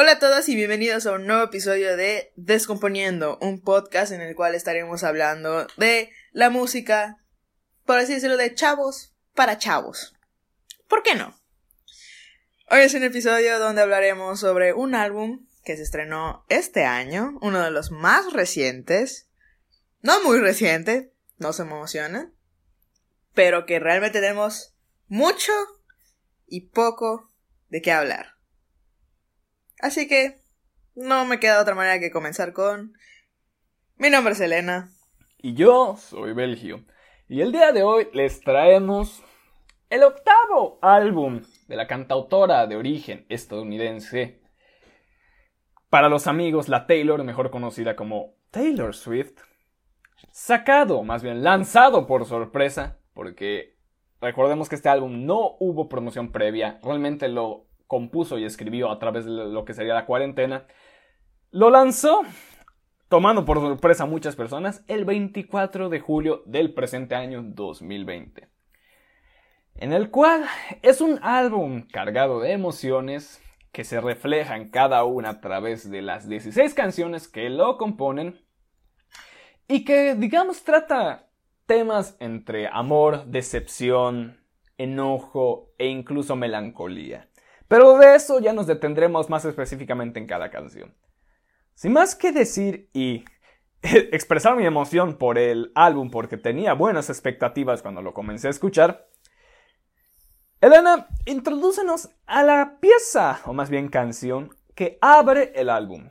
Hola a todos y bienvenidos a un nuevo episodio de Descomponiendo, un podcast en el cual estaremos hablando de la música, por así decirlo, de chavos para chavos. ¿Por qué no? Hoy es un episodio donde hablaremos sobre un álbum que se estrenó este año, uno de los más recientes, no muy reciente, no se me emociona, pero que realmente tenemos mucho y poco de qué hablar. Así que no me queda otra manera que comenzar con... Mi nombre es Elena. Y yo soy Belgio. Y el día de hoy les traemos el octavo álbum de la cantautora de origen estadounidense. Para los amigos, la Taylor, mejor conocida como Taylor Swift, sacado, más bien lanzado por sorpresa, porque recordemos que este álbum no hubo promoción previa, realmente lo compuso y escribió a través de lo que sería la cuarentena, lo lanzó, tomando por sorpresa a muchas personas, el 24 de julio del presente año 2020. En el cual es un álbum cargado de emociones que se reflejan cada una a través de las 16 canciones que lo componen y que, digamos, trata temas entre amor, decepción, enojo e incluso melancolía. Pero de eso ya nos detendremos más específicamente en cada canción. Sin más que decir y expresar mi emoción por el álbum porque tenía buenas expectativas cuando lo comencé a escuchar, Elena, introdúcenos a la pieza, o más bien canción, que abre el álbum.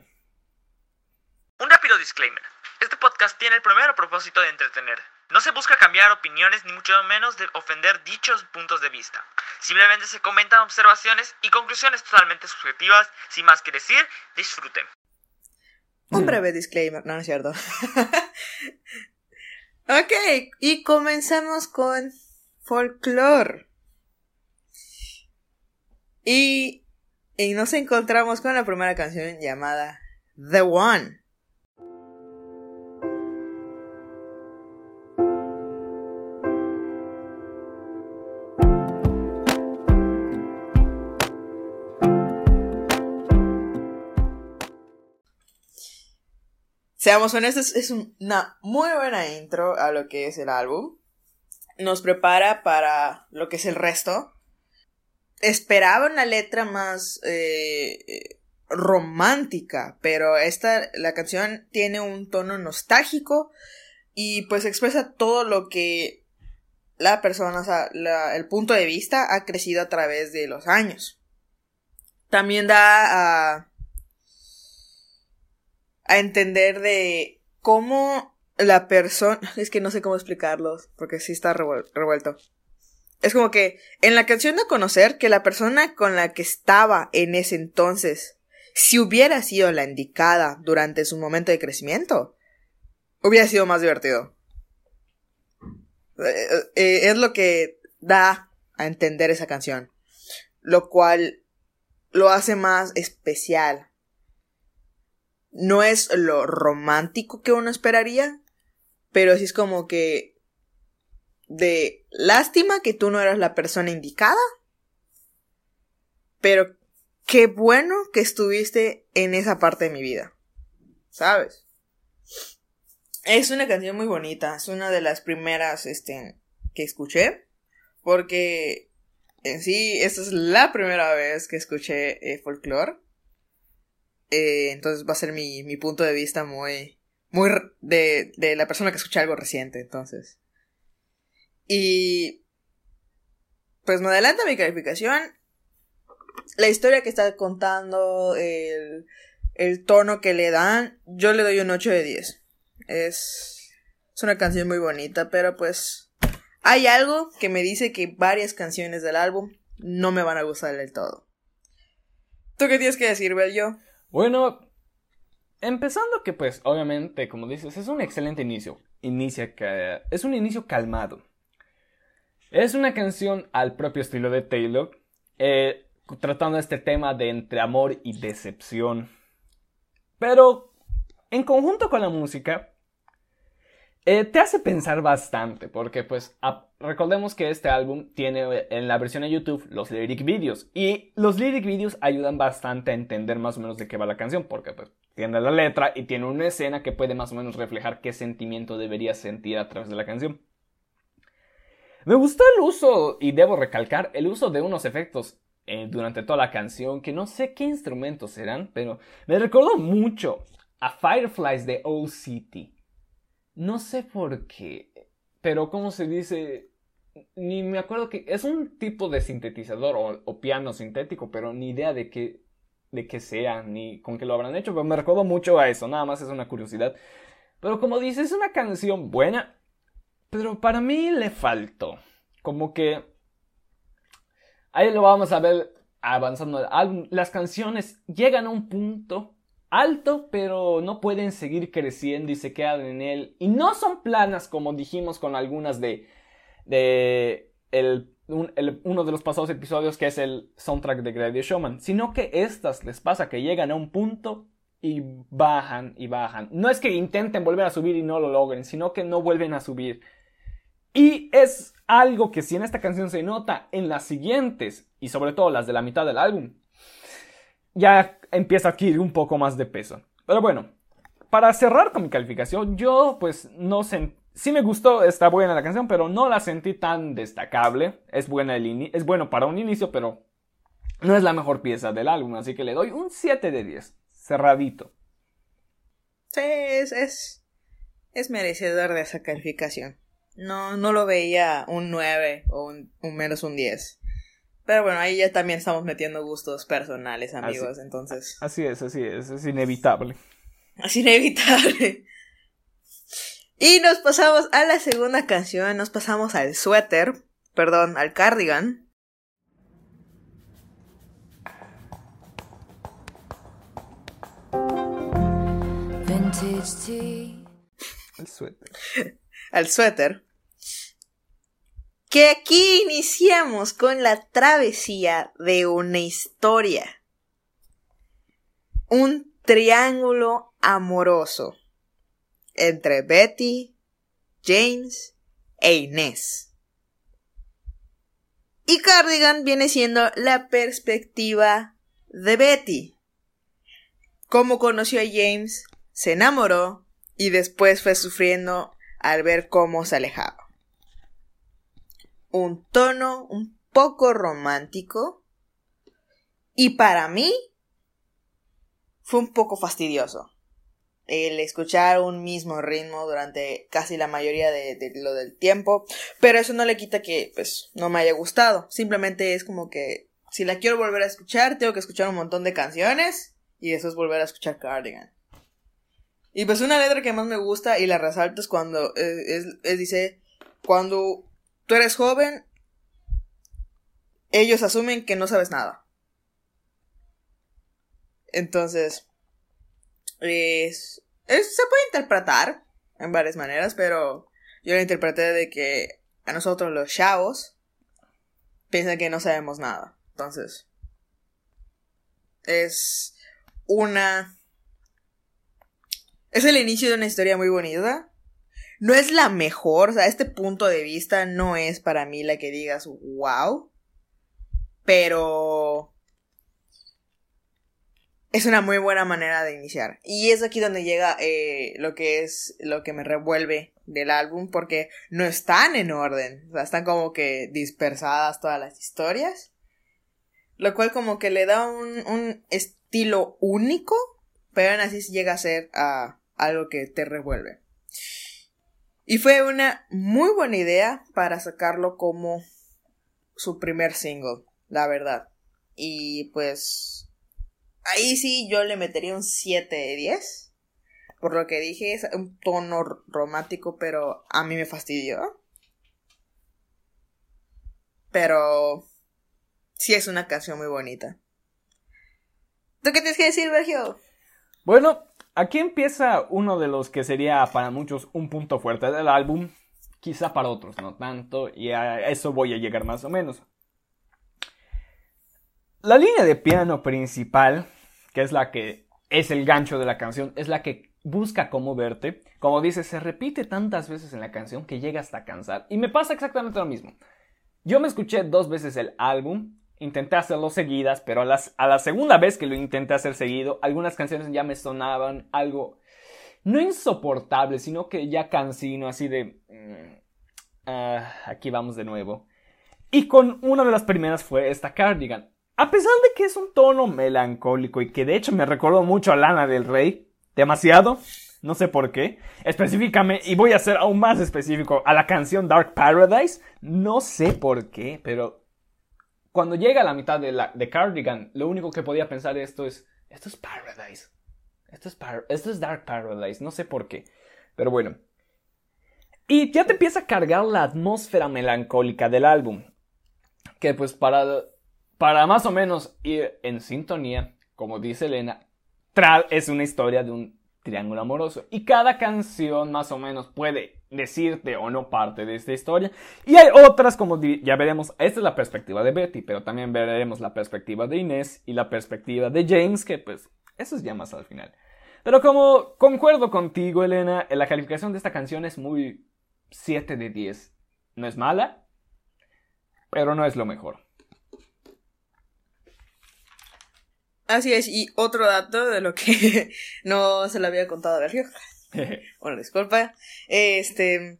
Un rápido disclaimer. Este podcast tiene el primero propósito de entretener. No se busca cambiar opiniones ni mucho menos de ofender dichos puntos de vista. Simplemente se comentan observaciones y conclusiones totalmente subjetivas. Sin más que decir, disfruten. Un breve disclaimer, no, no es cierto. ok, y comenzamos con folklore. Y, y nos encontramos con la primera canción llamada The One. Seamos honestos, es una muy buena intro a lo que es el álbum. Nos prepara para lo que es el resto. Esperaba una letra más eh, romántica, pero esta, la canción tiene un tono nostálgico y pues expresa todo lo que la persona, o sea, el punto de vista ha crecido a través de los años. También da a a entender de cómo la persona, es que no sé cómo explicarlos, porque sí está revuelto. Es como que en la canción de conocer que la persona con la que estaba en ese entonces, si hubiera sido la indicada durante su momento de crecimiento, hubiera sido más divertido. Eh, eh, es lo que da a entender esa canción, lo cual lo hace más especial no es lo romántico que uno esperaría, pero sí es como que de lástima que tú no eras la persona indicada, pero qué bueno que estuviste en esa parte de mi vida, ¿sabes? Es una canción muy bonita, es una de las primeras este, que escuché, porque en sí, esta es la primera vez que escuché eh, folklore. Eh, entonces va a ser mi, mi punto de vista muy, muy de, de la persona que escucha algo reciente, entonces. Y pues me adelanta mi calificación. La historia que está contando, el, el tono que le dan, yo le doy un 8 de 10. Es, es una canción muy bonita, pero pues hay algo que me dice que varias canciones del álbum no me van a gustar del todo. ¿Tú qué tienes que decir, Bello? Bueno, empezando que pues obviamente, como dices, es un excelente inicio. Inicia es un inicio calmado. Es una canción al propio estilo de Taylor, eh, tratando este tema de entre amor y decepción. Pero en conjunto con la música, eh, te hace pensar bastante, porque pues recordemos que este álbum tiene eh, en la versión de YouTube los lyric videos, y los lyric videos ayudan bastante a entender más o menos de qué va la canción, porque pues tiene la letra y tiene una escena que puede más o menos reflejar qué sentimiento deberías sentir a través de la canción. Me gustó el uso, y debo recalcar, el uso de unos efectos eh, durante toda la canción, que no sé qué instrumentos serán, pero me recordó mucho a Fireflies de Old City. No sé por qué, pero como se dice, ni me acuerdo que es un tipo de sintetizador o, piano sintético, pero ni idea de qué, de qué sea, ni con qué lo habrán hecho, pero me recuerdo mucho a eso, nada más es una curiosidad. Pero como dice, es una canción buena, pero para mí le faltó. Como que... Ahí lo vamos a ver avanzando álbum. Las canciones llegan a un punto alto, pero no pueden seguir creciendo y se quedan en él. Y no son planas como dijimos con algunas de, de el, uno de los pasados episodios que es el soundtrack de Grady Showman, sino que estas les pasa que llegan a un punto y bajan y bajan. No es que intenten volver a subir y no lo logren, sino que no vuelven a subir. Y es algo que si en esta canción se nota, en las siguientes, y sobre todo las de la mitad del álbum, ya empieza a adquirir un poco más de peso. Pero bueno, para cerrar con mi calificación, yo pues no sé, sí me gustó, está buena la canción, pero no la sentí tan destacable. Es buena el es bueno para un inicio, pero no es la mejor pieza del álbum, así que le doy un 7 de 10, cerradito. Sí, es, es, merecedor de esa calificación. No, no lo veía un 9 o un menos un 10. Pero bueno, ahí ya también estamos metiendo gustos personales, amigos, entonces. Así es, así es, es inevitable. Es inevitable. Y nos pasamos a la segunda canción, nos pasamos al suéter, perdón, al cardigan. Vintage Al suéter. al suéter que aquí iniciamos con la travesía de una historia. Un triángulo amoroso entre Betty, James e Inés. Y Cardigan viene siendo la perspectiva de Betty. Cómo conoció a James, se enamoró y después fue sufriendo al ver cómo se alejaba un tono un poco romántico. Y para mí fue un poco fastidioso el escuchar un mismo ritmo durante casi la mayoría de, lo del tiempo, pero eso no le quita que pues no me haya gustado, simplemente es como que si la quiero volver a escuchar, tengo que escuchar un montón de canciones y eso es volver a escuchar Cardigan. Y pues una letra que más me gusta y la resalto es cuando eh, es, dice, cuando tú eres joven, ellos asumen que no sabes nada. Entonces, es, se puede interpretar en varias maneras, pero yo lo interpreté de que a nosotros los chavos piensan que no sabemos nada. Entonces, es una... Es el inicio de una historia muy bonita no es la mejor, o sea, este punto de vista no es para mí la que digas, wow, pero es una muy buena manera de iniciar. Y es aquí donde llega eh, lo que es lo que me revuelve del álbum, porque no están en orden, o sea, están como que dispersadas todas las historias, lo cual como que le da un, un estilo único, pero aún así llega a ser a algo que te revuelve. Y fue una muy buena idea para sacarlo como su primer single, la verdad. Y pues ahí sí yo le metería un 7 de 10. Por lo que dije, es un tono romántico, pero a mí me fastidió. Pero sí es una canción muy bonita. ¿Tú qué tienes que decir, Sergio? Bueno, Aquí empieza uno de los que sería para muchos un punto fuerte del álbum, quizá para otros no tanto, y a eso voy a llegar más o menos. La línea de piano principal, que es la que es el gancho de la canción, es la que busca cómo verte. Como dice, se repite tantas veces en la canción que llega hasta cansar. Y me pasa exactamente lo mismo. Yo me escuché dos veces el álbum, intenté hacerlo seguidas, pero a, las, a la segunda vez que lo intenté hacer seguido, algunas canciones ya me sonaban algo, no insoportable, sino que ya cansino, así de... Mm, ah, aquí vamos de nuevo. Y con una de las primeras fue esta Cardigan. A pesar de que es un tono melancólico y que de hecho me recordó mucho a Lana del Rey, demasiado, no sé por qué, específicamente, y voy a ser aún más específico, a la canción Dark Paradise, no sé por qué, pero cuando llega a la mitad de, la, de Cardigan, lo único que podía pensar esto es, esto es Paradise, esto es, esto es Dark Paradise, no sé por qué, pero bueno. Y ya te empieza a cargar la atmósfera melancólica del álbum, que pues para para más o menos ir en sintonía, como dice Elena, Tral es una historia de un triángulo amoroso y cada canción más o menos puede decirte o no parte de esta historia y hay otras como ya veremos, esta es la perspectiva de Betty, pero también veremos la perspectiva de Inés y la perspectiva de James, que pues eso es ya más al final. Pero como concuerdo contigo, Elena, la calificación de esta canción es muy 7 de 10. No es mala, pero no es lo mejor. Así es, y otro dato de lo que no se le había contado a Sergio. bueno, disculpa. Este.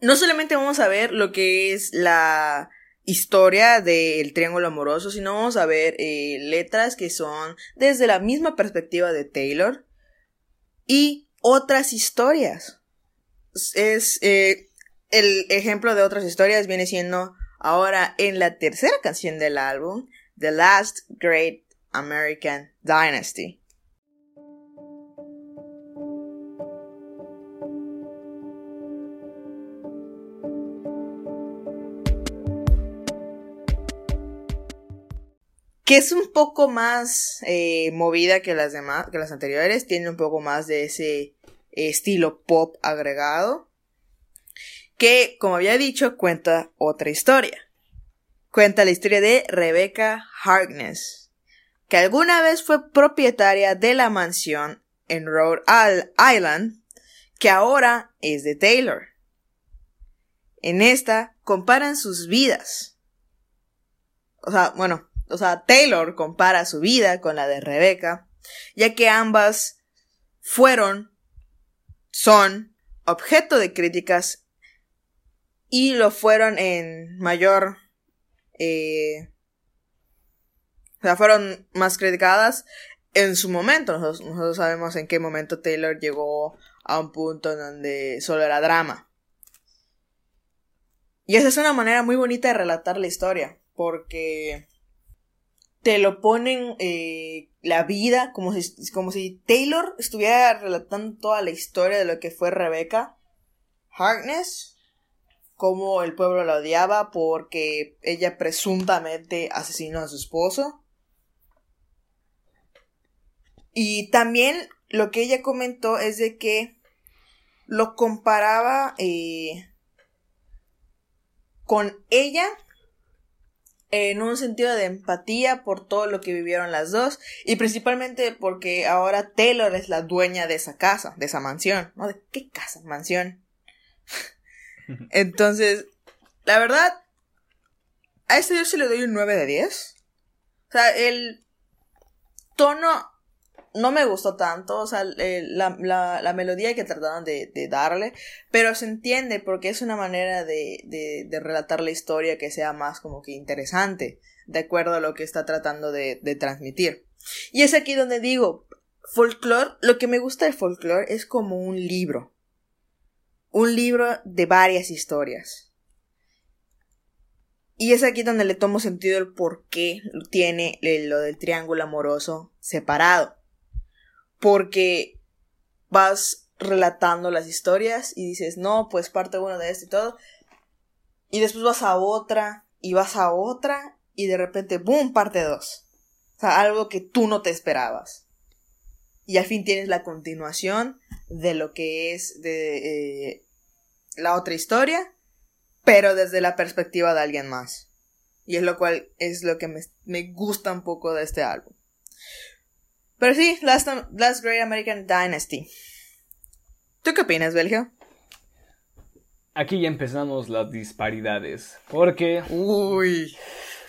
No solamente vamos a ver lo que es la historia del triángulo amoroso, sino vamos a ver eh, letras que son desde la misma perspectiva de Taylor y otras historias. Es eh, el ejemplo de otras historias viene siendo ahora en la tercera canción del álbum, The Last Great American Dynasty. que es un poco más eh, movida que las demás, que las anteriores, tiene un poco más de ese estilo pop agregado, que como había dicho cuenta otra historia, cuenta la historia de Rebecca Harkness, que alguna vez fue propietaria de la mansión en Rhode Island, que ahora es de Taylor. En esta comparan sus vidas. O sea, bueno, o sea, Taylor compara su vida con la de Rebecca, ya que ambas fueron, son objeto de críticas y lo fueron en mayor eh, sea, fueron más criticadas en su momento. Nosotros, sabemos en qué momento Taylor llegó a un punto en donde solo era drama. Y esa es una manera muy bonita de relatar la historia, porque te lo ponen eh, la vida como si, como si Taylor estuviera relatando toda la historia de lo que fue Rebecca Harkness, cómo el pueblo la odiaba porque ella presuntamente asesinó a su esposo y también lo que ella comentó es de que lo comparaba eh, con ella en un sentido de empatía por todo lo que vivieron las dos y principalmente porque ahora Taylor es la dueña de esa casa, de esa mansión, ¿no? ¿De qué casa? Mansión. Entonces, la verdad, a este yo se le doy un 9 de 10. O sea, el tono no me gustó tanto, o sea, la, melodía que trataron de, darle, pero se entiende porque es una manera de, relatar la historia que sea más como que interesante, de acuerdo a lo que está tratando de, transmitir. Y es aquí donde digo, folklore, lo que me gusta del folklore es como un libro, un libro de varias historias. Y es aquí donde le tomo sentido el por qué tiene lo del triángulo amoroso separado porque vas relatando las historias y dices, no, pues parte uno de esto y todo. Y después vas a otra y vas a otra y de repente, ¡boom!, parte dos. O sea, algo que tú no te esperabas. Y al fin tienes la continuación de lo que es de eh, la otra historia, pero desde la perspectiva de alguien más. Y es lo cual es lo que me, me gusta un poco de este álbum. Pero sí, Last, Last Great American Dynasty. ¿Tú qué opinas, Belgio? Aquí ya empezamos las disparidades. Porque. Uy.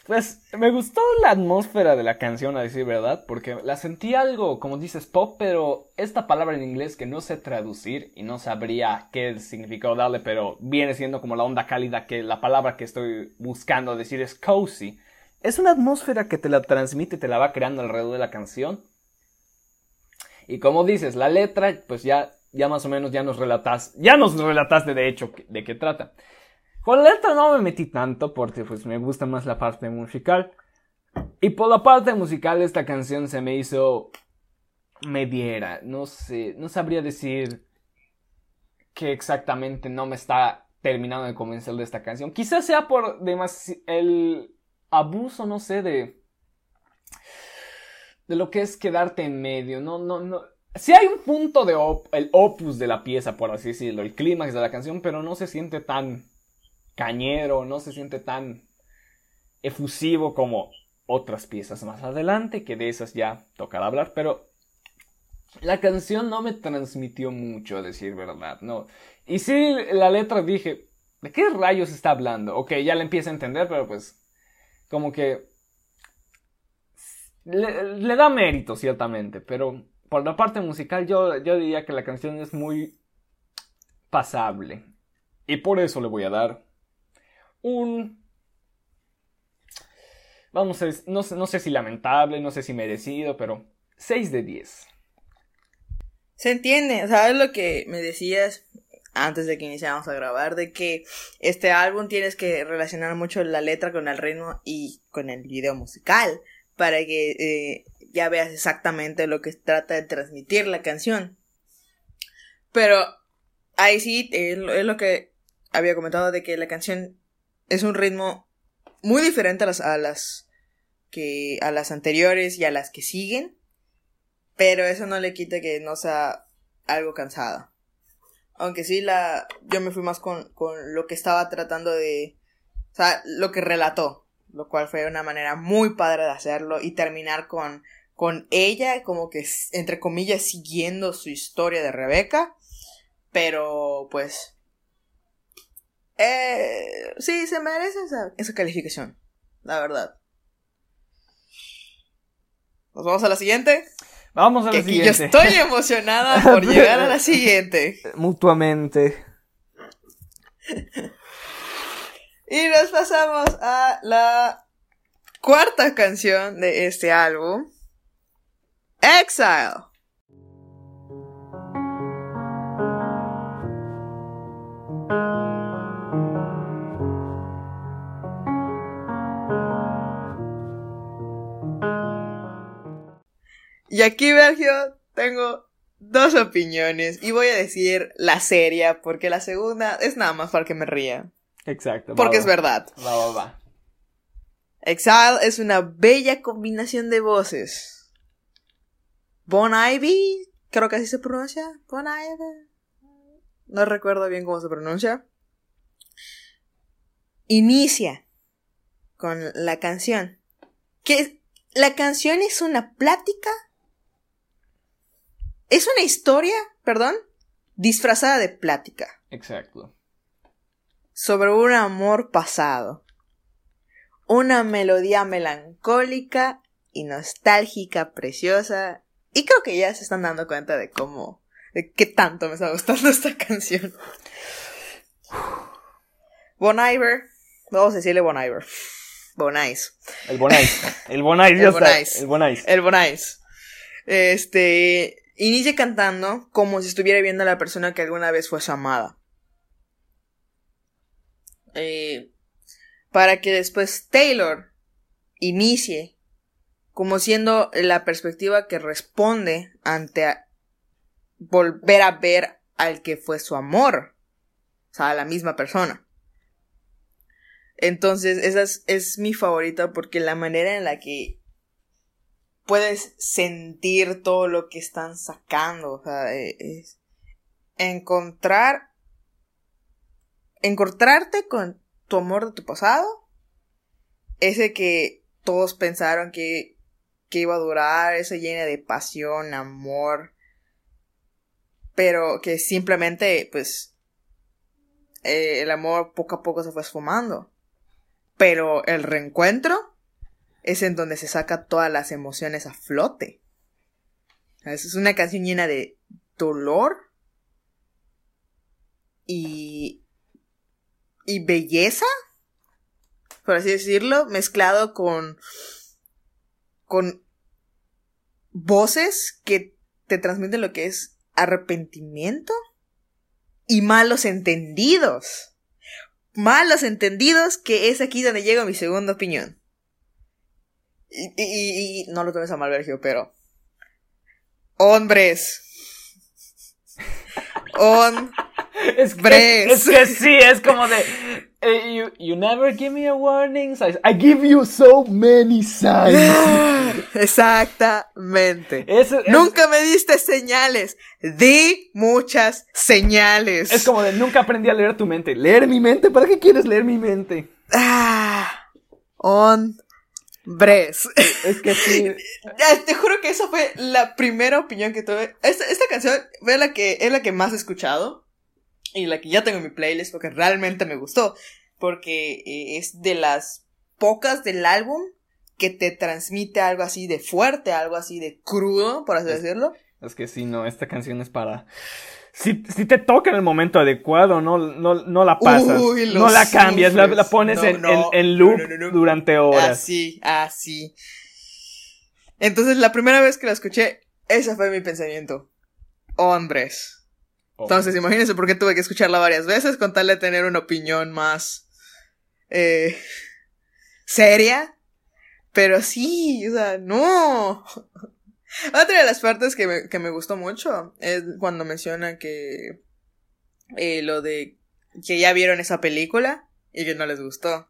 Pues me gustó la atmósfera de la canción, a decir verdad, porque la sentí algo, como dices, pop, pero esta palabra en inglés que no sé traducir y no sabría qué significado darle, pero viene siendo como la onda cálida que la palabra que estoy buscando decir es cozy. Es una atmósfera que te la transmite, te la va creando alrededor de la canción. Y como dices, la letra, pues ya, ya más o menos ya nos relatas, ya nos relataste de hecho de qué trata. Con la letra no me metí tanto porque pues me gusta más la parte musical. Y por la parte musical esta canción se me hizo mediera. No sé, no sabría decir que exactamente no me está terminando de convencer de esta canción. Quizás sea por el abuso, no sé, de de lo que es quedarte en medio. No, no, no. Si hay un punto de el opus de la pieza, por así decirlo, el clímax de la canción, pero no se siente tan cañero, no se siente tan efusivo como otras piezas más adelante, que de esas ya tocará hablar, pero la canción no me transmitió mucho, a decir verdad, no. Y sí, la letra dije, ¿de qué rayos está hablando? Ok, ya la empiezo a entender, pero pues, como que le, le da mérito, ciertamente, pero por la parte musical yo, yo diría que la canción es muy pasable. Y por eso le voy a dar un... Vamos a no, no sé si lamentable, no sé si merecido, pero 6 de 10. Se entiende, ¿sabes lo que me decías antes de que iniciáramos a grabar? De que este álbum tienes que relacionar mucho la letra con el ritmo y con el video musical para que eh, ya veas exactamente lo que trata de transmitir la canción. Pero ahí sí es lo que había comentado de que la canción es un ritmo muy diferente a las, a las que a las anteriores y a las que siguen, pero eso no le quita que no sea algo cansada. Aunque sí la yo me fui más con, con lo que estaba tratando de o sea, lo que relató, lo cual fue una manera muy padre de hacerlo y terminar con con ella como que entre comillas siguiendo su historia de Rebeca, pero pues eh, sí, se merece esa, calificación. La verdad. ¿Nos vamos a la siguiente? Vamos a la siguiente. Yo estoy emocionada por llegar a la siguiente. Mutuamente. y nos pasamos a la cuarta canción de este álbum. Exile. Y aquí, Belgio, tengo dos opiniones y voy a decir la seria porque la segunda es nada más para que me ría. Exacto. Porque es verdad. Va, va, va. Exile es una bella combinación de voces. Bon Ivy, creo que así se pronuncia. Bon Ivy. No recuerdo bien cómo se pronuncia. Inicia con la canción. Que la canción es una plática es una historia, perdón, disfrazada de plática. Exacto. Sobre un amor pasado. Una melodía melancólica y nostálgica, preciosa. Y creo que ya se están dando cuenta de cómo, de qué tanto me está gustando esta canción. Bon Iver, vamos a decirle Bon Iver. Bonais. El Bonais. El Bonais, ya está. El Bonais. El Bonais. Este, Inicia cantando como si estuviera viendo a la persona que alguna vez fue su amada. Eh, para que después Taylor inicie como siendo la perspectiva que responde ante volver a ver al que fue su amor. O sea, a la misma persona. Entonces, esa es, mi favorita porque la manera en la que puedes sentir todo lo que están sacando. O sea, e, es encontrar. Encontrarte con tu amor de tu pasado. Ese que todos pensaron que, que iba a durar. Ese lleno de pasión, amor. pero que simplemente, pues, eh, el amor poco a poco se fue esfumando. Pero el reencuentro es en donde se saca todas las emociones a flote. Es una canción llena de dolor y, y belleza, por así decirlo, mezclado con, con voces que te transmiten lo que es arrepentimiento y malos entendidos. Malos entendidos, que es aquí donde llega mi segunda opinión. Y, y, y no lo tomes a mal, Vergio, pero. Hombres. Hombres. Es que, es que sí, es como de. eh, you, you never give me a warning. I give you so many signs. Exactamente. Es, Nunca me diste señales. Di muchas señales. es como de nunca aprendí a leer tu mente. ¿Leer mi mente? ¿Para qué quieres leer mi mente? Ah, hombres. Es que sí. Te juro que esa fue la primera opinión que tuve. Esta, esta canción fue la que, es la que más he escuchado. Y la que ya tengo en mi playlist porque realmente me gustó. Porque eh, es de las pocas del álbum que te transmite algo así de fuerte, algo así de crudo, por así Es- decirlo. Es que sí, no, esta canción es para. Si, si te toca en el momento adecuado, no, no, no la pasas. Uy, no la cambias, la, pones No, en, no, en, en loop no, durante horas. Así, así. Entonces, la primera vez que la escuché, ese fue mi pensamiento. Hombres. Oh. Entonces, imagínense por qué tuve que escucharla varias veces con tal de tener una opinión más eh, seria. Pero sí, o sea, no. Otra de las partes que me, que me gustó mucho es cuando menciona que eh, lo de que ya vieron esa película y que no les gustó.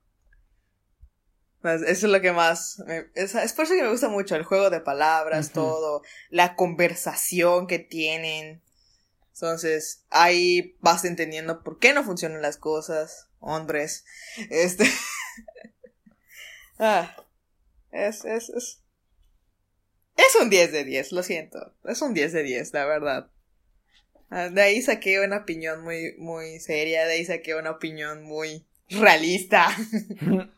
Pues, Eso es lo que más... me- es, es por eso que me gusta mucho el juego de palabras, todo, la conversación que tienen. Entonces, ahí vas entendiendo por qué no funcionan las cosas, hombres. Este... ah, es, es, es... Es un 10 de 10, lo siento. Es un 10 de 10, la verdad. Ah, De ahí saqué una opinión muy, muy seria, de ahí saqué una opinión muy realista.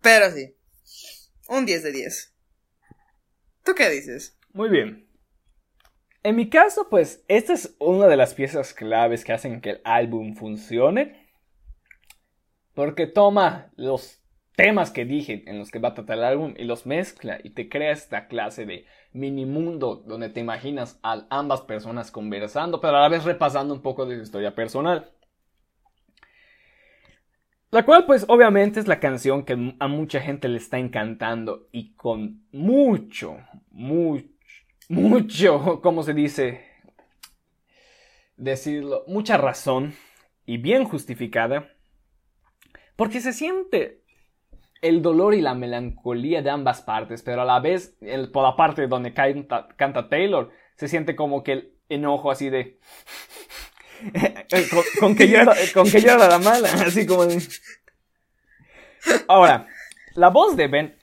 Pero sí, un 10 de 10. ¿Tú qué dices? Muy bien. En mi caso, pues, esta es una de las piezas claves que hacen que el álbum funcione. Porque toma los temas que dije en los que va a tratar el álbum y los mezcla y te crea esta clase de mini mundo donde te imaginas a ambas personas conversando, pero a la vez repasando un poco de su historia personal. La cual, pues, obviamente es la canción que a mucha gente le está encantando y con mucho, mucho, mucho, ¿cómo se dice? Decirlo, mucha razón y bien justificada, porque se siente el dolor y la melancolía de ambas partes, pero a la vez, por la parte donde canta, canta Taylor, se siente como que el enojo así de... con, con que llora, con que llora la mala, así como de... Ahora, la voz de Ben...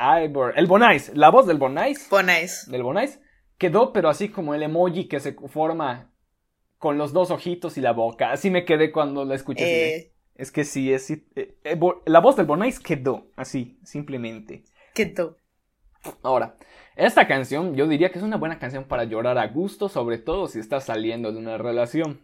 Ivor, el Bonais, la voz del Bonais Ponéis. del Bonais quedó, pero así como el emoji que se forma con los dos ojitos y la boca. Así me quedé cuando la escuché. así Eh, Es que sí, es, sí, eh, eh, la voz del Bonais quedó así, simplemente. ¿Qué tú? Ahora, esta canción yo diría que es una buena canción para llorar a gusto, sobre todo si estás saliendo de una relación.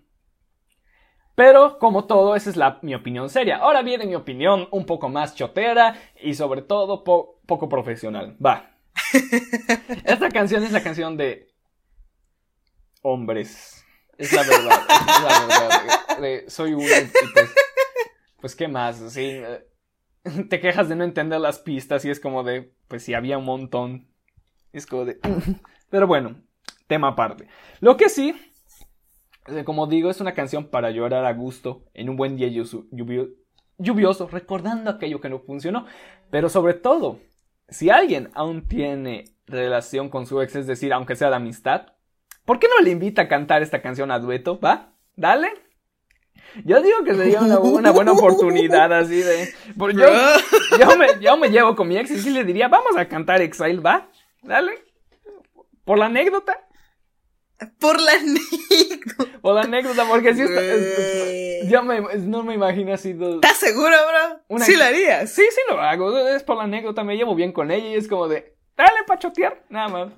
Pero, como todo, esa es la, mi opinión seria. Ahora viene mi opinión un poco más chotera y sobre todo po- poco profesional. Va. Esta canción es la canción de hombres. Es la verdad. Es la verdad. De- de- soy uno y pues, pues qué más. Sí, eh, te quejas de no entender las pistas y es como de, pues si había un montón. Es como de... Pero bueno, tema aparte. Lo que sí, como digo, es una canción para llorar a gusto en un buen día lluvioso, recordando aquello que no funcionó. Pero sobre todo, si alguien aún tiene relación con su ex, es decir, aunque sea de amistad, ¿por qué no le invita a cantar esta canción a dueto? ¿Va? Dale. Yo digo que sería una, una buena oportunidad así de... por- yo, yo me, yo me llevo con mi ex y sí le diría, vamos a cantar Exile, ¿va? Dale. Por la anécdota. Por la anécdota. Por la anécdota, porque si está, es- yo me, no me imagino así. dos- ¿Estás seguro, bro? Una- Sí lo harías. Sí, sí lo hago. Es por la anécdota, me llevo bien con ella y es como de, dale pa' chotear, nada más.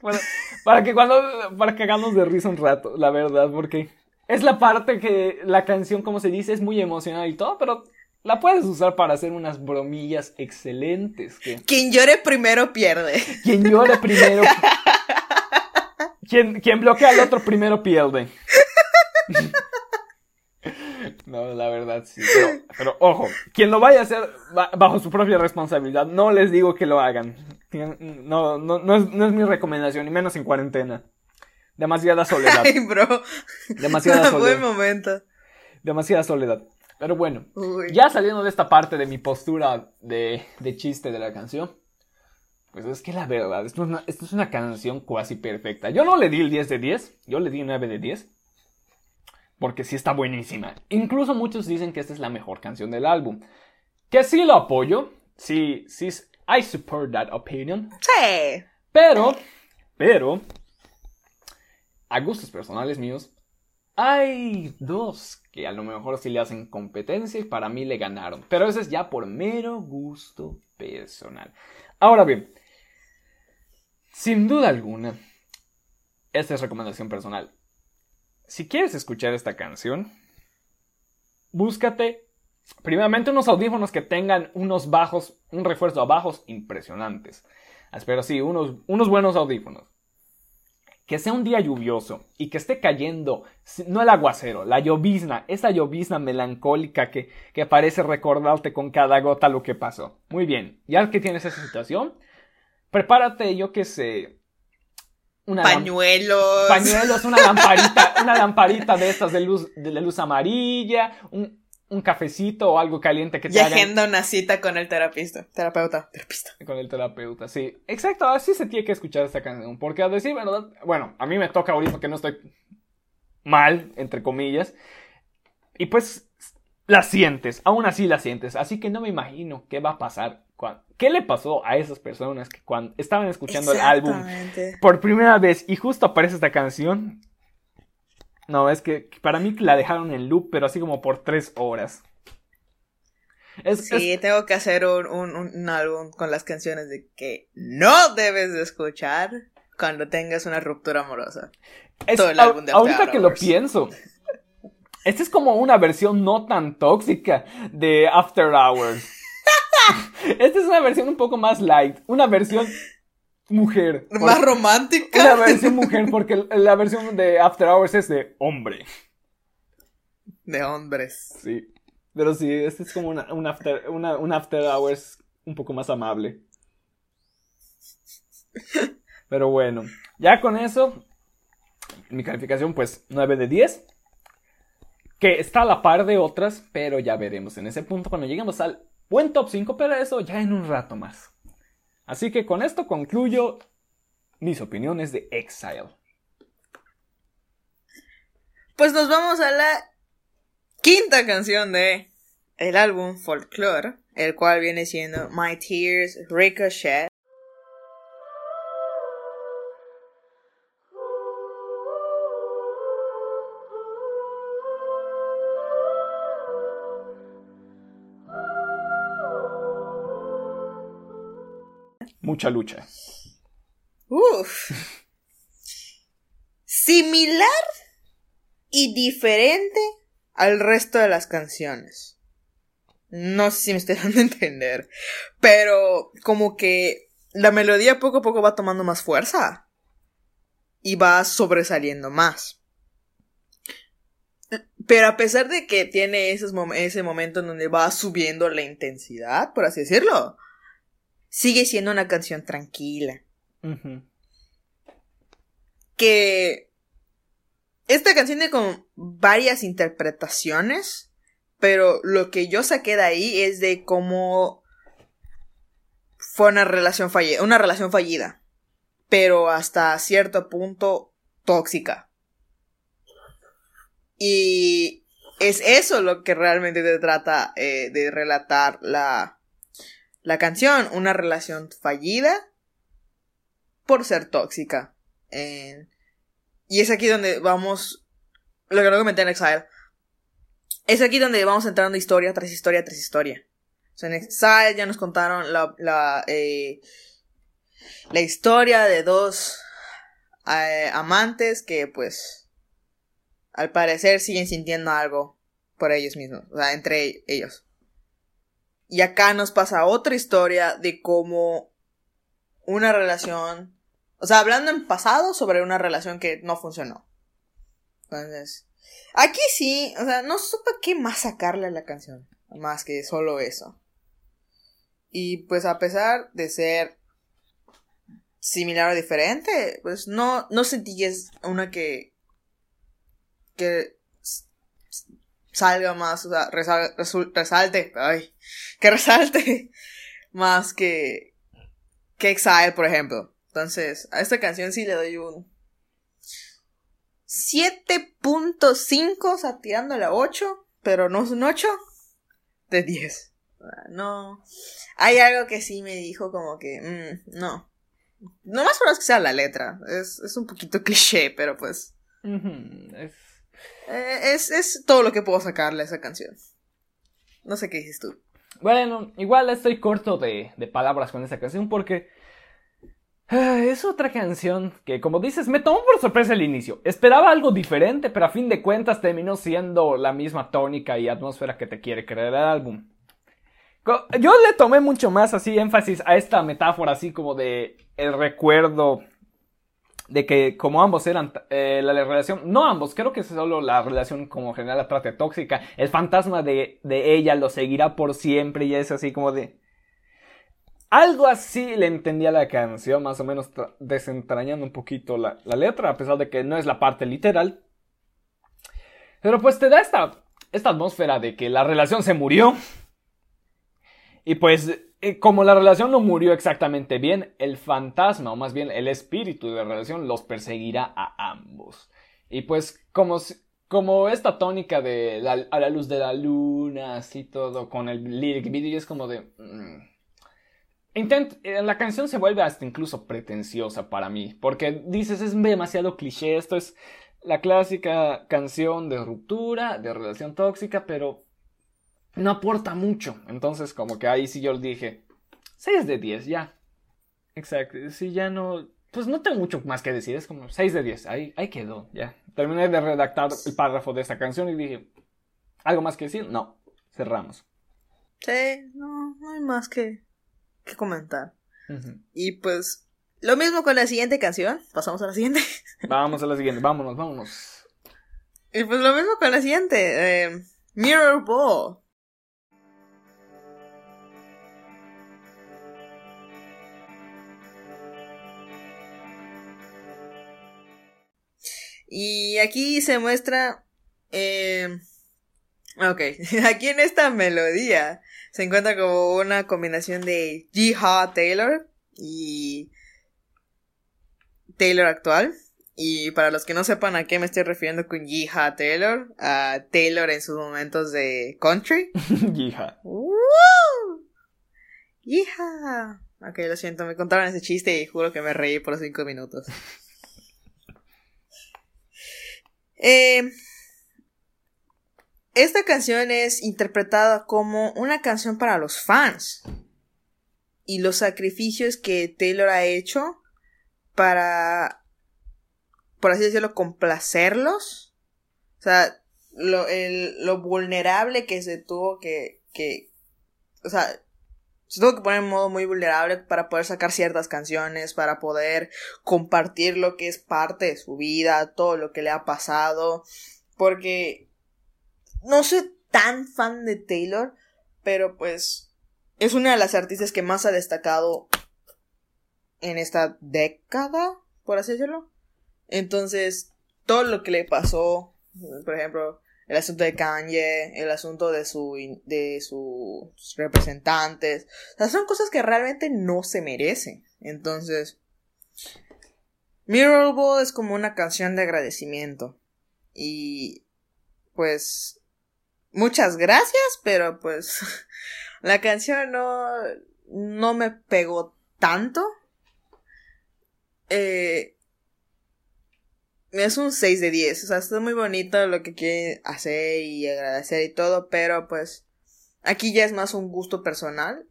Bueno, para que cuando, para que hagamos de risa un rato, la verdad, porque es la parte que la canción, como se dice, es muy emocional y todo, pero la puedes usar para hacer unas bromillas excelentes. Que Quien llore primero pierde. quien llore primero, quien, quien bloquea al otro primero pierde. No, la verdad sí. Pero, pero ojo, quien lo vaya a hacer ba- bajo su propia responsabilidad, no les digo que lo hagan. No, no, no, es, no es mi recomendación, y menos en cuarentena. Demasiada soledad. Ay, bro. Demasiada Buen soledad. momento. Demasiada soledad. Pero bueno, Uy. ya saliendo de esta parte de mi postura de, de chiste de la canción, pues es que la verdad, esto es, una, esto es una canción cuasi perfecta. Yo no le di el 10 de 10, yo le di un 9 de 10. Porque sí está buenísima. Incluso muchos dicen que esta es la mejor canción del álbum. Que sí lo apoyo. Sí, sí, I support that opinion. Sí. Pero, pero, a gustos personales míos, hay dos que a lo mejor sí le hacen competencia y para mí le ganaron. Pero eso es ya por mero gusto personal. Ahora bien, sin duda alguna, esta es recomendación personal. Si quieres escuchar esta canción, búscate primeramente unos audífonos que tengan unos bajos, un refuerzo a bajos impresionantes. Espero sí, unos, unos buenos audífonos. Que sea un día lluvioso y que esté cayendo, no el aguacero, la llovizna, esa llovizna melancólica que, que parece recordarte con cada gota lo que pasó. Muy bien, ya que tienes esa situación, prepárate, yo que sé, una Pañuelos. pañuelos, una lamparita, una lamparita de estas de luz, de la luz amarilla, un, un cafecito o algo caliente que te Y hagan agenda una cita con el terapista. Terapeuta. Terapista. con el terapeuta. Sí, exacto, así se tiene que escuchar esta canción, porque a decir verdad, bueno, a mí me toca ahorita que no estoy mal, entre comillas, y pues la sientes, aún así la sientes, así que no me imagino qué va a pasar, qué le pasó a esas personas que cuando estaban escuchando el álbum por primera vez y justo aparece esta canción. No, es que para mí la dejaron en loop, pero así como por tres horas. Es, Sí, es- tengo que hacer un, un, un- álbum con las canciones de que no debes de escuchar cuando tengas una ruptura amorosa. es- todo el álbum de After ahorita que lo pienso. Esta es como una versión no tan tóxica de After Hours. Esta es una versión un poco más light, una versión mujer. Más romántica. Una versión mujer porque la versión de After Hours es de hombre. De hombres. Sí. Pero sí, este es como una, un, after, una, un after hours un poco más amable. Pero bueno, ya con eso, mi calificación pues 9 de 10. Que está a la par de otras, pero ya veremos en ese punto cuando lleguemos al buen top 5, pero eso ya en un rato más. Así que con esto concluyo mis opiniones de Exile. Pues nos vamos a la quinta canción de el álbum Folklore, el cual viene siendo My Tears Ricochet. Mucha lucha. Uf. Similar y diferente al resto de las canciones. No sé si me estoy dando a entender. Pero como que la melodía poco a poco va tomando más fuerza. Y va sobresaliendo más. Pero a pesar de que tiene ese momento en donde va subiendo la intensidad, por así decirlo, sigue siendo una canción tranquila que esta canción tiene como varias interpretaciones, pero lo que yo saqué de ahí es de cómo fue una relación fallida, una relación fallida, pero hasta cierto punto tóxica. Y es eso lo que realmente te trata eh, de relatar la, la canción, una relación fallida por ser tóxica. Y es aquí donde vamos, lo que no comenté en Exile, es aquí donde vamos entrando historia tras historia tras historia. En Exile ya nos contaron la, la, eh, la historia de dos eh, amantes que pues al parecer siguen sintiendo algo por ellos mismos, o sea, entre ellos. Y acá nos pasa otra historia de cómo una relación, o sea, hablando en pasado sobre una relación que no funcionó. Entonces, aquí sí, o sea, no supe qué más sacarle a la canción, más que solo eso. Y pues a pesar de ser similar o diferente, pues no, no sentí que es una que, que salga más, o sea, resalte, ay, que resalte más que, que Exile, por ejemplo. Entonces, a esta canción sí le doy un 7.5, o sea, tirándole a 8, pero no es un 8 de 10. No. Hay algo que sí me dijo como que, mm, no. No más por que sea la letra. Es, es un poquito cliché, pero pues. es... Eh, es... es. todo lo que puedo sacarle a esa canción. No sé qué dices tú. Bueno, igual estoy corto de, de palabras con esa canción porque. Ah, es otra canción que, como dices, me tomó por sorpresa el inicio. Esperaba algo diferente, pero a fin de cuentas terminó siendo la misma tónica y atmósfera que te quiere crear el álbum. Yo le tomé mucho más así énfasis a esta metáfora así como de el recuerdo de que como ambos eran eh, la, relación, no ambos, creo que es solo la relación como general la trata tóxica, el fantasma de, de ella lo seguirá por siempre y es así como de... Algo así le entendía la canción, más o menos desentrañando un poquito la, la letra, a pesar de que no es la parte literal. Pero pues te da esta, esta atmósfera de que la relación se murió, y pues, como la relación no murió exactamente bien, el fantasma, o más bien el espíritu de la relación, los perseguirá a ambos. Y pues, como, como esta tónica de a la luz de la luna, así todo, con el lyric video, es como de... Mm, eh, la canción se vuelve hasta incluso pretenciosa para mí, porque dices es demasiado cliché, esto es la clásica canción de ruptura, de relación tóxica, pero no aporta mucho. Entonces, como que ahí sí yo dije, 6 de 10, ya. Exacto, si ya no, pues no tengo mucho más que decir, es como 6 de 10, ahí, ahí quedó, ya. Terminé de redactar el párrafo de esta canción y dije, ¿algo más que decir? No, cerramos. Sí, no, no hay más que, que comentar. Y pues, lo mismo con la siguiente canción, pasamos a la siguiente. Vamos a la siguiente, vámonos, vámonos. Y pues lo mismo con la siguiente, eh, Mirror Ball. Y aquí se muestra... Eh, ok, aquí en esta melodía se encuentra como una combinación de G-Ha Taylor y Taylor actual. Y para los que no sepan a qué me estoy refiriendo con Yeeha Taylor, a Taylor en sus momentos de country. Yeeha. Yeeha. Ok, lo siento, me contaron ese chiste y juro que me reí por cinco minutos. Eh, esta canción es interpretada como una canción para los fans y los sacrificios que Taylor ha hecho para, por así decirlo, complacerlos. O sea, lo, lo vulnerable que se tuvo que, que, o sea, se tuvo que poner en modo muy vulnerable para poder sacar ciertas canciones, para poder compartir lo que es parte de su vida, todo lo que le ha pasado. Porque no soy tan fan de Taylor, pero pues es una de las artistas que más ha destacado en esta década, por así decirlo. Entonces, todo lo que le pasó, por ejemplo, el asunto de Kanye, el asunto de su de sus representantes, o sea, son cosas que realmente no se merecen. Entonces, Mirrorball es como una canción de agradecimiento y pues muchas gracias, pero pues la canción no no me pegó tanto. Eh, es un 6 de 10. O sea, está muy bonito lo que quiere hacer y agradecer y todo, pero pues aquí ya es más un gusto personal.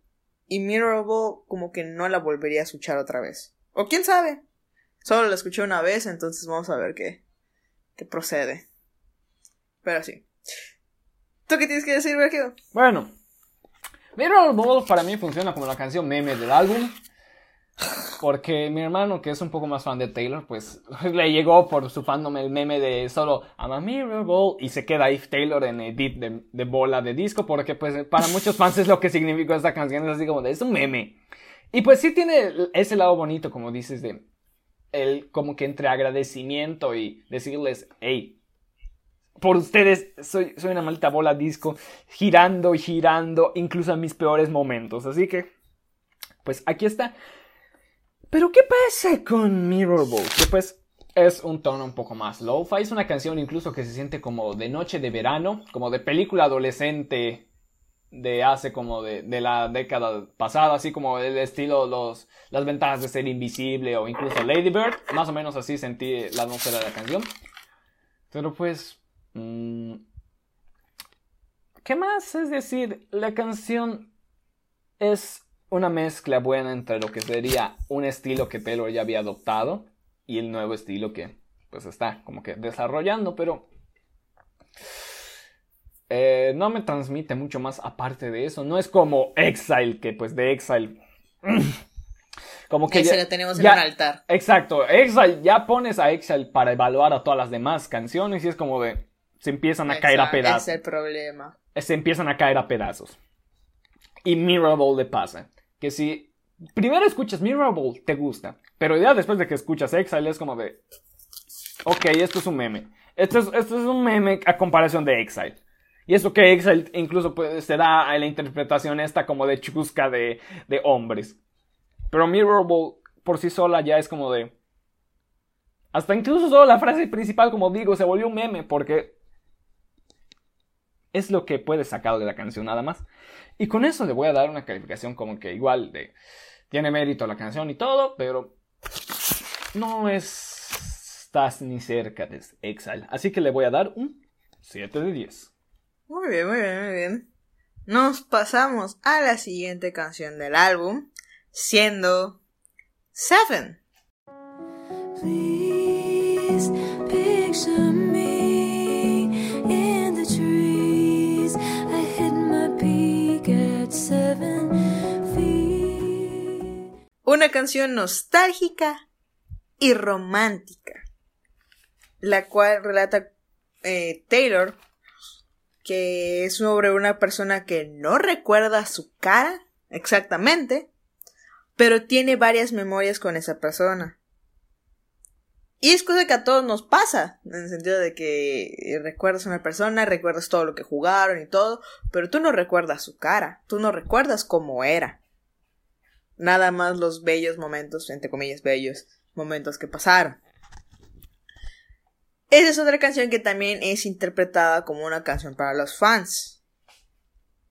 Y Mirrorball como que no la volvería a escuchar otra vez. O quién sabe. Solo la escuché una vez, entonces vamos a ver qué, qué procede. Pero sí. ¿Tú qué tienes que decir, Bergio? Bueno, Mirrorball para mí funciona como la canción meme del álbum. Porque mi hermano, que es un poco más fan de Taylor, pues le llegó por su fandom el meme de solo I'm a mirror y se queda ahí Taylor en edit de, de, bola de disco, porque pues para muchos fans es lo que significó esta canción, es así como de, es un meme. Y pues sí tiene ese lado bonito, como dices, de el como que entre agradecimiento y decirles, hey, por ustedes soy, soy una maldita bola disco, girando y girando, incluso en mis peores momentos. Así que, pues aquí está. Pero ¿qué pasa con Mirrorball? Que pues es un tono un poco más low-fi. Es una canción incluso que se siente como de noche de verano, como de película adolescente de hace como de, de la década pasada, así como el estilo los, las ventajas de ser invisible o incluso Lady Bird. Más o menos así sentí la atmósfera de la canción. Pero pues... Mmm, ¿Qué más? Es decir, la canción es una mezcla buena entre lo que sería un estilo que Taylor ya había adoptado y el nuevo estilo que pues está como que desarrollando, pero eh, no me transmite mucho más aparte de eso. No es como Exile, que pues de Exile... como que Exile ya, tenemos en un altar. Exacto, Exile, ya pones a Exile para evaluar a todas las demás canciones y es como de... Se empiezan a caer a pedazos. Es el problema. Se empiezan a caer a pedazos. Y Mirable le pasa que si primero escuchas Mirable, te gusta. Pero ya después de que escuchas Exile es como de... Ok, esto es un meme. Esto es, esto es un meme a comparación de Exile. Y eso que Exile incluso se da a la interpretación esta como de chusca de, de hombres. Pero Mirable por sí sola ya es como de... Hasta incluso solo la frase principal, como digo, se volvió un meme porque es lo que puedes sacar de la canción nada más. Y con eso le voy a dar una calificación como que igual de... Tiene mérito la canción y todo, pero no estás ni cerca de Exile. Así que le voy a dar un 7 de 10. Muy bien, muy bien, muy bien. Nos pasamos a la siguiente canción del álbum, siendo Seven. Please picture me Una canción nostálgica y romántica, la cual relata eh, Taylor que es sobre una persona que no recuerda su cara exactamente, pero tiene varias memorias con esa persona. Y es cosa que a todos nos pasa, en el sentido de que recuerdas a una persona, recuerdas todo lo que jugaron y todo, pero tú no recuerdas su cara, tú no recuerdas cómo era. Nada más los bellos momentos, entre comillas bellos, momentos que pasaron. Esa es otra canción que también es interpretada como una canción para los fans.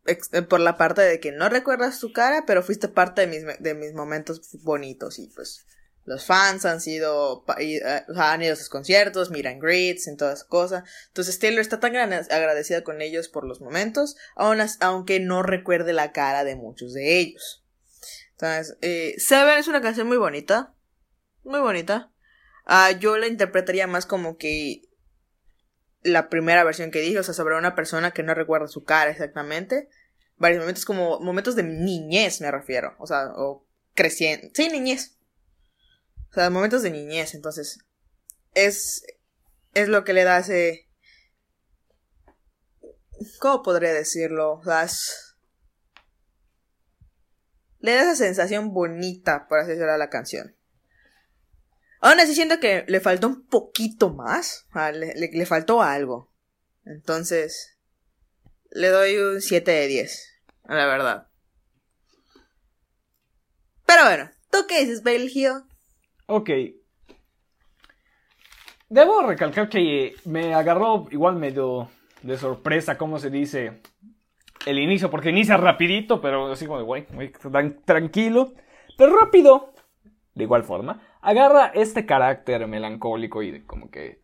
Eh, por la parte de que no recuerdas tu cara, pero fuiste parte de mis, de mis momentos bonitos. Y pues los fans han sido, eh, han ido a sus conciertos, miran greets, en todas cosas. Entonces Taylor está tan agradecida con ellos por los momentos, aunque no recuerde la cara de muchos de ellos. Entonces, eh, Seven es una canción muy bonita. Muy bonita. Ah, yo la interpretaría más como que la primera versión que dije, o sea, sobre una persona que no recuerda su cara exactamente. Varios momentos como momentos de niñez me refiero, o sea, o creciendo. Sí, niñez. O sea, momentos de niñez, entonces es es lo que le da ese ¿Cómo podría decirlo? O sea, le da esa sensación bonita, así decirlo, a la canción. Aún así siento que le faltó un poquito más. Le, le, faltó algo. Entonces, le doy un 7 de 10. La verdad. Pero bueno, ¿tú qué dices, Belgio? Ok. Debo recalcar que me agarró igual medio de sorpresa, como se dice, el inicio, porque inicia rapidito, pero así como de, güey, tranquilo, pero rápido, de igual forma agarra este carácter melancólico y como que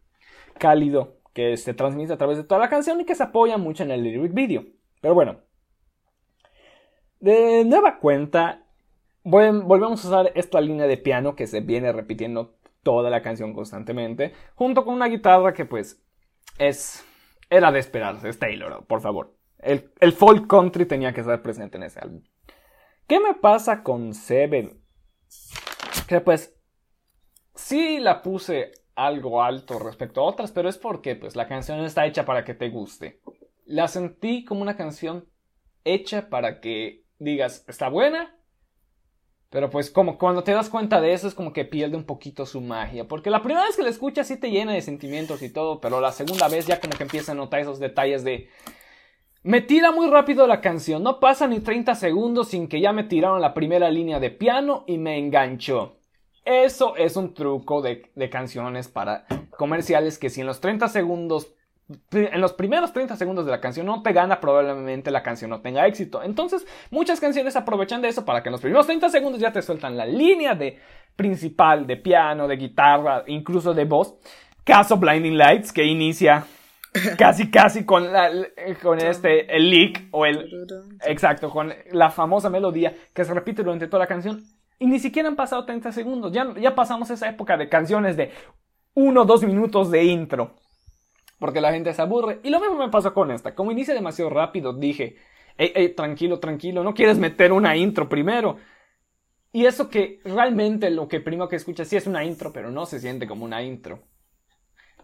cálido que se transmite a través de toda la canción y que se apoya mucho en el lyric video. Pero bueno, de nueva cuenta, volvemos a usar esta línea de piano que se viene repitiendo toda la canción constantemente, junto con una guitarra que pues es... Era de esperarse, es Taylor, por favor. El, el folk country tenía que estar presente en ese álbum. ¿Qué me pasa con Seven? Que pues sí la puse algo alto respecto a otras, pero es porque pues la canción está hecha para que te guste. La sentí como una canción hecha para que digas, está buena, pero pues como cuando te das cuenta de eso es como que pierde un poquito su magia. Porque la primera vez que la escuchas sí te llena de sentimientos y todo, pero la segunda vez ya como que empieza a notar esos detalles de... Me tira muy rápido la canción, no pasa ni 30 segundos sin que ya me tiraron la primera línea de piano y me enganchó. Eso es un truco de, canciones para comerciales que si en los 30 segundos en los primeros 30 segundos de la canción no te gana, probablemente la canción no tenga éxito. Entonces, muchas canciones aprovechan de eso para que en los primeros 30 segundos ya te sueltan la línea de principal, de piano, de guitarra, incluso de voz. Caso Blinding Lights, que inicia casi casi con, la, con este, el leak o el... Exacto, con la famosa melodía que se repite durante toda la canción. Y ni siquiera han pasado 30 segundos. Ya, ya pasamos esa época de canciones de 1 o 2 minutos de intro porque la gente se aburre. Y lo mismo me pasó con esta. Como inicia demasiado rápido, dije, hey, tranquilo, tranquilo, no quieres meter una intro primero. Y eso que realmente lo que primero que escuchas sí es una intro, pero no se siente como una intro.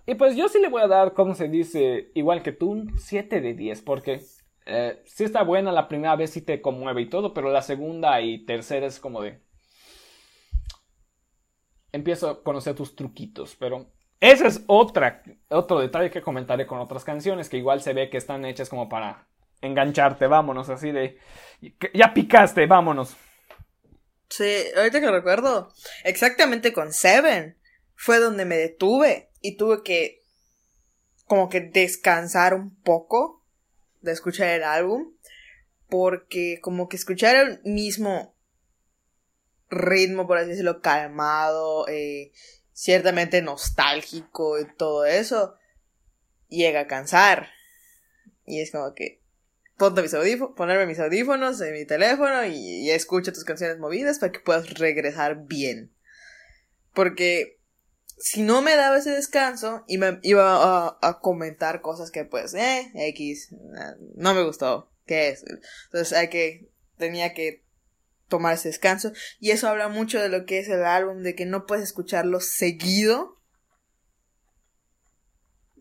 Y pues yo sí le voy a dar, como se dice, igual que tú, un 7 de 10, porque eh, sí está buena la primera vez, sí te conmueve y todo, pero la segunda y tercera es como de... Empiezo a conocer tus truquitos, pero ese es otra, otro detalle que comentaré con otras canciones que igual se ve que están hechas como para engancharte, vámonos, así de... Ya picaste, vámonos. Sí, ahorita que recuerdo, exactamente con Seven fue donde me detuve y tuve que como que descansar un poco de escuchar el álbum porque como que escuchar el mismo ritmo, por así decirlo, calmado, eh, ciertamente nostálgico y todo eso, llega a cansar. Y es como que ponte mis audífonos, ponerme mis audífonos en mi teléfono y, escucha tus canciones movidas para que puedas regresar bien. Porque si no me daba ese descanso y me iba a, a comentar cosas que pues, eh, X, no me gustó, ¿qué es? Entonces hay que, tenía que tomar ese descanso. Y eso habla mucho de lo que es el álbum, de que no puedes escucharlo seguido.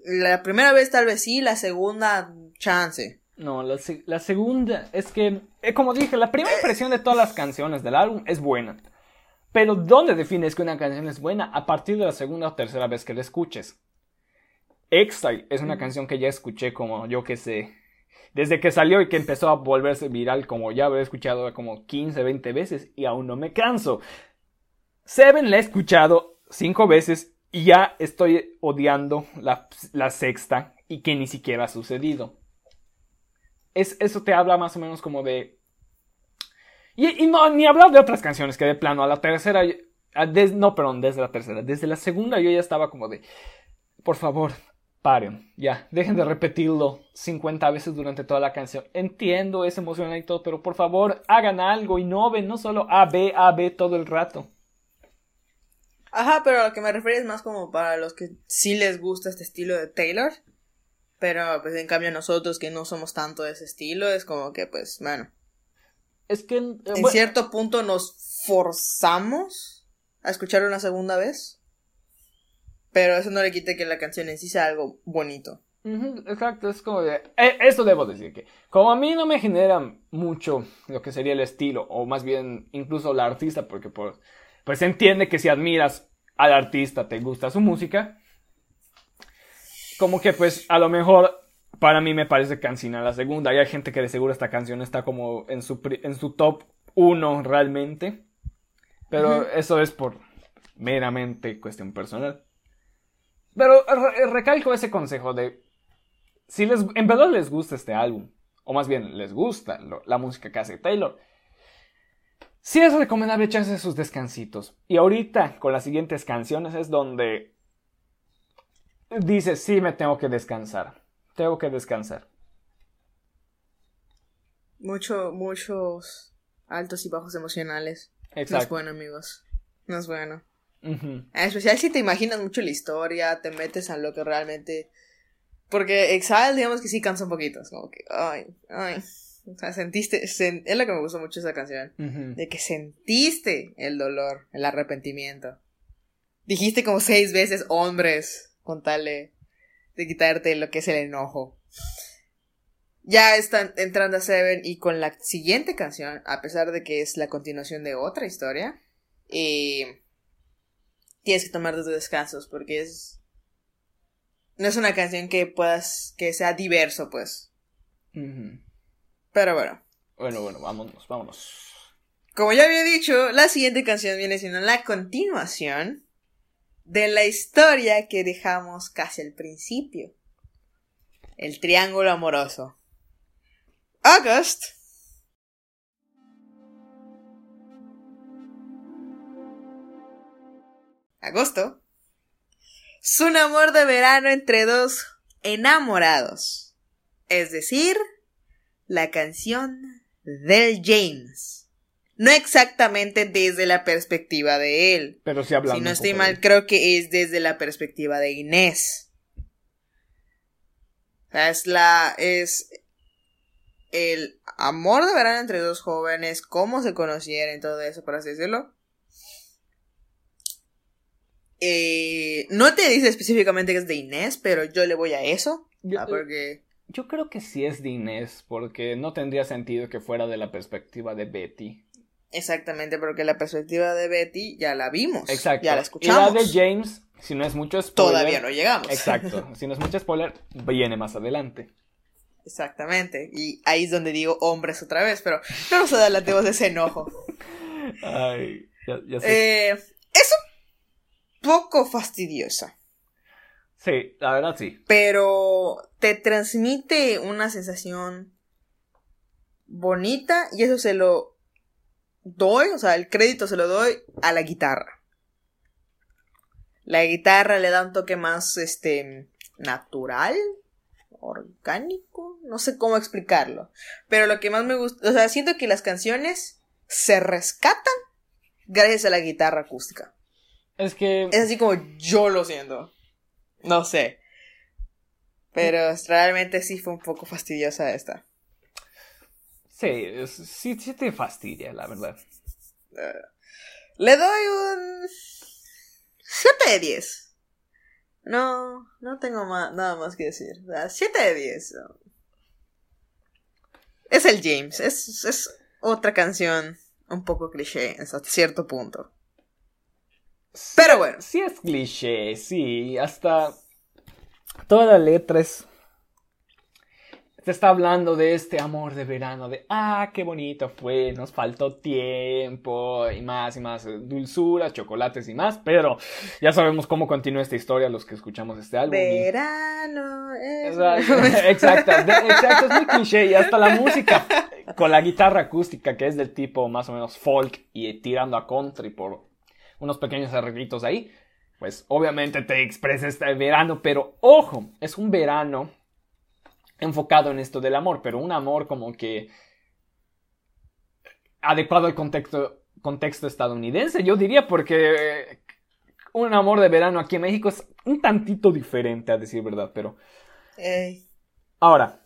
La primera vez tal vez sí, la segunda chance. No, la, la segunda es que, eh, como dije, la primera impresión de todas las canciones del álbum es buena. Pero ¿dónde defines que una canción es buena? A partir de la segunda o tercera vez que la escuches. Exile es una canción que ya escuché como, yo que sé, desde que salió y que empezó a volverse viral, como ya he escuchado como 15, 20 veces y aún no me canso. Seven la he escuchado 5 veces y ya estoy odiando la, sexta y que ni siquiera ha sucedido. Es, eso te habla más o menos como de... Y, no, ni hablar de otras canciones que de plano a la tercera... no, perdón, desde la tercera. Desde la segunda yo ya estaba como de... Por favor, paren, ya, dejen de repetirlo 50 veces durante toda la canción. Entiendo, es emocionante y todo, pero por favor hagan algo, innoven, no solo A, B, A, B todo el rato. Ajá, pero a lo que me refiero es más como para los que sí les gusta este estilo de Taylor. Pero pues en cambio nosotros que no somos tanto de ese estilo, es como que pues, bueno. Es que... Eh, en cierto punto nos forzamos a escuchar una segunda vez. Pero eso no le quite que la canción en sí sea algo bonito. exacto, es como de... Eh, esto debo decir que, como a mí no me genera mucho lo que sería el estilo, o más bien incluso la artista, porque pues, pues entiende que si admiras al artista, te gusta su música, como que pues a lo mejor para mí me parece cansina la segunda. Y hay gente que de seguro esta canción está como en su, en su top 1 realmente. Pero eso es por meramente cuestión personal. Pero recalco ese consejo de si les, en verdad les gusta este álbum, o más bien les gusta la música que hace Taylor, sí es recomendable echarse sus descansitos. Y ahorita, con las siguientes canciones, es donde dice, sí, me tengo que descansar. Tengo que descansar. Mucho, muchos altos y bajos emocionales. No es Exacto. bueno, amigos. No es bueno. En especial si te imaginas mucho la historia, te metes a lo que realmente. Porque Exile, digamos que sí cansa un poquito. Es como que, ay, ay. O sea, sentiste. sen- Es lo que me gustó mucho esa canción. De que sentiste el dolor, el arrepentimiento. Dijiste como seis veces hombres con tal de, de quitarte lo que es el enojo. Ya están entrando a Seven y con la siguiente canción, a pesar de que es la continuación de otra historia, eh, tienes que tomar tus descansos porque es no es una canción que puedas que sea diverso pues pero bueno Bueno, bueno, vámonos, vámonos. como ya había dicho la siguiente canción viene siendo la continuación de la historia que dejamos casi al principio el triángulo amoroso August agosto es un amor de verano entre dos enamorados. Es decir, la canción del James. No exactamente desde la perspectiva de él. Pero sí hablando. Si no estoy mal, creo que es desde la perspectiva de Inés. O sea, es la. es el amor de verano entre dos jóvenes, cómo se conocieron, todo eso, por así decirlo. Eh, no te dice específicamente que es de Inés, pero yo le voy a eso. Yo- ah, porque. Yo creo que sí es de Inés, porque no tendría sentido que fuera de la perspectiva de Betty. Exactamente, porque la perspectiva de Betty ya la vimos. Exacto. Ya la Y escuchamos. la de James, si no es mucho spoiler. Todavía no llegamos. Exacto. Si no es mucho spoiler, viene más adelante. Exactamente. Y ahí es donde digo hombres otra vez, pero no nos adelantemos de ese enojo. Ay, ya, ya sé. Eh, es un poco fastidiosa, Sí, la verdad sí. pero te transmite una sensación bonita y eso se lo doy, o sea, el crédito se lo doy a la guitarra. La guitarra le da un toque más, este, natural, orgánico, no sé cómo explicarlo. Pero lo que más me gusta, o sea, siento que las canciones se rescatan gracias a la guitarra acústica. Es que. Es así como yo lo siento. No sé. Pero realmente sí fue un poco fastidiosa esta. Sí, sí, sí te fastidia, la verdad. Le doy un 7 de 10. No, no tengo ma- nada más que decir. O sea, 7 de 10. Es el James. Es, es otra canción un poco cliché hasta cierto punto. Pero bueno. Sí es cliché, sí. Hasta. Toda la letra es. Te está hablando de este amor de verano, de ah, qué bonito fue, nos faltó tiempo, y más y más, dulzuras, chocolates y más, pero ya sabemos cómo continúa esta historia los que escuchamos este álbum. Verano. es- Exacto, exacto, es muy cliché y hasta la música con la guitarra acústica que es del tipo más o menos folk y tirando a country por unos pequeños arreglitos ahí, pues obviamente te expresa este verano, pero ojo, es un verano enfocado en esto del amor, pero un amor como que adecuado al contexto, contexto estadounidense, yo diría, porque un amor de verano aquí en México es un tantito diferente, a decir verdad, pero... Ey. Ahora,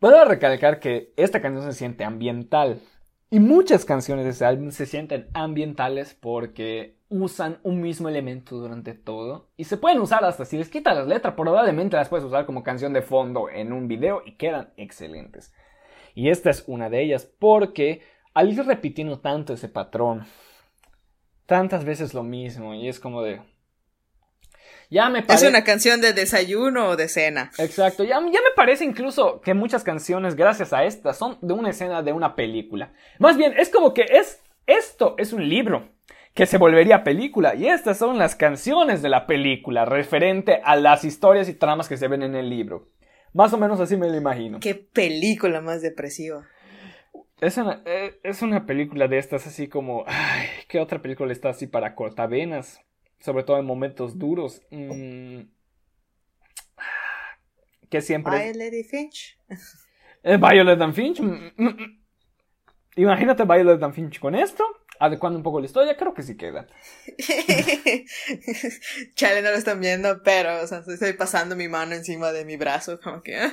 puedo recalcar que esta canción se siente ambiental. Y muchas canciones de ese álbum se sienten ambientales porque usan un mismo elemento durante todo. Y se pueden usar hasta si les quitas las letras, probablemente las puedes usar como canción de fondo en un video y quedan excelentes. Y esta es una de ellas porque al ir repitiendo tanto ese patrón, tantas veces lo mismo, y es como de... Ya me Es una canción de desayuno o de cena. Exacto, ya, ya me parece incluso que muchas canciones, gracias a esta, son de una escena de una película. Más bien, es como que es, esto es un libro que se volvería película y estas son las canciones de la película referente a las historias y tramas que se ven en el libro. Más o menos así me lo imagino. Qué película más depresiva. Es una, eh, es una película de estas así como... Ay, ¿Qué otra película está así para cortavenas? Sobre todo en momentos duros. Mm, que siempre... Violet y Finch. Eh, Violet and Finch. mm, mm. Imagínate Violet and Finch con esto, adecuando un poco la historia, creo que sí queda. Chale, no lo están viendo, pero, o sea, estoy pasando mi mano encima de mi brazo, como que.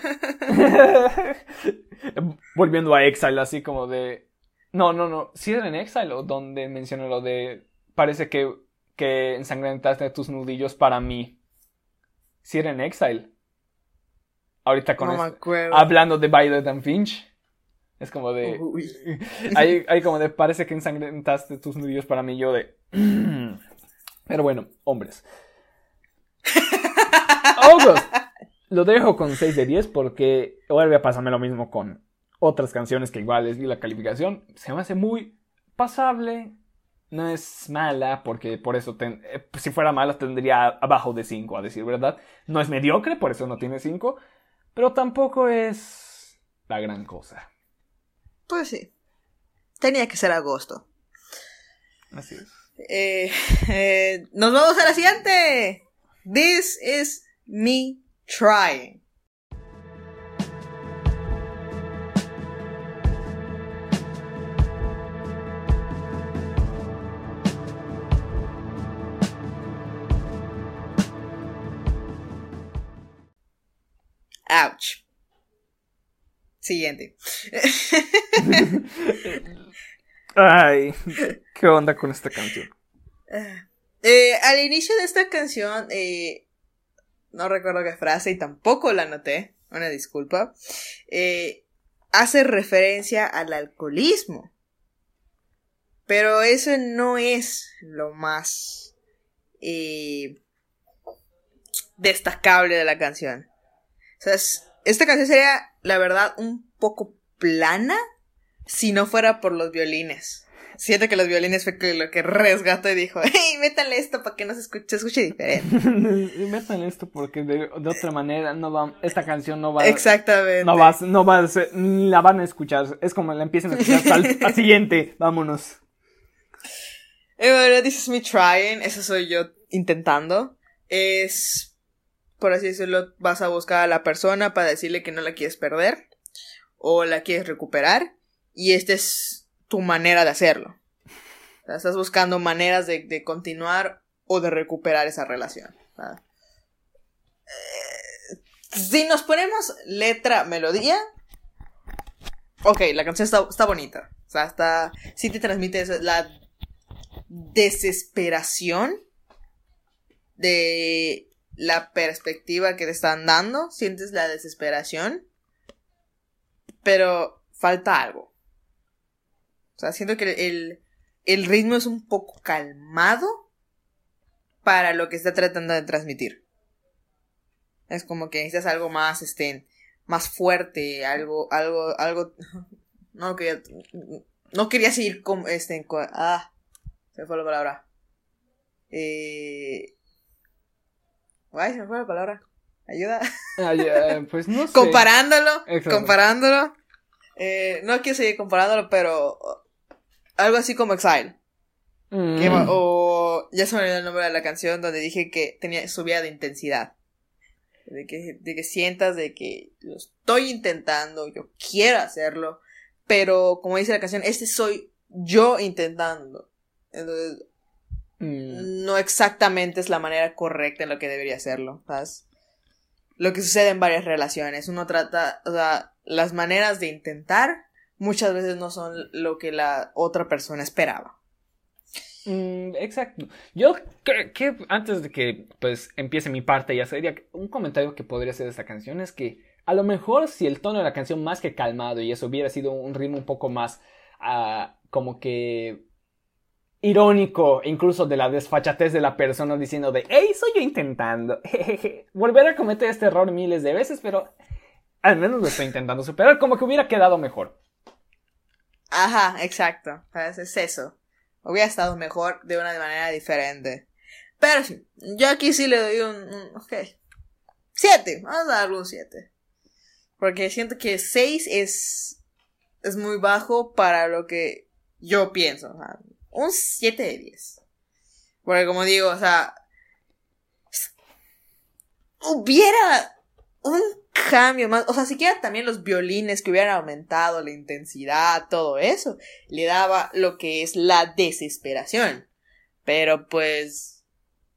Volviendo a Exile, así como de. No, no, no. Si era en Exile o donde mencioné lo de. Parece que, que ensangrentaste tus nudillos para mí. Si era en Exile. Ahorita con no me acuerdo. Hablando de Violet and Finch. Es como de. Hay, hay como de. Parece que ensangrentaste tus nudillos para mí. Yo de. Pero bueno, hombres. August. Lo dejo con 6 de 10 porque vuelve a pasarme lo mismo con otras canciones que igual les di la calificación. Se me hace muy pasable. No es mala porque por eso ten- eh, si fuera mala tendría abajo de 5 a decir verdad. No es mediocre, por eso no tiene 5. Pero tampoco es la gran cosa. Pues sí. Tenía que ser agosto. Así es. Eh, eh, nos vamos a la siguiente. This is me trying. Ouch. Siguiente. Ay, ¿qué onda con esta canción? Eh, al inicio de esta canción, eh, no recuerdo qué frase y tampoco la noté, una disculpa, eh, hace referencia al alcoholismo. Pero eso no es lo más eh, destacable de la canción. O sea, es- esta canción sería, la verdad, un poco plana si no fuera por los violines. Siento que los violines fue lo que resgató y dijo, hey, métale esto para que no se escuche, se escuche diferente. Metan esto porque de, de otra manera no va, esta canción no va, Exactamente. no va, no va a ser, la van a escuchar. Es como la empiecen a escuchar hasta al, al siguiente. Vámonos. Eh, bueno, this is me trying, eso soy yo intentando. Es, por así decirlo, vas a buscar a la persona para decirle que no la quieres perder o la quieres recuperar y esta es tu manera de hacerlo. Estás buscando maneras de, de continuar o de recuperar esa relación. ¿verdad? Eh, si nos ponemos letra, melodía. Ok, la canción está, está bonita. O sea, está. Sí te transmite la desesperación de la perspectiva que te están dando. Sientes la desesperación. Pero falta algo. O sea, siento que el, el ritmo es un poco calmado para lo que está tratando de transmitir. Es como que necesitas algo más, este, más fuerte, algo, algo, algo, no quería, no quería seguir con, este, con- ah, se me fue la palabra. Eh, ay, se me fue la palabra. Ayuda. Ay, eh, pues no sé. Comparándolo, Exacto. comparándolo. Eh, no quiero seguir comparándolo, pero algo así como Exile. Mm. Que o ya se me olvidó el nombre de la canción donde dije que tenía subida de intensidad. De que, de que sientas de que lo estoy intentando, yo quiero hacerlo, pero como dice la canción, este soy yo intentando. Entonces, Mm. no exactamente es la manera correcta en lo que debería hacerlo. ¿sabes? Lo que sucede en varias relaciones. Uno trata, o sea, las maneras de intentar muchas veces no son lo que la otra persona esperaba. Mm, exacto. Yo que, que antes de que pues empiece mi parte ya sería un comentario que podría hacer de esta canción es que a lo mejor si el tono de la canción más que calmado y eso hubiera sido un ritmo un poco más ah, como que irónico incluso de la desfachatez de la persona diciendo de hey soy yo intentando volver a cometer este error miles de veces pero al menos lo estoy intentando superar como que hubiera quedado mejor Ajá, exacto. ¿sabes? Es eso. Hubiera estado mejor de una manera diferente. Pero yo aquí sí le doy un, ok. Siete, vamos a darle un siete. Porque siento que seis es, es muy bajo para lo que yo pienso. Un siete de diez. Porque como digo, o sea, hubiera un cambio más, o sea, siquiera también los violines que hubieran aumentado la intensidad, todo eso, le daba lo que es la desesperación. Pero pues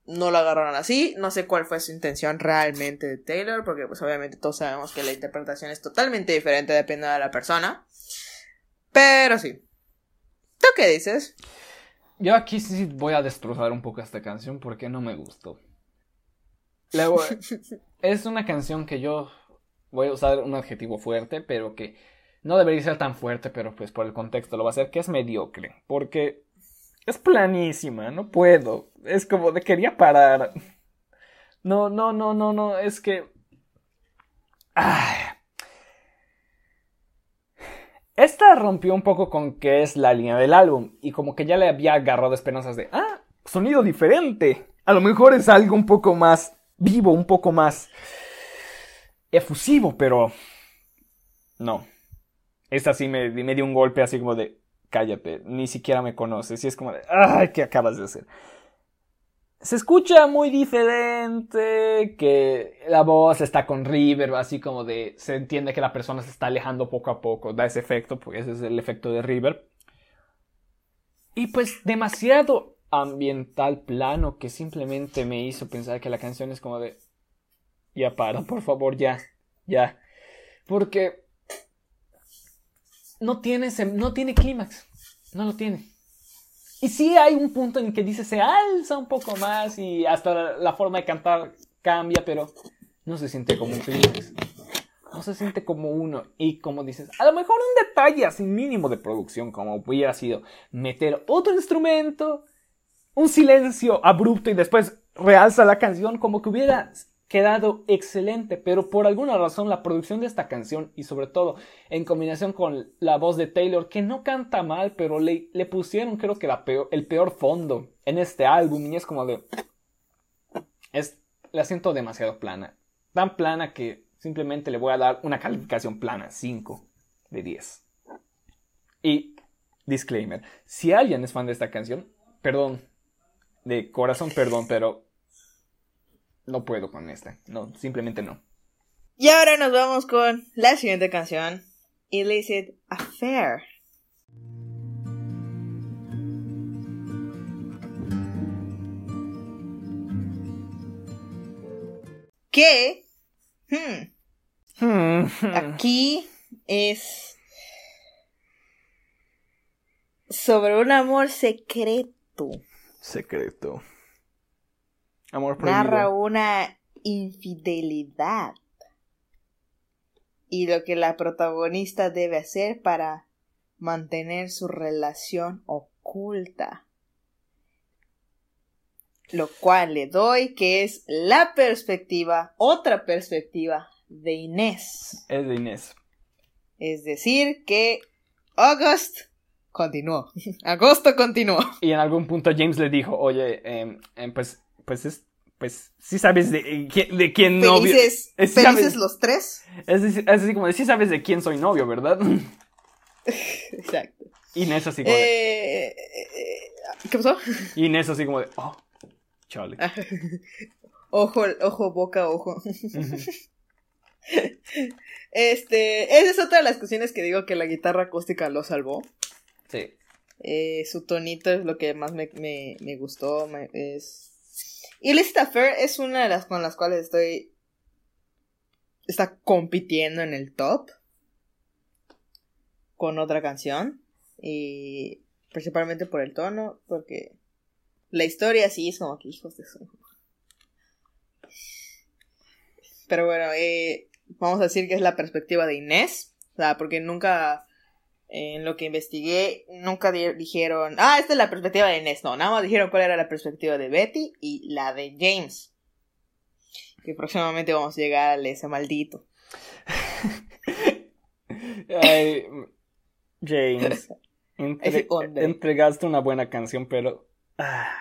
no lo agarraron así, no sé cuál fue su intención realmente de Taylor, porque pues obviamente todos sabemos que la interpretación es totalmente diferente dependiendo de la persona. Pero sí. ¿Tú qué dices? Yo aquí sí voy a destrozar un poco esta canción porque no me gustó. Luego, es una canción que yo voy a usar un adjetivo fuerte, pero que no debería ser tan fuerte, pero pues por el contexto lo va a ser, que es mediocre. Porque es planísima, no puedo. Es como de quería parar. No, no, no, no, no, es que... Esta rompió un poco con que es la línea del álbum y como que ya le había agarrado esperanzas de, ah, sonido diferente. A lo mejor es algo un poco más vivo, un poco más efusivo, pero no. Esta sí me, me dio un golpe así como de, cállate, ni siquiera me conoces. Y es como de, ay, ¿qué acabas de hacer? Se escucha muy diferente, que la voz está con reverb, así como de, se entiende que la persona se está alejando poco a poco, da ese efecto, porque ese es el efecto de reverb. Y pues demasiado ambiental plano que simplemente me hizo pensar que la canción es como de, ya para, por favor, ya, ya. Porque no tiene, no tiene clímax. No lo tiene. Y sí hay un punto en que dice se alza un poco más y hasta la, forma de cantar cambia, pero no se siente como un clímax. No se siente como uno. Y como dices, a lo mejor un detalle así mínimo de producción, como hubiera sido meter otro instrumento, un silencio abrupto y después realza la canción, como que hubiera quedado excelente, pero por alguna razón la producción de esta canción y sobre todo en combinación con la voz de Taylor, que no canta mal, pero le, le pusieron creo que el peor fondo en este álbum y es como de... Es, la siento demasiado plana, tan plana que simplemente le voy a dar una calificación plana, 5 de 10. Y disclaimer, si alguien es fan de esta canción, perdón, de corazón perdón, pero no puedo con esta. No, simplemente no. Y ahora nos vamos con la siguiente canción, Illicit Affair. Que hmm, aquí es sobre un amor secreto. Secreto. Narra una infidelidad. Y lo que la protagonista debe hacer para mantener su relación oculta. Lo cual le doy que es la perspectiva, otra perspectiva de Inés. Es de Inés. Es decir, que August continuó. Agosto continuó. Y en algún punto James le dijo, oye, em, em, pues pues es, pues sí sabes de, eh, de quién novio. ¿Felices, ¿felices los tres? Es, es, así como de, sí sabes de quién soy novio, ¿verdad? Exacto. Inés así como de, eh, eh, ¿Qué pasó? Inés así como de, oh, chale. ojo, ojo, boca, ojo. este, esa es otra de las cuestiones que digo que la guitarra acústica lo salvó. Sí. su tonito es lo que más me, me, me gustó. Me, es y Illicit Affair es una de las con las cuales estoy. Está compitiendo en el top. Con otra canción. Y. Principalmente por el tono. Porque. La historia sí es como que hijos de su. Pero bueno, eh, vamos a decir que es la perspectiva de Inés. O sea, porque nunca en lo que investigué, nunca dijeron, ah, esta es la perspectiva de Inés. No, nada más dijeron cuál era la perspectiva de Betty y la de James. Que próximamente vamos a llegar a ese maldito. Ay, James, entregaste una buena canción, pero... Ah.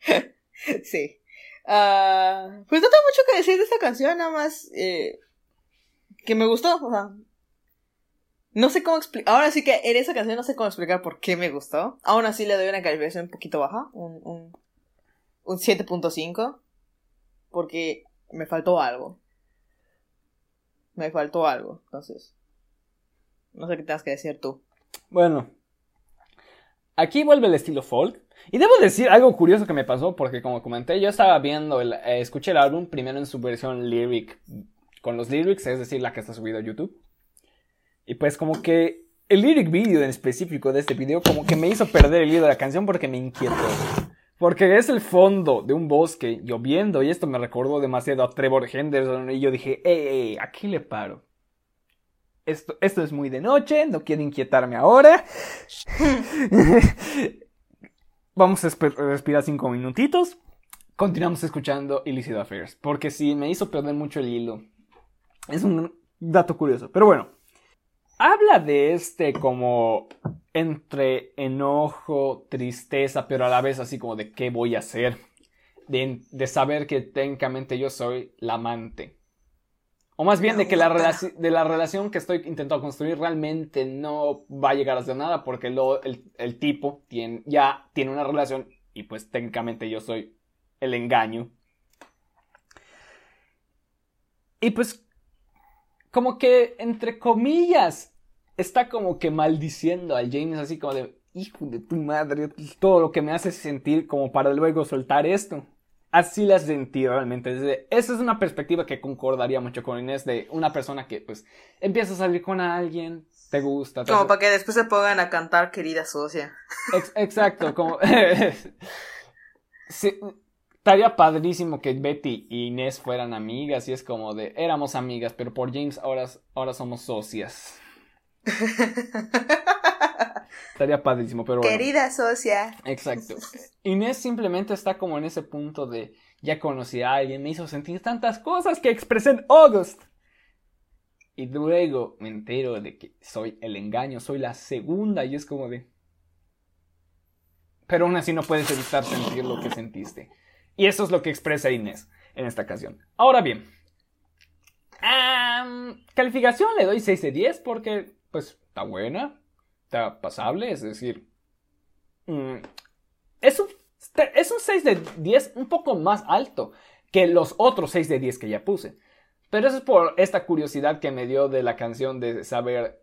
sí. Uh, pues no tengo mucho que decir de esta canción, nada más eh, que me gustó. O sea, no sé cómo explicar. Ahora sí que en esa canción no sé cómo explicar por qué me gustó. Aún así le doy una calificación un poquito baja. Un, un, un 7.5. Porque me faltó algo. Me faltó algo, entonces. No sé qué tengas que decir tú. Bueno, aquí vuelve el estilo folk. Y debo decir algo curioso que me pasó, porque como comenté, yo estaba viendo, el, eh, escuché el álbum primero en su versión lyric, con los lyrics, es decir, la que está subido a YouTube. Y pues como que el lyric video en específico de este video como que me hizo perder el hilo de la canción porque me inquietó. Porque es el fondo de un bosque lloviendo y esto me recordó demasiado a Trevor Henderson y yo dije, eh, aquí le paro. Esto, esto es muy de noche, no quiero inquietarme ahora. Vamos a respirar cinco minutitos. Continuamos escuchando Illicit Affairs. Porque sí, me hizo perder mucho el hilo. Es un dato curioso. Pero bueno. Habla de este como entre enojo, tristeza, pero a la vez así como de qué voy a hacer. De, de saber que técnicamente yo soy la amante. O más bien de que la, de la relación que estoy intentando construir realmente no va a llegar a ser nada porque el, tipo tiene, ya tiene una relación y pues técnicamente yo soy el engaño. Y pues como que entre comillas está como que maldiciendo al James así como de hijo de tu madre, todo lo que me hace sentir como para luego soltar esto así las sentí realmente. esa es una perspectiva que concordaría mucho con Inés de una persona que pues empieza a salir con alguien, te gusta. Como para que después se pongan a cantar querida socia. exacto, como... estaría padrísimo que Betty y Inés fueran amigas y es como de éramos amigas, pero por James ahora, ahora somos socias. Estaría padrísimo, pero bueno. Querida socia. Exacto. Inés simplemente está como en ese punto de ya conocí a alguien, me hizo sentir tantas cosas que expresé en August. Y luego me entero de que soy el engaño, soy la segunda y es como de... Pero aún así no puedes evitar sentir lo que sentiste. Y eso es lo que expresa Inés en esta canción. Ahora bien, calificación le doy 6 de 10 porque pues está buena, está pasable, es decir, mm, es, un, es un 6 de 10 un poco más alto que los otros 6 de 10 que ya puse. Pero eso es por esta curiosidad que me dio de la canción de saber,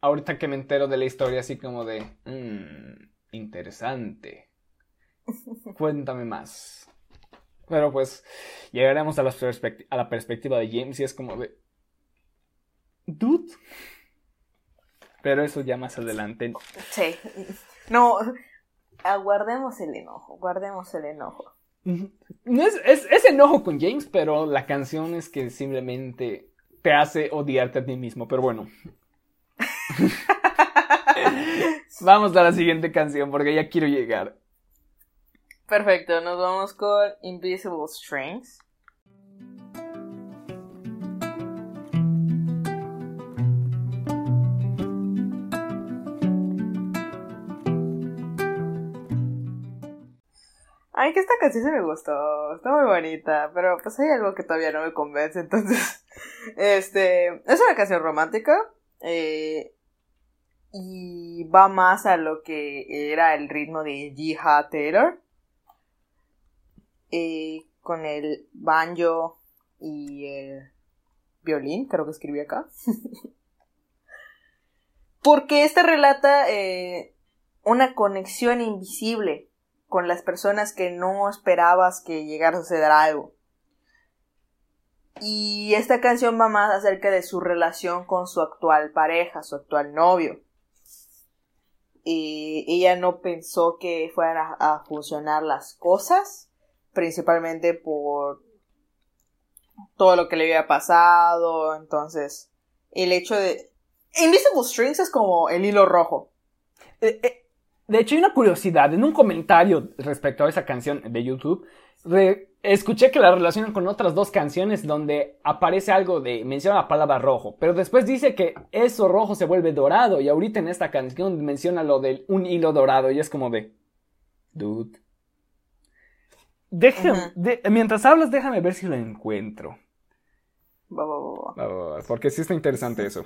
ahorita que me entero de la historia, así como de, mmm, interesante. Cuéntame más. Pero pues llegaremos a la, a la perspectiva de James y es como de... Dude. Pero eso ya más adelante. Sí. No, aguardemos el enojo, guardemos el enojo. No es, es, enojo con James, pero la canción es que simplemente te hace odiarte a ti mismo. Pero bueno. vamos a la siguiente canción porque ya quiero llegar. Perfecto, nos vamos con Invisible Strings. Ay, que esta canción se me gustó, está muy bonita, pero pues hay algo que todavía no me convence, entonces, este, es una canción romántica, eh, y va más a lo que era el ritmo de Jiha Taylor, eh, con el banjo y el violín, creo que escribí acá. Porque este relata eh, una conexión invisible con las personas que no esperabas que llegara a suceder algo. Y esta canción va más acerca de su relación con su actual pareja, su actual novio. Y ella no pensó que fueran a, funcionar las cosas, principalmente por todo lo que le había pasado. Entonces, el hecho de. Invisible Strings es como el hilo rojo. Eh, eh, de hecho, hay una curiosidad. En un comentario respecto a esa canción de YouTube, escuché que la relacionan con otras dos canciones donde aparece algo de. menciona la palabra rojo. Pero después dice que eso rojo se vuelve dorado. Y ahorita en esta canción menciona lo de un hilo dorado. Y es como de. Dude. mientras hablas, déjame ver si lo encuentro. porque sí está interesante eso.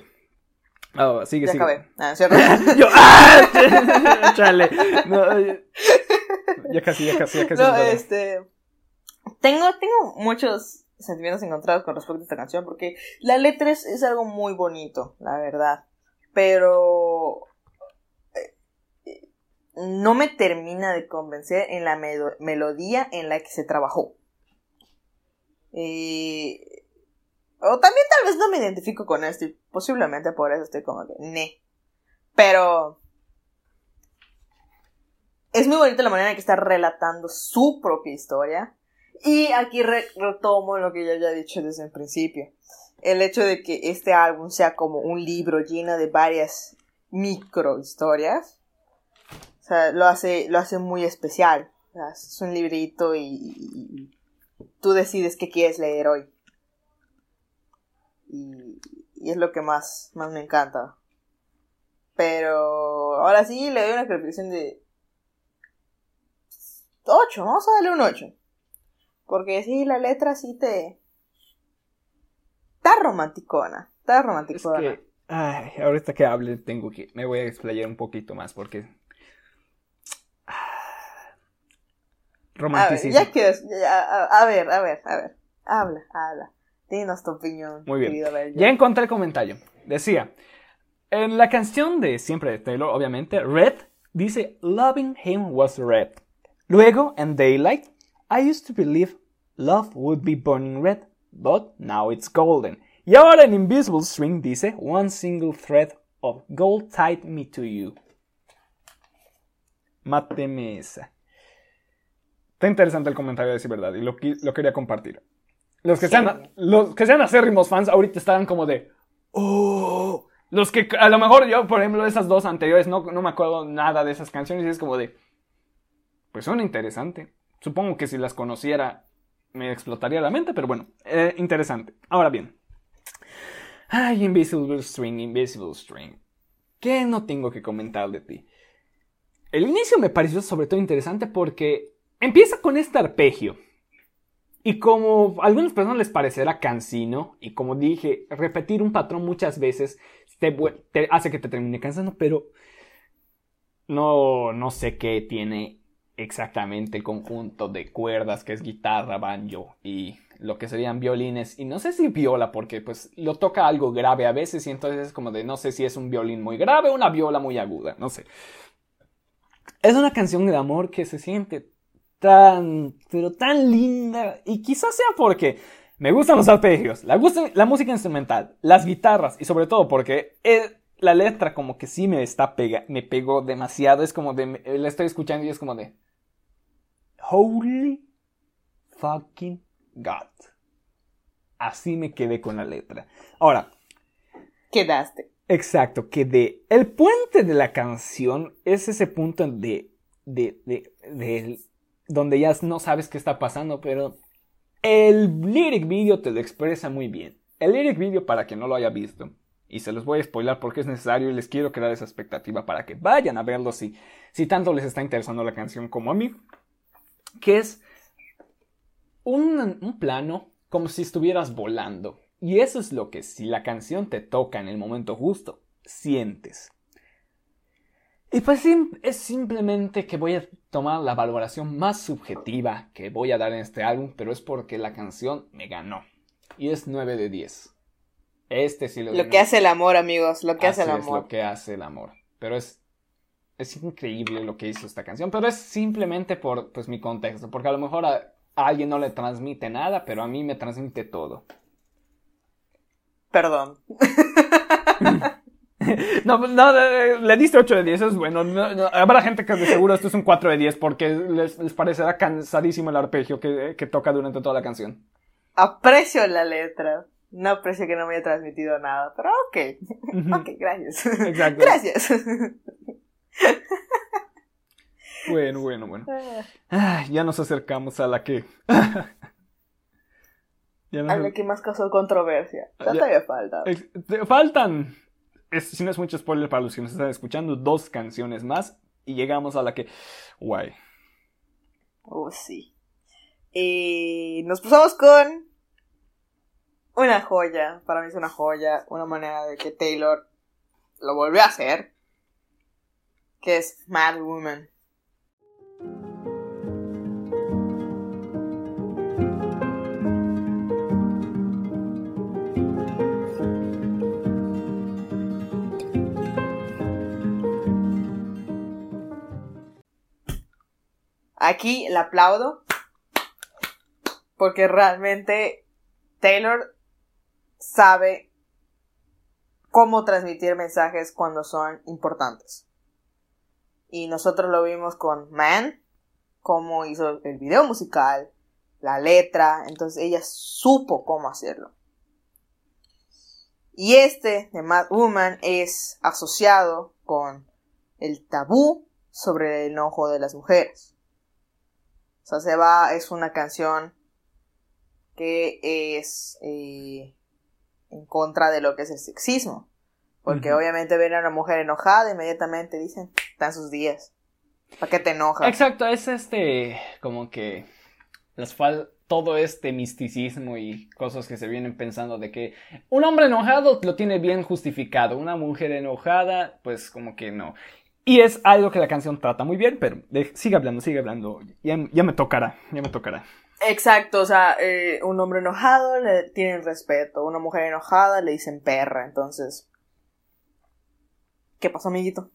Oh, sigue, ya sigue. acabé. Ah, ¿cierto? Yo, ¡ah! Chale. No, ya casi, ya casi, ya casi. No, este. tengo, tengo muchos sentimientos encontrados con respecto a esta canción porque la letra es, es algo muy bonito, la verdad. Pero eh, no me termina de convencer en la melo- melodía en la que se trabajó. Eh, o también tal vez no me identifico con esto y posiblemente por eso estoy como que ne. Pero es muy bonita la manera en que está relatando su propia historia. Y aquí re- retomo lo que ya había dicho desde el principio. El hecho de que este álbum sea como un libro lleno de varias micro historias. O sea, lo hace, lo hace muy especial. O es un librito y, y- y tú decides qué quieres leer hoy. Y, y es lo que más, más me encanta. Pero ahora sí le doy una calificación de 8, vamos a darle un 8. Porque sí, la letra sí te... Está romanticona, está Es romanticona. que, ay, ahorita que hable tengo que, me voy a explayar un poquito más porque... A ver, Romanticismo. ya a, a ver, a ver, a ver. Habla, habla. Dinos tu opinión, Muy bien. Ya encontré el comentario. Decía, en la canción de Siempre de Taylor, obviamente, Red dice, Loving him was red. Luego, en Daylight, I used to believe love would be burning red, but now it's golden. Y ahora en Invisible String dice, One single thread of gold tied me to you. Máteme esa. Está interesante el comentario, a decir verdad, y lo quería compartir. Los que, Sí. sean, los que sean acérrimos fans ahorita estarán como de... Oh. Los que a lo mejor yo, por ejemplo, esas dos anteriores no, no me acuerdo nada de esas canciones y es como de... Pues suena interesante. Supongo que si las conociera me explotaría la mente, pero bueno, eh, interesante. Ahora bien. Ay, Invisible String, Invisible String. ¿Qué no tengo que comentar de ti? El inicio me pareció sobre todo interesante porque empieza con este arpegio. Y como a algunas personas les parecerá cansino, y como dije, repetir un patrón muchas veces te, hace que te termine cansando, pero no, no sé qué tiene exactamente el conjunto de cuerdas que es guitarra, banjo y lo que serían violines y no sé si viola porque pues lo toca algo grave a veces y entonces es como de no sé si es un violín muy grave o una viola muy aguda, no sé. Es una canción de amor que se siente tan, pero tan linda y quizás sea porque me gustan los arpegios, la, gusta- la música instrumental, las guitarras y sobre todo porque eh, la letra como que sí me está pega, me pegó demasiado, es como de, la estoy escuchando y es como de Holy fucking God. Así me quedé con la letra. Ahora, Quedaste. Exacto, que de el puente de la canción es ese punto de, de, de, de- donde ya no sabes qué está pasando, pero el lyric video te lo expresa muy bien. El lyric video, para quien no lo haya visto, y se los voy a spoiler porque es necesario y les quiero crear esa expectativa para que vayan a verlo si, si tanto les está interesando la canción como a mí, que es un, un plano como si estuvieras volando. Y eso es lo que si la canción te toca en el momento justo, sientes. Y pues es simplemente que voy a tomar la valoración más subjetiva que voy a dar en este álbum, pero es porque la canción me ganó. Y es 9 de 10. Este sí lo Lo ganó. que hace el amor, amigos, lo que hace el Así es amor. lo que hace el amor. Pero es, es increíble lo que hizo esta canción. Pero es simplemente por pues, mi contexto. Porque a lo mejor a, a alguien no le transmite nada, pero a mí me transmite todo. Perdón. No, pues, no, eh, le diste 8 de 10, eso es bueno. No, no, habrá gente que de seguro esto es un 4 de 10 porque les, les parecerá cansadísimo el arpegio que, que toca durante toda la canción. Aprecio la letra. No aprecio que no me haya transmitido nada, pero ok. Ujú. Ok, gracias. Exacto. Gracias. Bueno, bueno, bueno. Ay, ya nos acercamos a la que... ya nos- A lo que más causó controversia. Ya- Todavía falta. Faltan, es- si no es mucho spoiler para los que nos están escuchando, dos canciones más y llegamos a la que... Guay. Oh, sí. Y nos pasamos con una joya. Para mí es una joya. Una manera de que Taylor lo volvió a hacer. Que es Mad Woman. Aquí la aplaudo. Porque realmente Taylor sabe cómo transmitir mensajes cuando son importantes. Y nosotros lo vimos con Man, cómo hizo el video musical, la letra, entonces ella supo cómo hacerlo. Y este de Mad Woman es asociado con el tabú sobre el enojo de las mujeres. O sea, se va, es una canción que es eh, en contra de lo que es el sexismo. Porque obviamente ven a una mujer enojada, inmediatamente dicen, están sus días. ¿Para qué te enojas? Exacto, es este, como que las fal todo este misticismo y cosas que se vienen pensando de que un hombre enojado lo tiene bien justificado, una mujer enojada, pues como que no. Y es algo que la canción trata muy bien, pero sigue hablando, sigue hablando, ya, ya, me tocará, ya me tocará. Exacto, o sea, eh, un hombre enojado le tienen respeto, una mujer enojada le dicen perra, entonces ¿Qué pasó, amiguito?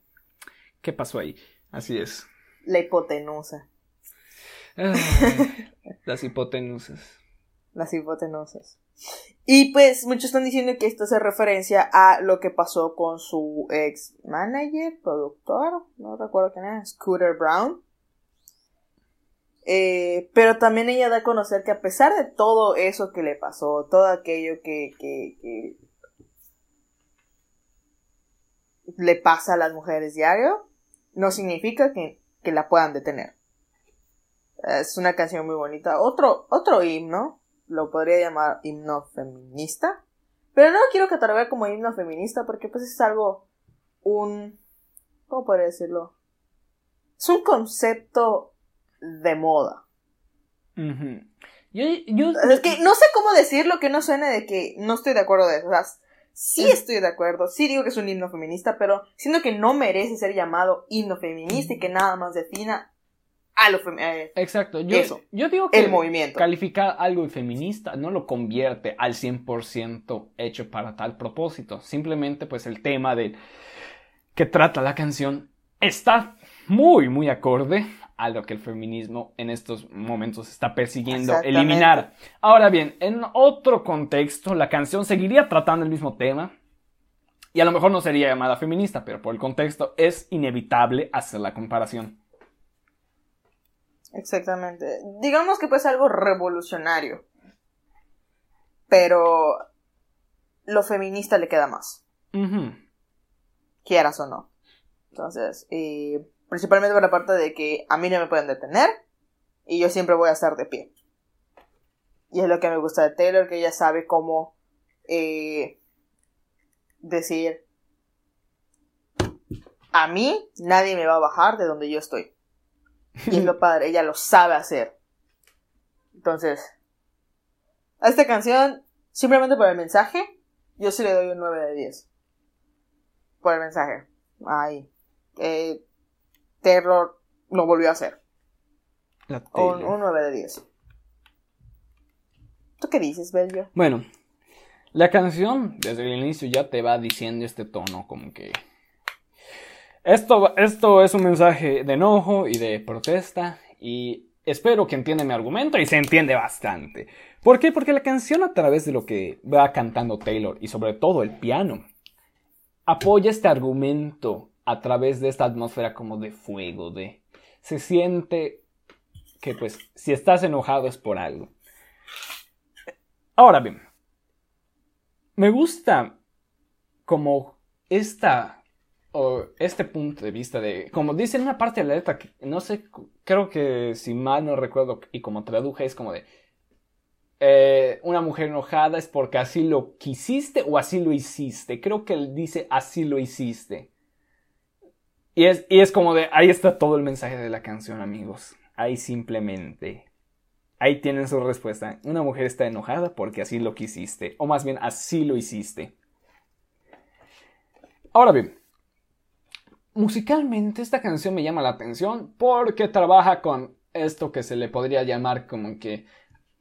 ¿Qué pasó ahí? Así es. La hipotenusa. las hipotenusas. Las hipotenusas. Y pues muchos están diciendo que esto hace referencia a lo que pasó con su ex manager, productor, no recuerdo quién era, Scooter Brown. Eh, pero también ella da a conocer que a pesar de todo eso que le pasó, todo aquello que, que le pasa a las mujeres diario, no significa que, la puedan detener. Es una canción muy bonita. Otro, otro himno, lo podría llamar himno feminista, pero no lo quiero catalogar como himno feminista porque pues es algo, un, ¿cómo podría decirlo? Es un concepto de moda. Es que no sé cómo decirlo que no suene de que no estoy de acuerdo de eso. Sí estoy de acuerdo, sí digo que es un himno feminista, pero siento que no merece ser llamado himno feminista y que nada más defina a lo feminista. Eh, Exacto, yo, yo digo que el movimiento. calificar algo feminista no lo convierte al 100% hecho para tal propósito. Simplemente pues el tema de que trata la canción está muy, muy acorde a lo que el feminismo en estos momentos está persiguiendo eliminar. Ahora bien, en otro contexto, la canción seguiría tratando el mismo tema. Y a lo mejor no sería llamada feminista, pero por el contexto es inevitable hacer la comparación. Exactamente. Digamos que pues algo revolucionario. Pero lo feminista le queda más. Quieras o no. Entonces, eh, Principalmente por la parte de que a mí no me pueden detener y yo siempre voy a estar de pie. Y es lo que me gusta de Taylor, que ella sabe cómo eh, decir, a mí nadie me va a bajar de donde yo estoy. Y es lo padre, ella lo sabe hacer. Entonces, a esta canción, simplemente por el mensaje, yo sí le doy un 9 de 10. Por el mensaje. Ahí. Eh, Terror lo volvió a hacer. Un, 9 de 10. ¿Tú qué dices, Bello? Bueno, la canción desde el inicio ya te va diciendo este tono como que... Esto, esto es un mensaje de enojo y de protesta y espero que entienda mi argumento y se entiende bastante. ¿Por qué? Porque la canción a través de lo que va cantando Taylor y sobre todo el piano apoya este argumento a través de esta atmósfera como de fuego, de... Se siente que pues si estás enojado es por algo. Ahora bien, me gusta como esta o este punto de vista de como dice en una parte de la letra que no sé creo que si mal no recuerdo y como traduje es como de eh, una mujer enojada es porque así lo quisiste o así lo hiciste creo que él dice así lo hiciste y es, y es como de, ahí está todo el mensaje de la canción, amigos. Ahí simplemente. Ahí tienen su respuesta. Una mujer está enojada porque así lo quisiste. O más bien, así lo hiciste. Ahora bien, musicalmente esta canción me llama la atención porque trabaja con esto que se le podría llamar como que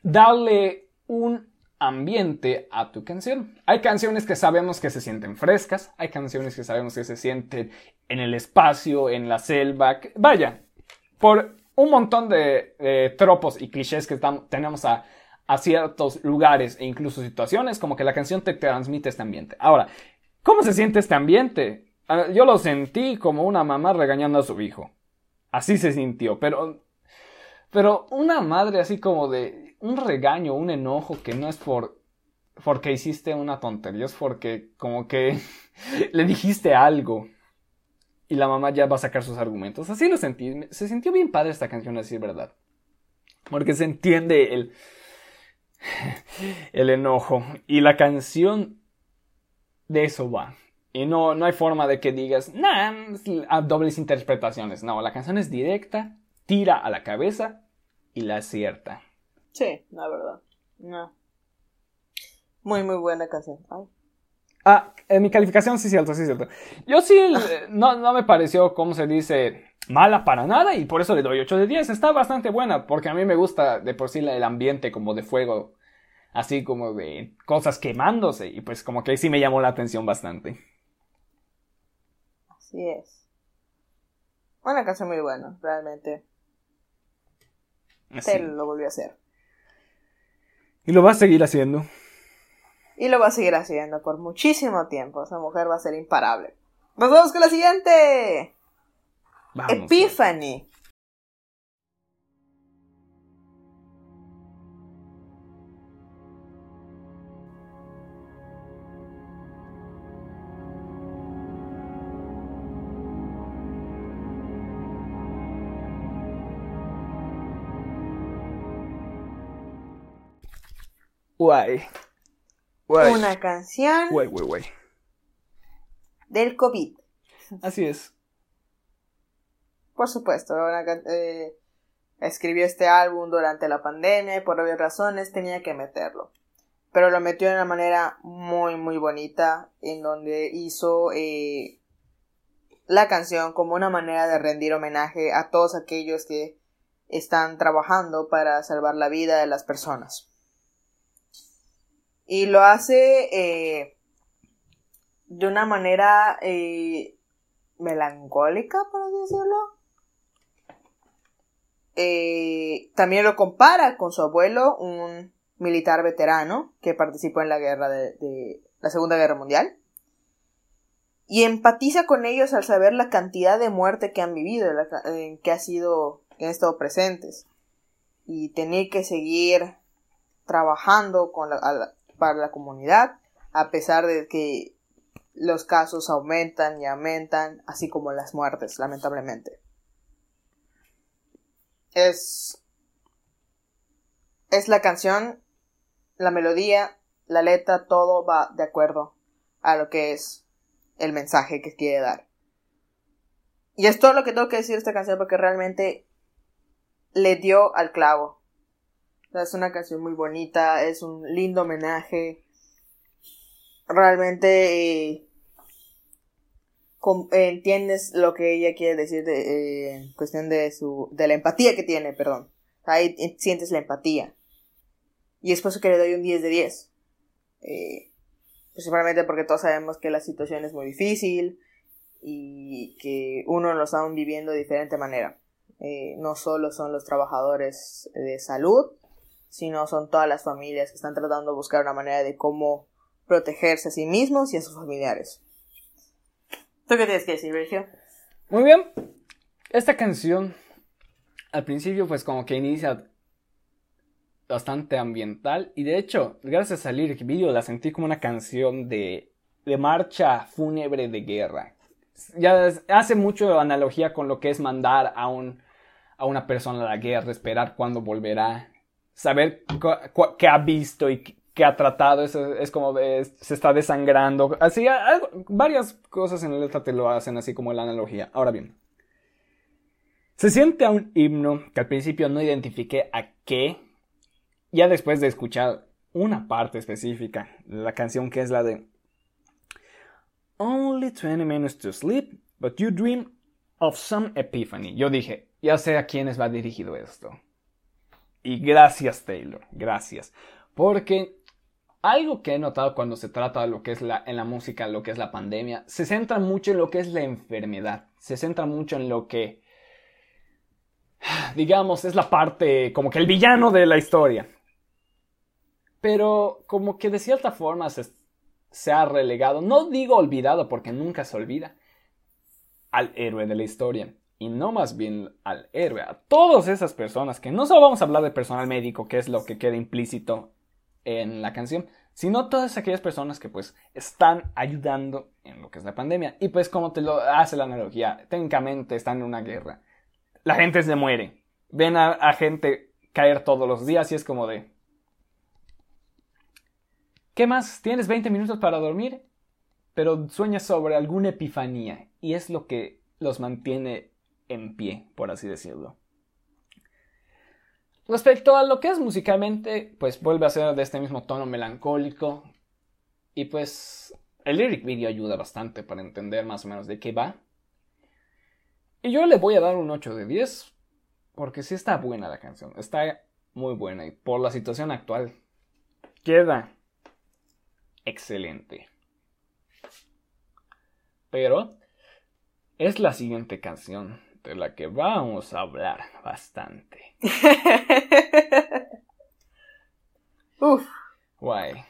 darle un ambiente a tu canción. Hay canciones que sabemos que se sienten frescas, hay canciones que sabemos que se sienten en el espacio, en la selva, vaya, por un montón de tropos y clichés que tenemos a ciertos lugares e incluso situaciones, como que la canción te transmite este ambiente. Ahora, ¿cómo se siente este ambiente? Yo lo sentí como una mamá regañando a su hijo. Así se sintió, pero pero una madre así como de un regaño, un enojo que no es por porque hiciste una tontería, es porque como que le dijiste algo y la mamá ya va a sacar sus argumentos. Así lo sentí. Se sintió bien padre esta canción, a decir verdad. Porque se entiende el, el enojo. Y la canción de eso va. Y no, no hay forma de que digas, nah, dobles interpretaciones. No, la canción es directa, tira a la cabeza y la acierta. Sí, la verdad. No. Muy, muy buena canción. Ah, en mi calificación sí es cierto, sí es cierto. Yo sí, no, no me pareció, como se dice, mala para nada y por eso le doy 8 de 10. Está bastante buena porque a mí me gusta de por sí el ambiente como de fuego, así como de cosas quemándose y pues como que sí me llamó la atención bastante. Así es. Una canción muy buena, realmente. Sí. lo volvió a hacer. Y lo va a seguir haciendo. Y lo va a seguir haciendo por muchísimo tiempo. Esa mujer va a ser imparable. Nos vamos con la siguiente. Epiphany. Guay. Una canción. Guay, guay, guay. Del COVID. Así es. Por supuesto, eh, escribió este álbum durante la pandemia y por obvias razones tenía que meterlo. Pero lo metió de una manera muy, muy bonita, en donde hizo eh, la canción como una manera de rendir homenaje a todos aquellos que están trabajando para salvar la vida de las personas. Y lo hace eh, de una manera eh, melancólica, por así decirlo. Eh, también lo compara con su abuelo, un militar veterano que participó en la guerra de, la Segunda Guerra Mundial. Y empatiza con ellos al saber la cantidad de muerte que han vivido, que ha sido, que han estado presentes. Y tener que seguir trabajando con la, para la comunidad, a pesar de que los casos aumentan y aumentan, así como las muertes, lamentablemente. Es. Es la canción, la melodía, la letra, todo va de acuerdo a lo que es el mensaje que quiere dar. Y es todo lo que tengo que decir de esta canción porque realmente le dio al clavo. Es una canción muy bonita, es un lindo homenaje. Realmente eh, entiendes lo que ella quiere decir de eh, en cuestión de su de la empatía que tiene, perdón. Ahí sientes la empatía. Y es por eso que le doy un 10 de 10. Eh, principalmente porque todos sabemos que la situación es muy difícil y que uno lo está viviendo de diferente manera. no solo son los trabajadores de salud, sino son todas las familias que están tratando de buscar una manera de cómo protegerse a sí mismos y a sus familiares. ¿Tú qué tienes que decir, Virgil? Muy bien. Esta canción, al principio, pues como que inicia bastante ambiental. Y de hecho, gracias al lyric video, la sentí como una canción de, de marcha fúnebre de guerra. Ya hace mucho analogía con lo que es mandar a, un, a una persona a la guerra, esperar cuándo volverá saber qué ha visto y qué ha tratado, es, es como se está desangrando. Así, varias cosas en la letra te lo hacen así como la analogía. Ahora bien, se siente a un himno que al principio no identifiqué a qué, ya después de escuchar una parte específica de la canción que es la de Only 20 minutes to sleep, but you dream of some epiphany. Yo dije, ya sé a quiénes va dirigido esto. Y gracias Taylor, gracias. Porque algo que he notado cuando se trata de lo que es la, en la música, lo que es la pandemia, se centra mucho en lo que es la enfermedad. Se centra mucho en lo que... digamos, es la parte como que el villano de la historia. Pero como que de cierta forma se, se ha relegado, no digo olvidado porque nunca se olvida, al héroe de la historia. Y no más bien al héroe, a todas esas personas que no solo vamos a hablar de personal médico, que es lo que queda implícito en la canción, sino todas aquellas personas que pues están ayudando en lo que es la pandemia. Y pues como te lo hace la analogía, técnicamente están en una guerra. La gente se muere. Ven a, a gente caer todos los días y es como de... ¿Qué más? ¿Tienes 20 minutos para dormir? Pero sueñas sobre alguna epifanía y es lo que los mantiene en pie, por así decirlo. Respecto a lo que es musicalmente, pues vuelve a ser de este mismo tono melancólico. Y pues el lyric video ayuda bastante para entender más o menos de qué va. Y yo le voy a dar un 8 de 10. Porque sí está buena la canción. Está muy buena. Y por la situación actual, queda excelente. Pero es la siguiente canción de la que vamos a hablar bastante. Uf. Guay.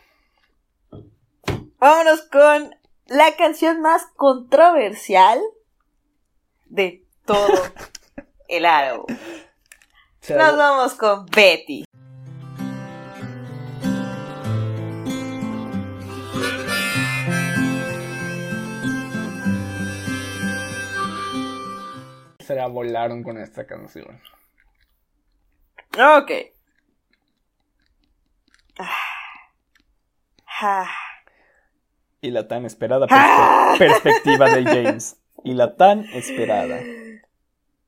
Vámonos con la canción más controversial de todo el álbum. Nos vamos con Betty. Se la volaron con esta canción. Ok. Ah. Y la tan esperada perspe- perspectiva de James. Y la tan esperada.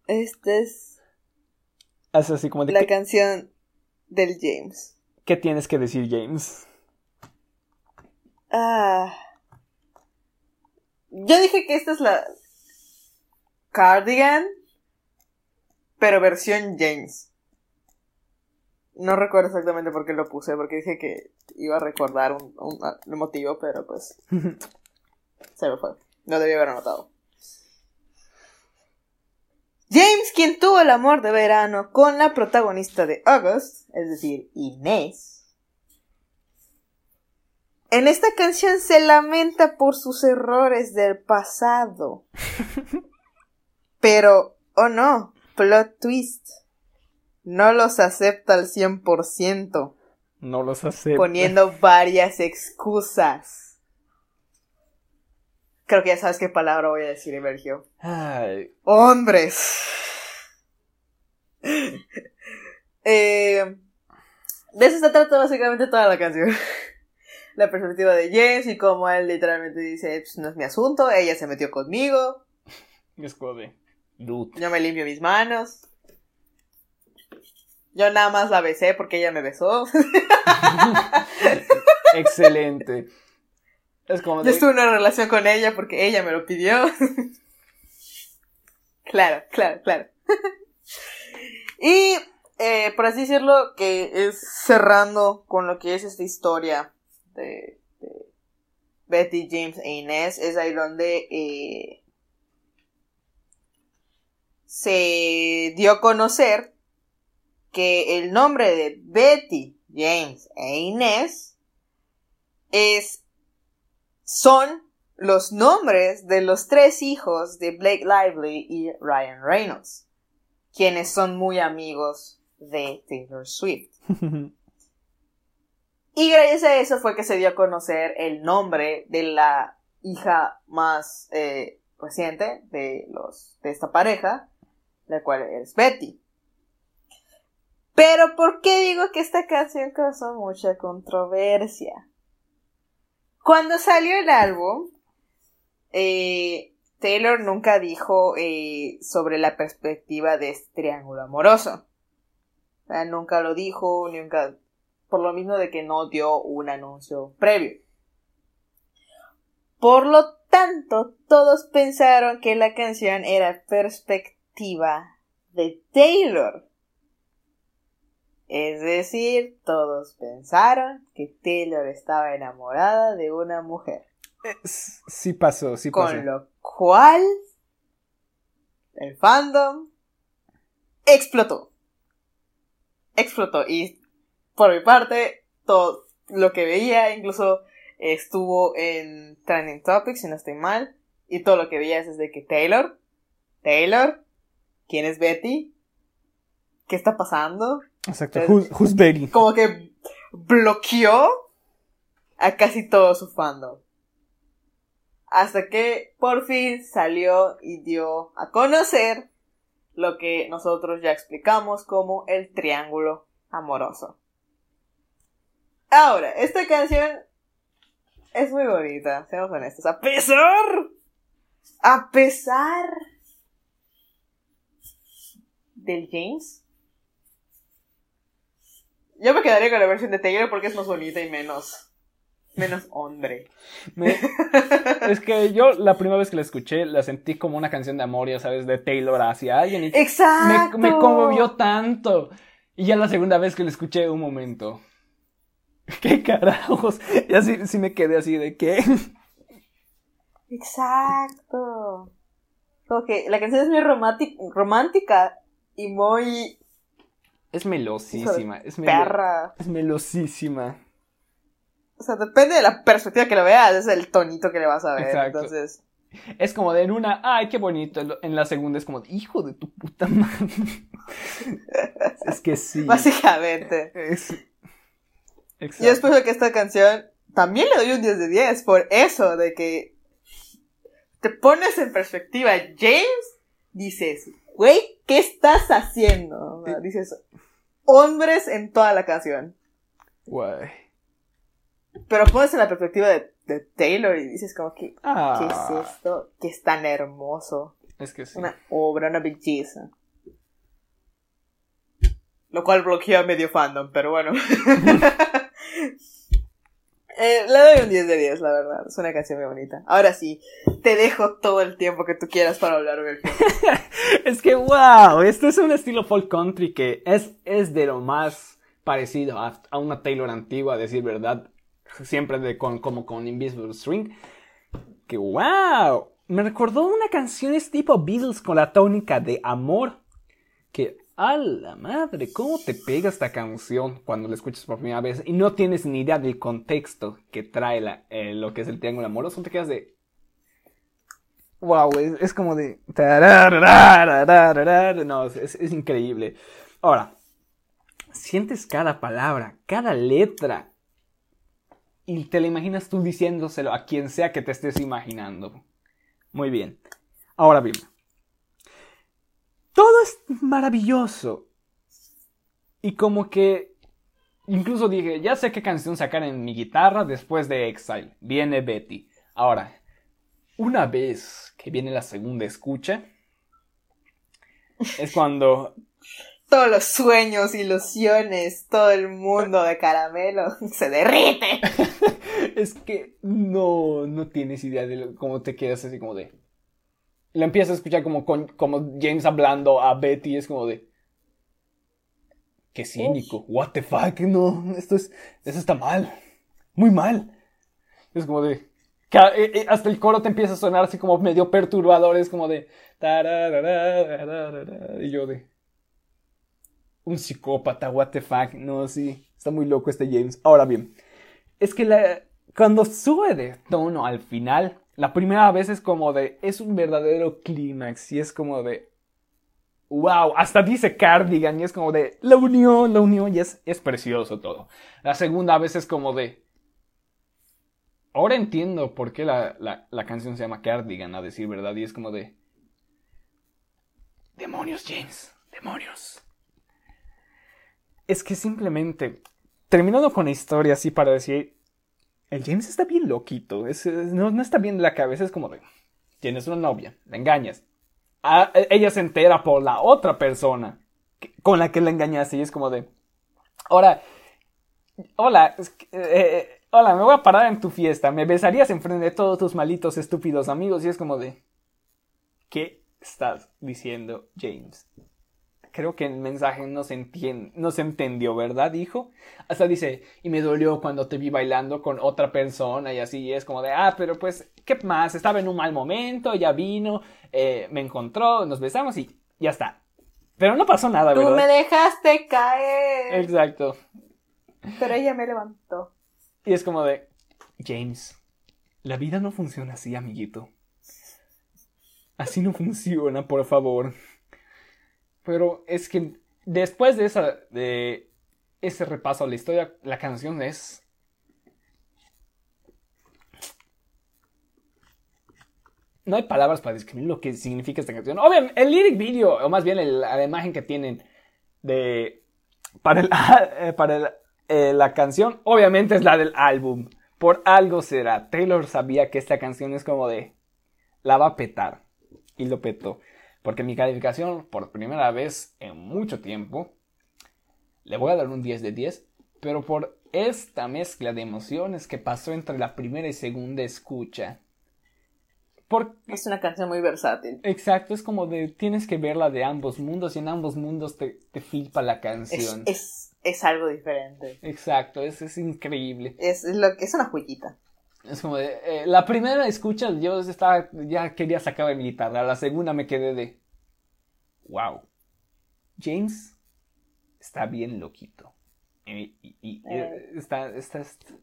Esta es Hace así como de la ¿qué, canción del James. qué tienes que decir, James? Ah. Yo dije que esta es la Cardigan, pero versión James. No recuerdo exactamente por qué lo puse, porque dije que iba a recordar un, un- un motivo, pero pues se me fue. No debía haber anotado. James, quien tuvo el amor de verano con la protagonista de August, es decir, Inés, en esta canción se lamenta por sus errores del pasado. Pero, oh no, plot twist. No los acepta al 100%, No los acepto. poniendo varias excusas. Creo que ya sabes qué palabra voy a decir, Emergio. Ay, Hombres. Eh, de eso se trata básicamente toda la canción. La perspectiva de James y cómo él literalmente dice, "Pues, no es mi asunto, ella se metió conmigo, es como de... Dude. yo me limpio mis manos. Yo nada más la besé porque ella me besó. Excelente. Es como Yo de... estuve en una relación con ella porque ella me lo pidió. claro, claro, claro. y, eh, por así decirlo, que es cerrando con lo que es esta historia de, de Betty, James e Inés, es ahí donde eh, se dio a conocer que el nombre de Betty, James e Inés es son los nombres de los tres hijos de Blake Lively y Ryan Reynolds, quienes son muy amigos de Taylor Swift. Y gracias a eso fue que se dio a conocer el nombre de la hija más eh, reciente de, los, de esta pareja, la cual es Betty. Pero ¿por qué digo que esta canción causó mucha controversia? Cuando salió el álbum, eh, Taylor nunca dijo eh, sobre la perspectiva de este triángulo amoroso. Nunca lo dijo, nunca, por lo mismo de que no dio un anuncio previo. Por lo tanto, todos pensaron que la canción era perspectiva de Taylor. Es decir, todos pensaron que Taylor estaba enamorada de una mujer. Sí pasó, sí pasó. Con lo cual, el fandom explotó. Explotó. Y por mi parte, todo lo que veía, incluso estuvo en Trending Topics, si no estoy mal. Y todo lo que veía es desde que Taylor, Taylor, ¿quién es Betty? ¿Qué está pasando? Exacto, who's, who's Betty? Como que bloqueó a casi todo su fandom. Hasta que por fin salió y dio a conocer lo que nosotros ya explicamos como el triángulo amoroso. Ahora, esta canción es muy bonita, seamos honestos. A pesar, a pesar del James, yo me quedaría con la versión de Taylor porque es más bonita y menos, menos hombre. Me- es que yo la primera vez que la escuché la sentí como una canción de amor, ya sabes, de Taylor hacia alguien. Y Exacto. me conmovió tanto. Y ya la segunda vez que la escuché, un momento. ¿Qué carajos? Y así sí me quedé así de qué. Exacto. Como que la canción es muy románti- romántica y muy Es melosísima. Es, melo- perra. es melosísima. O sea, depende de la perspectiva que lo veas, es el tonito que le vas a ver. Exacto. Entonces, Es como de en una, ay, qué bonito. En la segunda es como, de, hijo de tu puta madre. es que sí. básicamente. Es... Y Exacto. después de que esta canción también le doy un 10 de 10 por eso de que te pones en perspectiva James, dices, güey, ¿qué estás haciendo? Dices, hombres en toda la canción. Guay. Pero pones en la perspectiva de, de Taylor y dices como que, ¿qué Ah, es esto? Que es tan hermoso. es que sí. Una obra, una belleza. Lo cual bloquea medio fandom, pero bueno. Eh, le doy un 10 de 10, la verdad. Es una canción muy bonita. Ahora sí, te dejo todo el tiempo que tú quieras para hablar. Es que, wow, este es un estilo folk country que es, es de lo más parecido a, a una Taylor antigua, decir verdad, siempre con, como con Invisible String. Que, wow, me recordó una canción es tipo Beatles con la tónica de amor. Que, a la madre, ¿cómo te pega esta canción cuando la escuchas por primera vez y no tienes ni idea del contexto que trae la- eh, lo que es el triángulo amoroso? Te quedas de, Wow, es, es como de. No, es- es increíble. Ahora, sientes cada palabra, cada letra. Y te la imaginas tú diciéndoselo a quien sea que te estés imaginando. Muy bien. Ahora bien. Todo es maravilloso. Y como que. Incluso dije, ya sé qué canción sacar en mi guitarra después de Exile. Viene Betty. Ahora, una vez que viene la segunda escucha, es cuando Todos los sueños, ilusiones, todo el mundo de caramelo se derrite. es que no, no tienes idea de cómo te quedas así como de... La empiezas a escuchar como, con- como James hablando a Betty, es como de... Qué cínico, what the fuck, no, esto es, eso está mal, muy mal. Es como de... eh, eh, Hasta el coro te empieza a sonar así como medio perturbador, es como de... Y yo de... Un psicópata, what the fuck, no, sí, está muy loco este James. Ahora bien, es que la- cuando sube de tono al final, la primera vez es como de, es un verdadero clímax y es como de, wow, hasta dice cardigan y es como de, la unión, la unión y es, es precioso todo. La segunda vez es como de, ahora entiendo por qué la, la, la canción se llama cardigan, a decir verdad, y es como de, demonios James, demonios. Es que simplemente, terminando con la historia así para decir, el James está bien loquito, no, está bien la cabeza, es como de, tienes una novia, la engañas. Ah, e- ella se entera por la otra persona con la que la engañaste y es como de, ahora, hola, que, eh, eh, hola, me voy a parar en tu fiesta, me besarías enfrente de todos tus malitos estúpidos amigos y es como de, ¿qué estás diciendo, James? Creo que el mensaje no se, entien- no se entendió, ¿verdad, hijo? Hasta dice, y me dolió cuando te vi bailando con otra persona y así, y es como de, ah, pero pues, ¿qué más? Estaba en un mal momento, ya vino, eh, me encontró, nos besamos y ya está. Pero no pasó nada, Tú ¿verdad? me dejaste caer. Exacto. Pero ella me levantó. Y es como de, James, la vida no funciona así, amiguito. Así no funciona, por favor. Pero es que después de esa, de ese repaso a la historia, la canción es no hay palabras para describir lo que significa esta canción. Obviamente, el lyric video, o más bien la imagen que tienen de para, el, eh, para el- eh, la canción, obviamente es la del álbum. Por algo será. Taylor sabía que esta canción es como de la va a petar. Y lo petó. Porque mi calificación, por primera vez en mucho tiempo, le voy a dar un 10 de 10. Pero por esta mezcla de emociones que pasó entre la primera y segunda escucha. Porque Es una canción muy versátil. Exacto, es como de tienes que verla de ambos mundos y en ambos mundos te, te flipa la canción. es, es algo diferente. Exacto, es, es increíble. Es, es lo que es una joyita. Es como de, eh, la primera escucha yo estaba, ya quería sacar mi guitarra, la segunda me quedé de, wow, James está bien loquito. Y, y- y- Eh. está, está, está-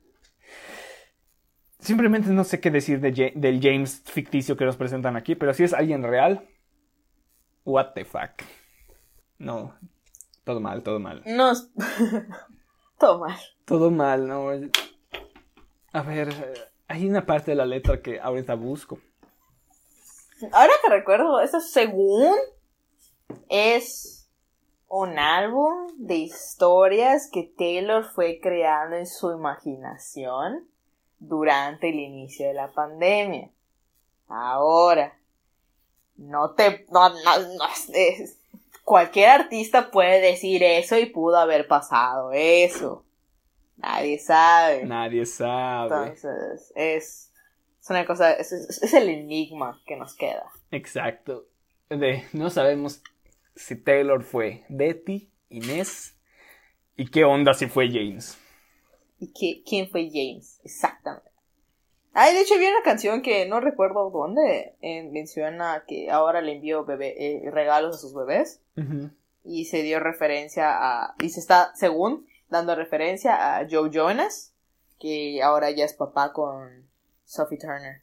Simplemente no sé qué decir de del James ficticio que nos presentan aquí, pero si es alguien real, what the fuck. No, todo mal, todo mal. No. Todo mal. Todo mal, ¿no? A ver, eh, hay una parte de la letra que ahorita busco. Ahora que recuerdo, esto según es un álbum de historias que Taylor fue creando en su imaginación durante el inicio de la pandemia. Ahora, no te... No, no, cualquier artista puede decir eso y pudo haber pasado eso. Nadie sabe. Nadie sabe. Entonces, es, es una cosa, es, es- es el enigma que nos queda. Exacto. De, no sabemos si Taylor fue Betty, Inés y qué onda si fue James. ¿Y qué- quién fue James? Exactamente. Ay, de hecho, vi una canción que no recuerdo dónde eh, menciona que ahora le envió bebé, eh, regalos a sus bebés y se dio referencia a, y se está, según, dando referencia a Joe Jonas, que ahora ya es papá con Sophie Turner.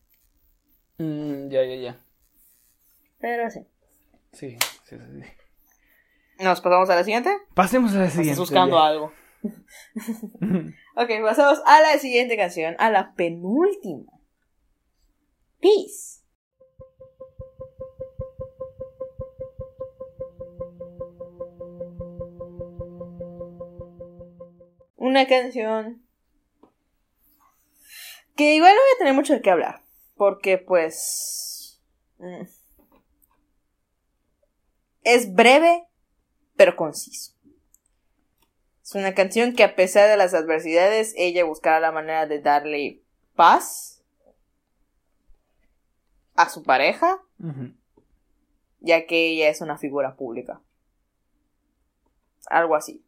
Mm, ya, ya, ya. Pero sí. Sí, sí, sí, sí. ¿Nos pasamos a la siguiente? Pasemos a la Estás siguiente. buscando ya. algo. Ok, pasamos a la siguiente canción, a la penúltima. Peace. Una canción que igual no voy a tener mucho de qué hablar, porque pues mm, es breve pero conciso. Es una canción que a pesar de las adversidades, ella buscará la manera de darle paz a su pareja, ya que ella es una figura pública. Algo así.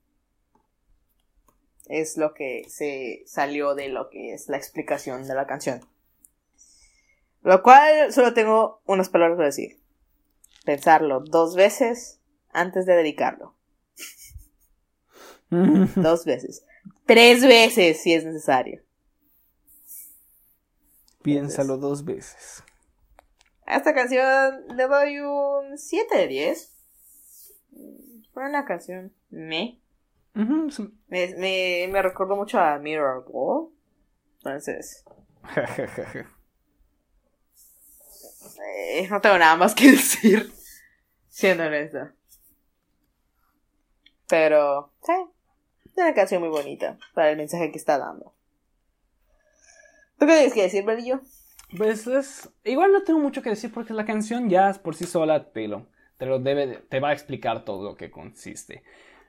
Es lo que se salió de lo que es la explicación de la canción. Lo cual solo tengo unas palabras para decir. Pensarlo dos veces antes de dedicarlo. Dos veces. Tres veces si es necesario. Piénsalo dos veces. A esta canción le doy un 7 de 10. Fue una canción me. Un- Me, me, me recordó mucho a Mirror Ball. Entonces, eh, no tengo nada más que decir. Siendo honesta. Pero, sí. Es una canción muy bonita para el mensaje que está dando. ¿Tú qué tienes que decir, Belillo? Pues es. Igual no tengo mucho que decir porque la canción ya por sí sola te lo, te lo debe, de- te va a explicar todo lo que consiste.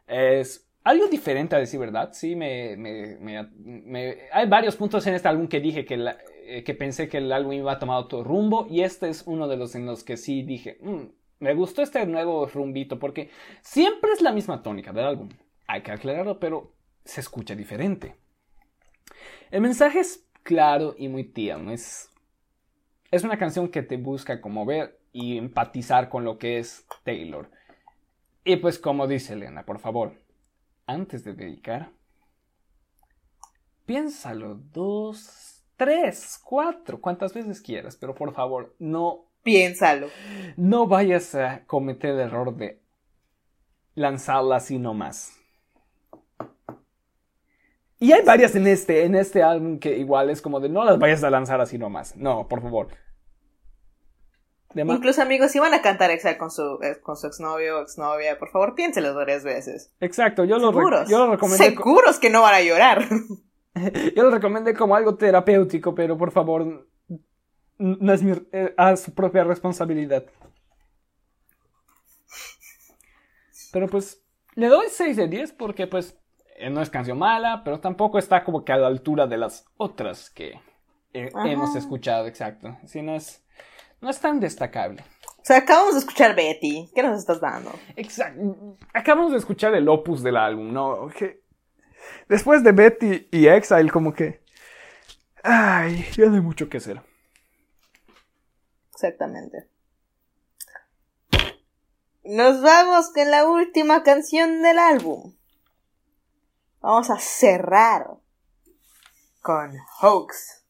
Es algo diferente a decir verdad. Sí, me, me- me- hay varios puntos en este álbum que dije que, eh, que pensé que el álbum iba a tomar otro rumbo y este es uno de los en los que sí dije, "Mm, me gustó este nuevo rumbito porque siempre es la misma tónica del álbum. Hay que aclararlo, pero se escucha diferente. El mensaje es claro y muy tierno. Es es una canción que te busca conmover y empatizar con lo que es Taylor. Y pues como dice Elena, por favor, antes de dedicar, piénsalo dos, tres, cuatro, cuantas veces quieras, pero por favor, no Piénsalo. no vayas a cometer el error de lanzarla así nomás. Y hay varias en este, en este álbum que igual es como de no las vayas a lanzar así nomás. No, por favor. Incluso amigos, si van a cantar Exile con su, eh, con su exnovio o exnovia, por favor piénselo varias veces. Exacto, yo lo, yo lo recomendé. co- Seguros que no van a llorar. Yo lo recomendé como algo terapéutico, pero por favor, no es mi, eh, a su propia responsabilidad. Pero pues, le doy 6 de 10 porque pues eh, no es canción mala, pero tampoco está como que a la altura de las otras que eh, hemos escuchado, exacto. Sí, no es, no es tan destacable. O sea, acabamos de escuchar Betty. ¿Qué nos estás dando? Exacto. Acabamos de escuchar el opus del álbum, ¿no? Que después de Betty y Exile, como que... Ay, ya no hay mucho que hacer. Exactamente. Nos vamos con la última canción del álbum. Vamos a cerrar con Hoax.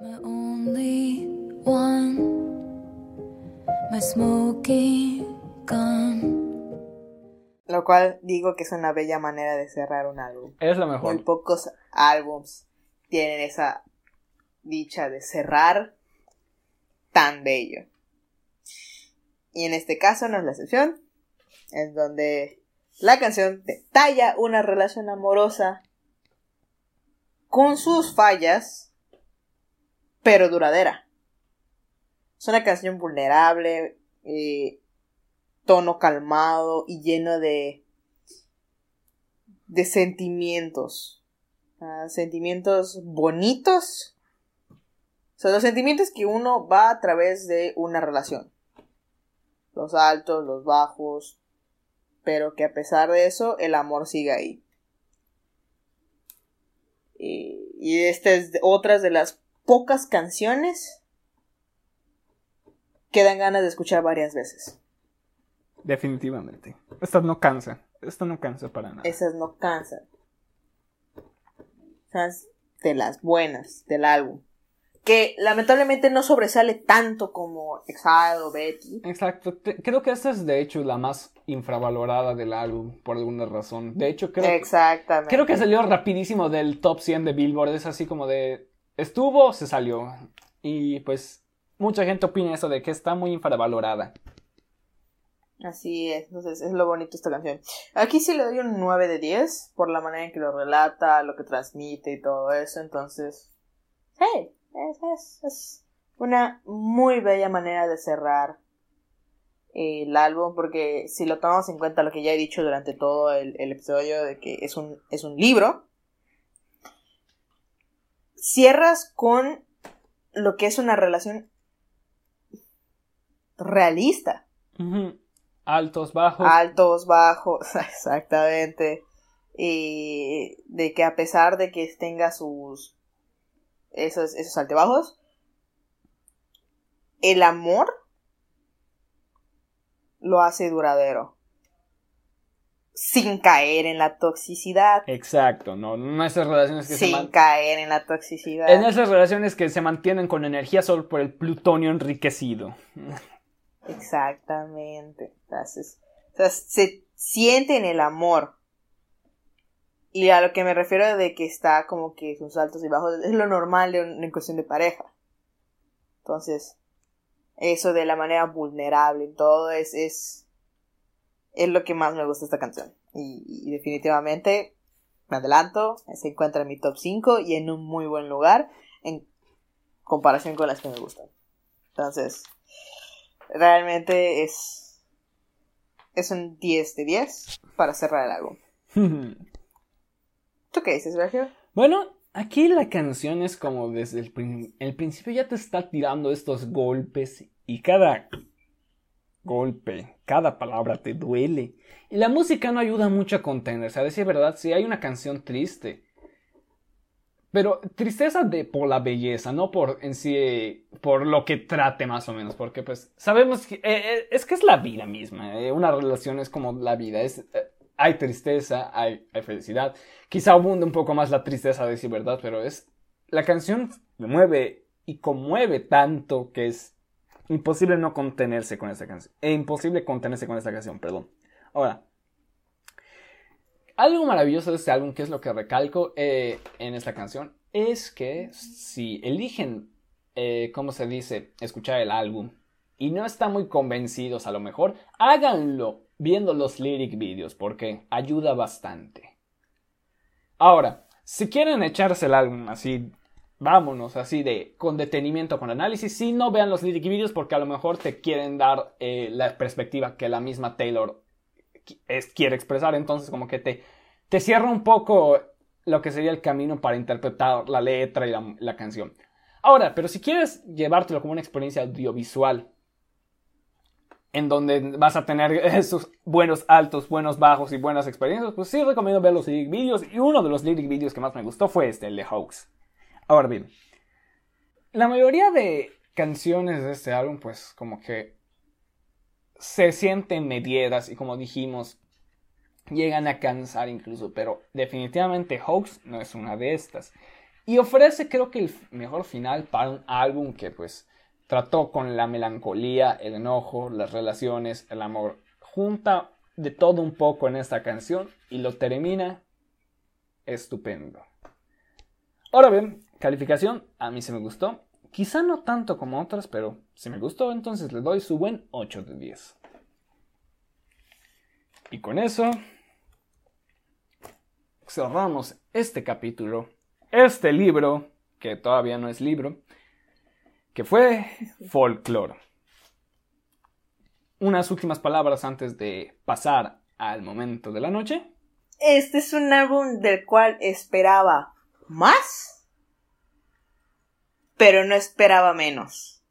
My only one, my smoking gun. Lo cual digo que es una bella manera de cerrar un álbum. Es lo Muy mejor. pocos álbums tienen esa dicha de cerrar tan bello. Y en este caso no es la excepción, en donde la canción detalla una relación amorosa con sus fallas, pero duradera. Es una canción vulnerable, eh, tono calmado y lleno de de sentimientos. Sentimientos bonitos. Son los sentimientos que uno va a través de una relación. Los altos, los bajos. Pero que a pesar de eso, el amor sigue ahí. Y, y esta es otras de las pocas canciones que dan ganas de escuchar varias veces. Definitivamente. Esta no cansa. Esta no cansa para nada. Esas no cansan. Son de las buenas del álbum. Que lamentablemente no sobresale tanto como Exile o Betty. Exacto. Te- creo que esta es de hecho la más infravalorada del álbum, por alguna razón. De hecho, creo, Exactamente. creo que salió rapidísimo del top 100 de Billboard. Es así como de... Estuvo, se salió. Y pues mucha gente opina eso de que está muy infravalorada. Así es, entonces es lo bonito esta canción. Aquí sí le doy un 9 de 10 por la manera en que lo relata, lo que transmite y todo eso. Entonces, hey, es, es, es una muy bella manera de cerrar el álbum porque si lo tomamos en cuenta lo que ya he dicho durante todo el, el episodio de que es un, es un libro, cierras con lo que es una relación realista. Altos, bajos. altos, bajos, exactamente. Y de que a pesar de que tenga sus esos, esos altibajos, el amor lo hace duradero. Sin caer en la toxicidad. Exacto, no, no esas relaciones que se Sin caer en la toxicidad. En esas relaciones que se mantienen con energía solo por el plutonio enriquecido. Exactamente. Entonces, o sea, se siente en el amor. Y a lo que me refiero de que está como que sus altos y bajos es lo normal en, cuestión de pareja. Entonces, eso de la manera vulnerable y todo es, es, es lo que más me gusta esta canción. Y, y definitivamente, me adelanto, se encuentra en mi top 5 y en un muy buen lugar en comparación con las que me gustan. Entonces, realmente es es un 10 de 10 para cerrar el álbum. ¿Tú qué dices, Sergio? bueno, aquí la canción es como desde el, prin- el principio ya te está tirando estos golpes y cada golpe, cada palabra te duele. Y la música no ayuda mucho a contenerse. A decir verdad, si hay una canción triste, Pero tristeza de por la belleza, no por en sí, por lo que trate más o menos, porque pues sabemos que eh, eh, es que es la vida misma, eh, una relación es como la vida, es, eh, hay tristeza, hay, hay felicidad, quizá abunda un poco más la tristeza de decir verdad, pero es, la canción me mueve y conmueve tanto que es imposible no contenerse con esta canción, e imposible contenerse con esta canción, perdón. Ahora, algo maravilloso de este álbum, que es lo que recalco eh, en esta canción, es que si eligen, eh, ¿cómo se dice?, escuchar el álbum y no están muy convencidos a lo mejor, háganlo viendo los lyric videos porque ayuda bastante. Ahora, si quieren echarse el álbum así, vámonos así de con detenimiento, con análisis, sí no vean los lyric videos porque a lo mejor te quieren dar eh, la perspectiva que la misma Taylor es- quiere expresar, entonces como que te, te cierra un poco lo que sería el camino para interpretar la letra y la, la canción. Ahora, pero si quieres llevártelo como una experiencia audiovisual, en donde vas a tener esos buenos altos, buenos bajos y buenas experiencias, pues sí recomiendo ver los lyric videos. Y uno de los lyric videos que más me gustó fue este, el de Hoax. Ahora bien, la mayoría de canciones de este álbum, pues como que se sienten medieras y como dijimos, llegan a cansar incluso, pero definitivamente Hoax no es una de estas. Y ofrece creo que el mejor final para un álbum que pues trató con la melancolía, el enojo, las relaciones, el amor. Junta de todo un poco en esta canción y lo termina estupendo. Ahora bien, calificación, a mí se me gustó. Quizá no tanto como otras, pero si me gustó, entonces le doy su buen 8 de 10. Y con eso cerramos este capítulo, este libro, que todavía no es libro, que fue Folklore. Unas últimas palabras antes de pasar al momento de la noche. Este es un álbum del cual esperaba más, pero no esperaba menos.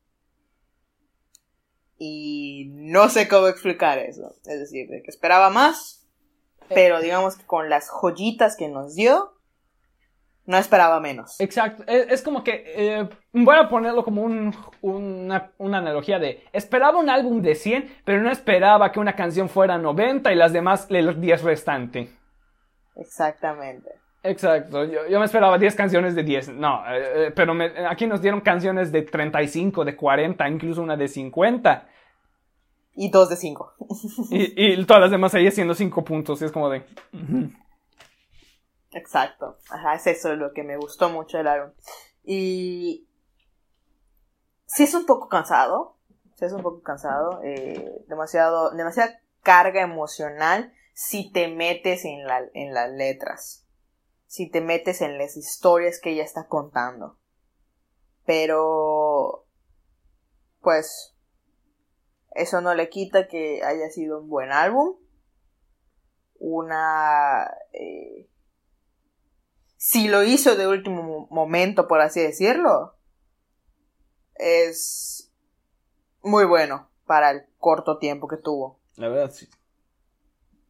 Y no sé cómo explicar eso. Es decir, de que esperaba más, pero digamos que con las joyitas que nos dio, no esperaba menos. Exacto, es, es como que eh, voy a ponerlo como un- una, una analogía de esperaba un álbum de 100, pero no esperaba que una canción fuera 90 y las demás el 10 restante. Exactamente. Exacto, yo, yo me esperaba 10 canciones de 10, no, eh, eh, pero me- aquí nos dieron canciones de 35, de 40, incluso una de 50, Y dos de cinco. y, y todas las demás ahí haciendo 5 puntos, y es como de... Exacto. Ajá, es eso lo que me gustó mucho del álbum. Y sí es un poco cansado. Sí es un poco cansado. eh, demasiado, demasiada carga emocional si te metes en, la, en las letras. Si te metes en las historias que ella está contando. Pero, pues, eso no le quita que haya sido un buen álbum. Una... eh, si lo hizo de último mo- momento, por así decirlo, es muy bueno para el corto tiempo que tuvo. La verdad, sí.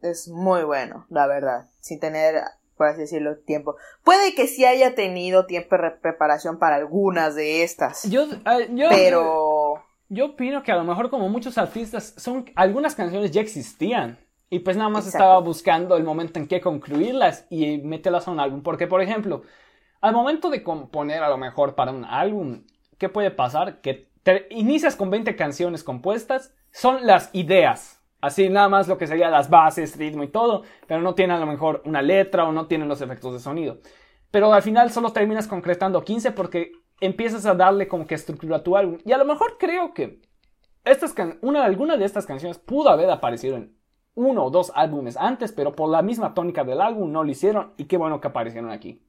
Es muy bueno, la verdad, sin tener, por así decirlo, tiempo. Puede que sí haya tenido tiempo de re- preparación para algunas de estas, Yo, ah, yo, pero yo opino que a lo mejor como muchos artistas, son algunas canciones ya existían. Y pues nada más Exacto. estaba buscando el momento en que concluirlas y meterlas a un álbum. Porque, por ejemplo, al momento de componer a lo mejor para un álbum, ¿qué puede pasar? Que te inicias con 20 canciones compuestas, son las ideas. Así nada más lo que sería las bases, ritmo y todo, pero no tienen a lo mejor una letra o no tienen los efectos de sonido. Pero al final solo terminas concretando 15 porque empiezas a darle como que estructura a tu álbum. Y a lo mejor creo que estas alguna de estas canciones pudo haber aparecido en uno o dos álbumes antes, pero por la misma tónica del álbum no lo hicieron y qué bueno que aparecieron aquí.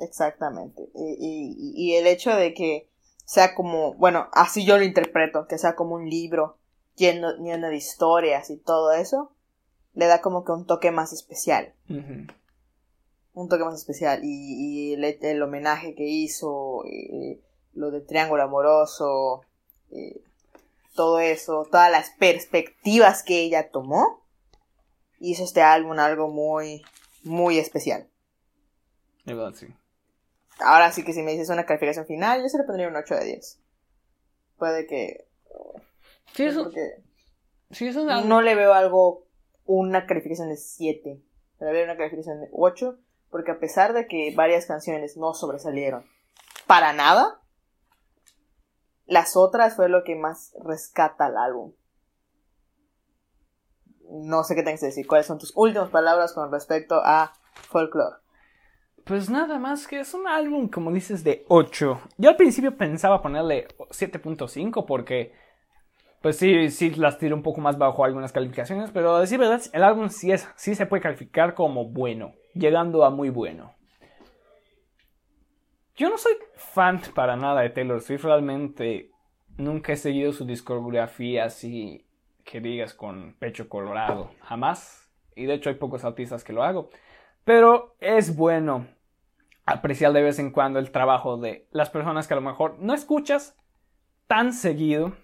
Exactamente. Y el hecho de que sea como, bueno, así yo lo interpreto, que sea como un libro lleno, lleno de historias y todo eso, le da como que un toque más especial. Un toque más especial. Y, y el, el homenaje que hizo, eh, lo del triángulo amoroso, eh, todo eso, todas las perspectivas que ella tomó, hizo este álbum algo muy, muy especial. De verdad, sí. ahora sí que si me dices una calificación final, yo se le pondría un 8 de 10. Puede que... Sí, eso, porque sí, eso es algo- no le veo algo, una calificación de 7. Le veo una calificación de 8, porque a pesar de que varias canciones no sobresalieron para nada, las otras fue lo que más rescata al álbum. No sé qué tengas que decir. ¿Cuáles son tus últimas palabras con respecto a Folklore? Pues nada más que es un álbum, como dices, de 8. Yo al principio pensaba ponerle 7.5 porque, pues sí, sí las tiro un poco más bajo algunas calificaciones, pero a decir verdad, el álbum sí, es, sí se puede calificar como bueno, llegando a muy bueno. Yo no soy fan para nada de Taylor Swift, realmente nunca he seguido su discografía así que digas con pecho colorado, jamás. Y de hecho hay pocos artistas que lo hago. Pero es bueno apreciar de vez en cuando el trabajo de las personas que a lo mejor no escuchas tan seguido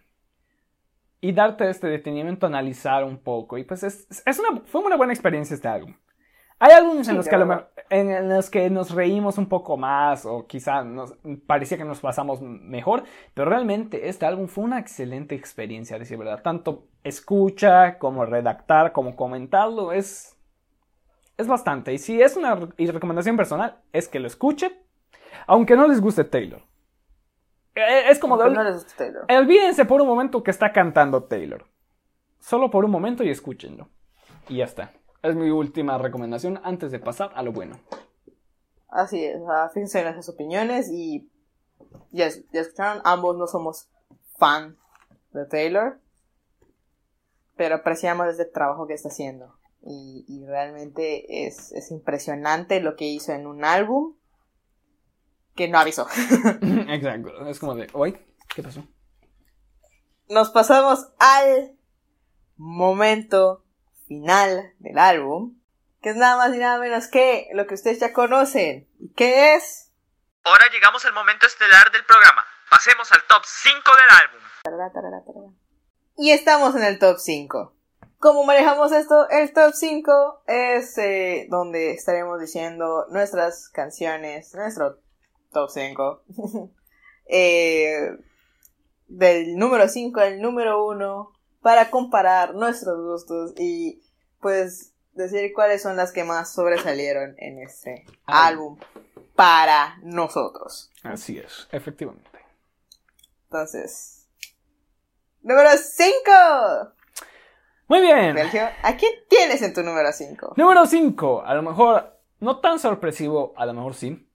y darte este detenimiento a analizar un poco. Y pues es, es una, fue una buena experiencia este álbum. Hay álbumes en, los que lo en, los que nos reímos un poco más o quizá nos parecía que nos pasamos mejor, pero realmente este álbum fue una excelente experiencia, a decir verdad. Tanto escucha como redactar como comentarlo es es bastante. Y si es una recomendación personal, es que lo escuchen, aunque no les guste Taylor. Eh, Es como de, no les guste Taylor. olvídense por un momento que está cantando Taylor. Solo por un momento y escúchenlo. Y ya está. Es mi última recomendación antes de pasar a lo bueno. Así es, ah, fíjense en nuestras opiniones y ya, ya escucharon, ambos no somos fan de Taylor, pero apreciamos este trabajo que está haciendo. Y, y realmente es, es impresionante lo que hizo en un álbum que no avisó. Exacto. Es como de, oye, ¿qué pasó? Nos pasamos al momento final del álbum, que es nada más y nada menos que lo que ustedes ya conocen. ¿Y qué es? Ahora llegamos al momento estelar del programa. Pasemos al top 5 del álbum. Tarara, tarara, tarara. Y estamos en el top 5. ¿Cómo manejamos esto? El top 5 es eh, donde estaremos diciendo nuestras canciones, nuestro top 5. eh, del número 5 al número 1 para comparar nuestros gustos y pues decir cuáles son las que más sobresalieron en este Ay. álbum para nosotros. Así es, efectivamente. Entonces, número 5. Muy bien. Sergio, ¿a quién tienes en tu número 5? Número 5. A lo mejor, no tan sorpresivo, a lo mejor sí,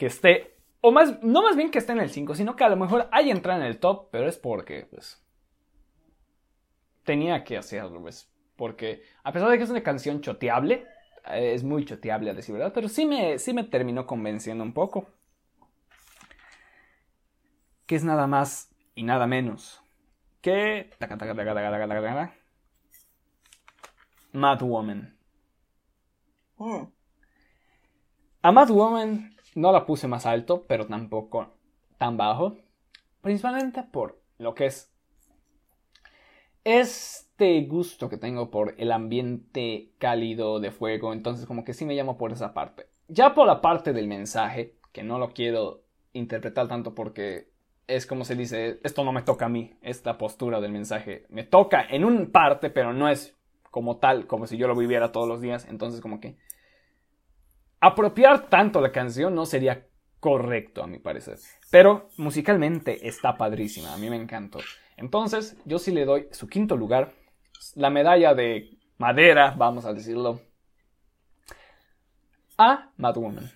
que esté, o más, no más bien que esté en el 5, sino que a lo mejor haya entrado en el top, pero es porque, pues, tenía que hacerlo, pues, porque a pesar de que es una canción choteable, eh, es muy choteable a decir verdad, pero sí me, sí me terminó convenciendo un poco. Que es nada más y nada menos que... Mad Woman. Mm, A Mad Woman no la puse más alto, pero tampoco tan bajo. Principalmente por lo que es este gusto que tengo por el ambiente cálido de fuego. Entonces como que sí me llamo por esa parte. Ya por la parte del mensaje, que no lo quiero interpretar tanto porque es como se dice, esto no me toca a mí, esta postura del mensaje me toca en un parte, pero no es como tal, como si yo lo viviera todos los días. Entonces como que apropiar tanto la canción no sería correcto a mi parecer. Pero musicalmente está padrísima, a mí me encantó. Entonces yo sí le doy su quinto lugar, la medalla de madera, vamos a decirlo, a Mad Woman.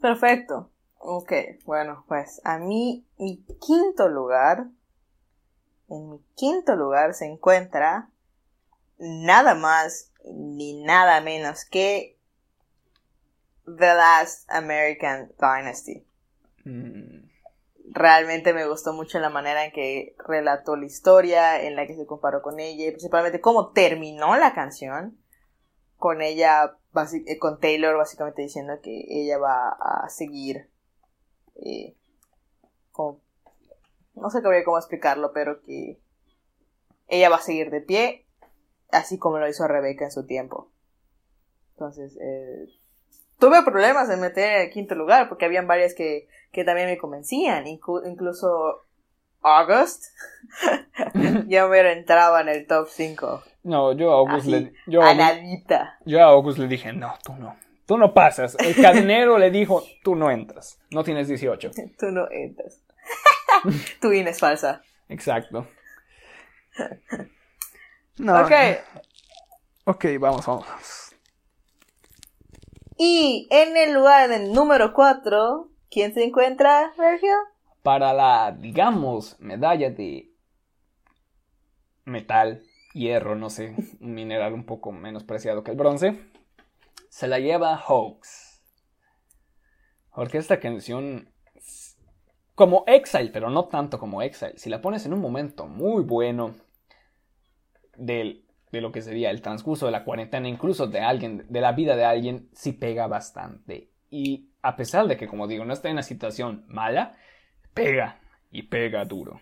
Perfecto. Ok, bueno, pues a mí, mi quinto lugar, en mi quinto lugar se encuentra nada más ni nada menos que The Last American Dynasty. Mm, realmente me gustó mucho la manera en que relató la historia, en la que se comparó con ella, y principalmente cómo terminó la canción, con ella, eh, con Taylor básicamente diciendo que ella va a seguir, eh, como- no sé cómo explicarlo, pero que ella va a seguir de pie, así como lo hizo Rebeca en su tiempo. Entonces, eh, tuve problemas en meter el quinto lugar porque habían varias que, que también me convencían, inclu- incluso August. ya hubiera entrado en el top 5. No, yo a August Así, le, yo, a a- nadita. yo a August le dije, no, tú no. Tú no pasas. El cadenero le dijo, tú no entras. No tienes 18. Tú no entras. tu INE es falsa. Exacto. No. Ok. Ok, vamos, vamos. Y en el lugar del número 4, ¿quién se encuentra, Sergio? Para la, digamos, medalla de metal, hierro, no sé, un mineral un poco menos preciado que el bronce, se la lleva Hoax. Porque esta canción, como Exile, pero no tanto como Exile, si la pones en un momento muy bueno del- de lo que sería el transcurso de la cuarentena, incluso de alguien, de la vida de alguien, sí pega bastante. Y a pesar de que, como digo, no está en una situación mala, pega y pega duro.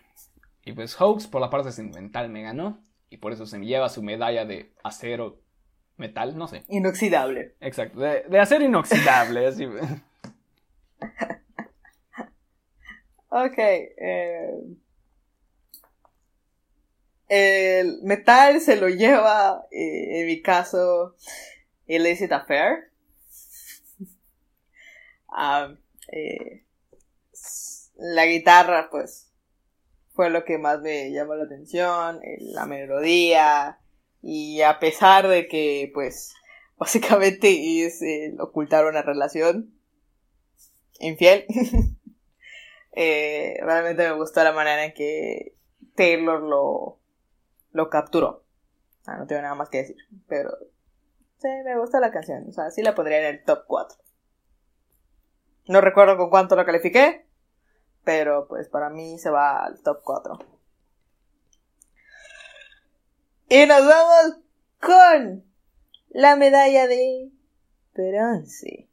Y pues Hoax por la parte sentimental me ganó y por eso se me lleva su medalla de acero metal, no sé. Inoxidable. Exacto, de, de acero inoxidable. así. Ok. eh, el metal se lo lleva, eh, en mi caso, Illicit Affair. Ah, eh, la guitarra, pues, fue lo que más me llamó la atención, eh, la melodía, y a pesar de que, pues, básicamente es eh, ocultar una relación infiel. realmente me gustó la manera en que Taylor lo, lo capturó. Ah, no tengo nada más que decir, pero sí, me gusta la canción. O sea, sí la pondría en el top 4. No recuerdo con cuánto lo califiqué, pero pues para mí se va al top 4. Y nos vamos con la medalla de bronce.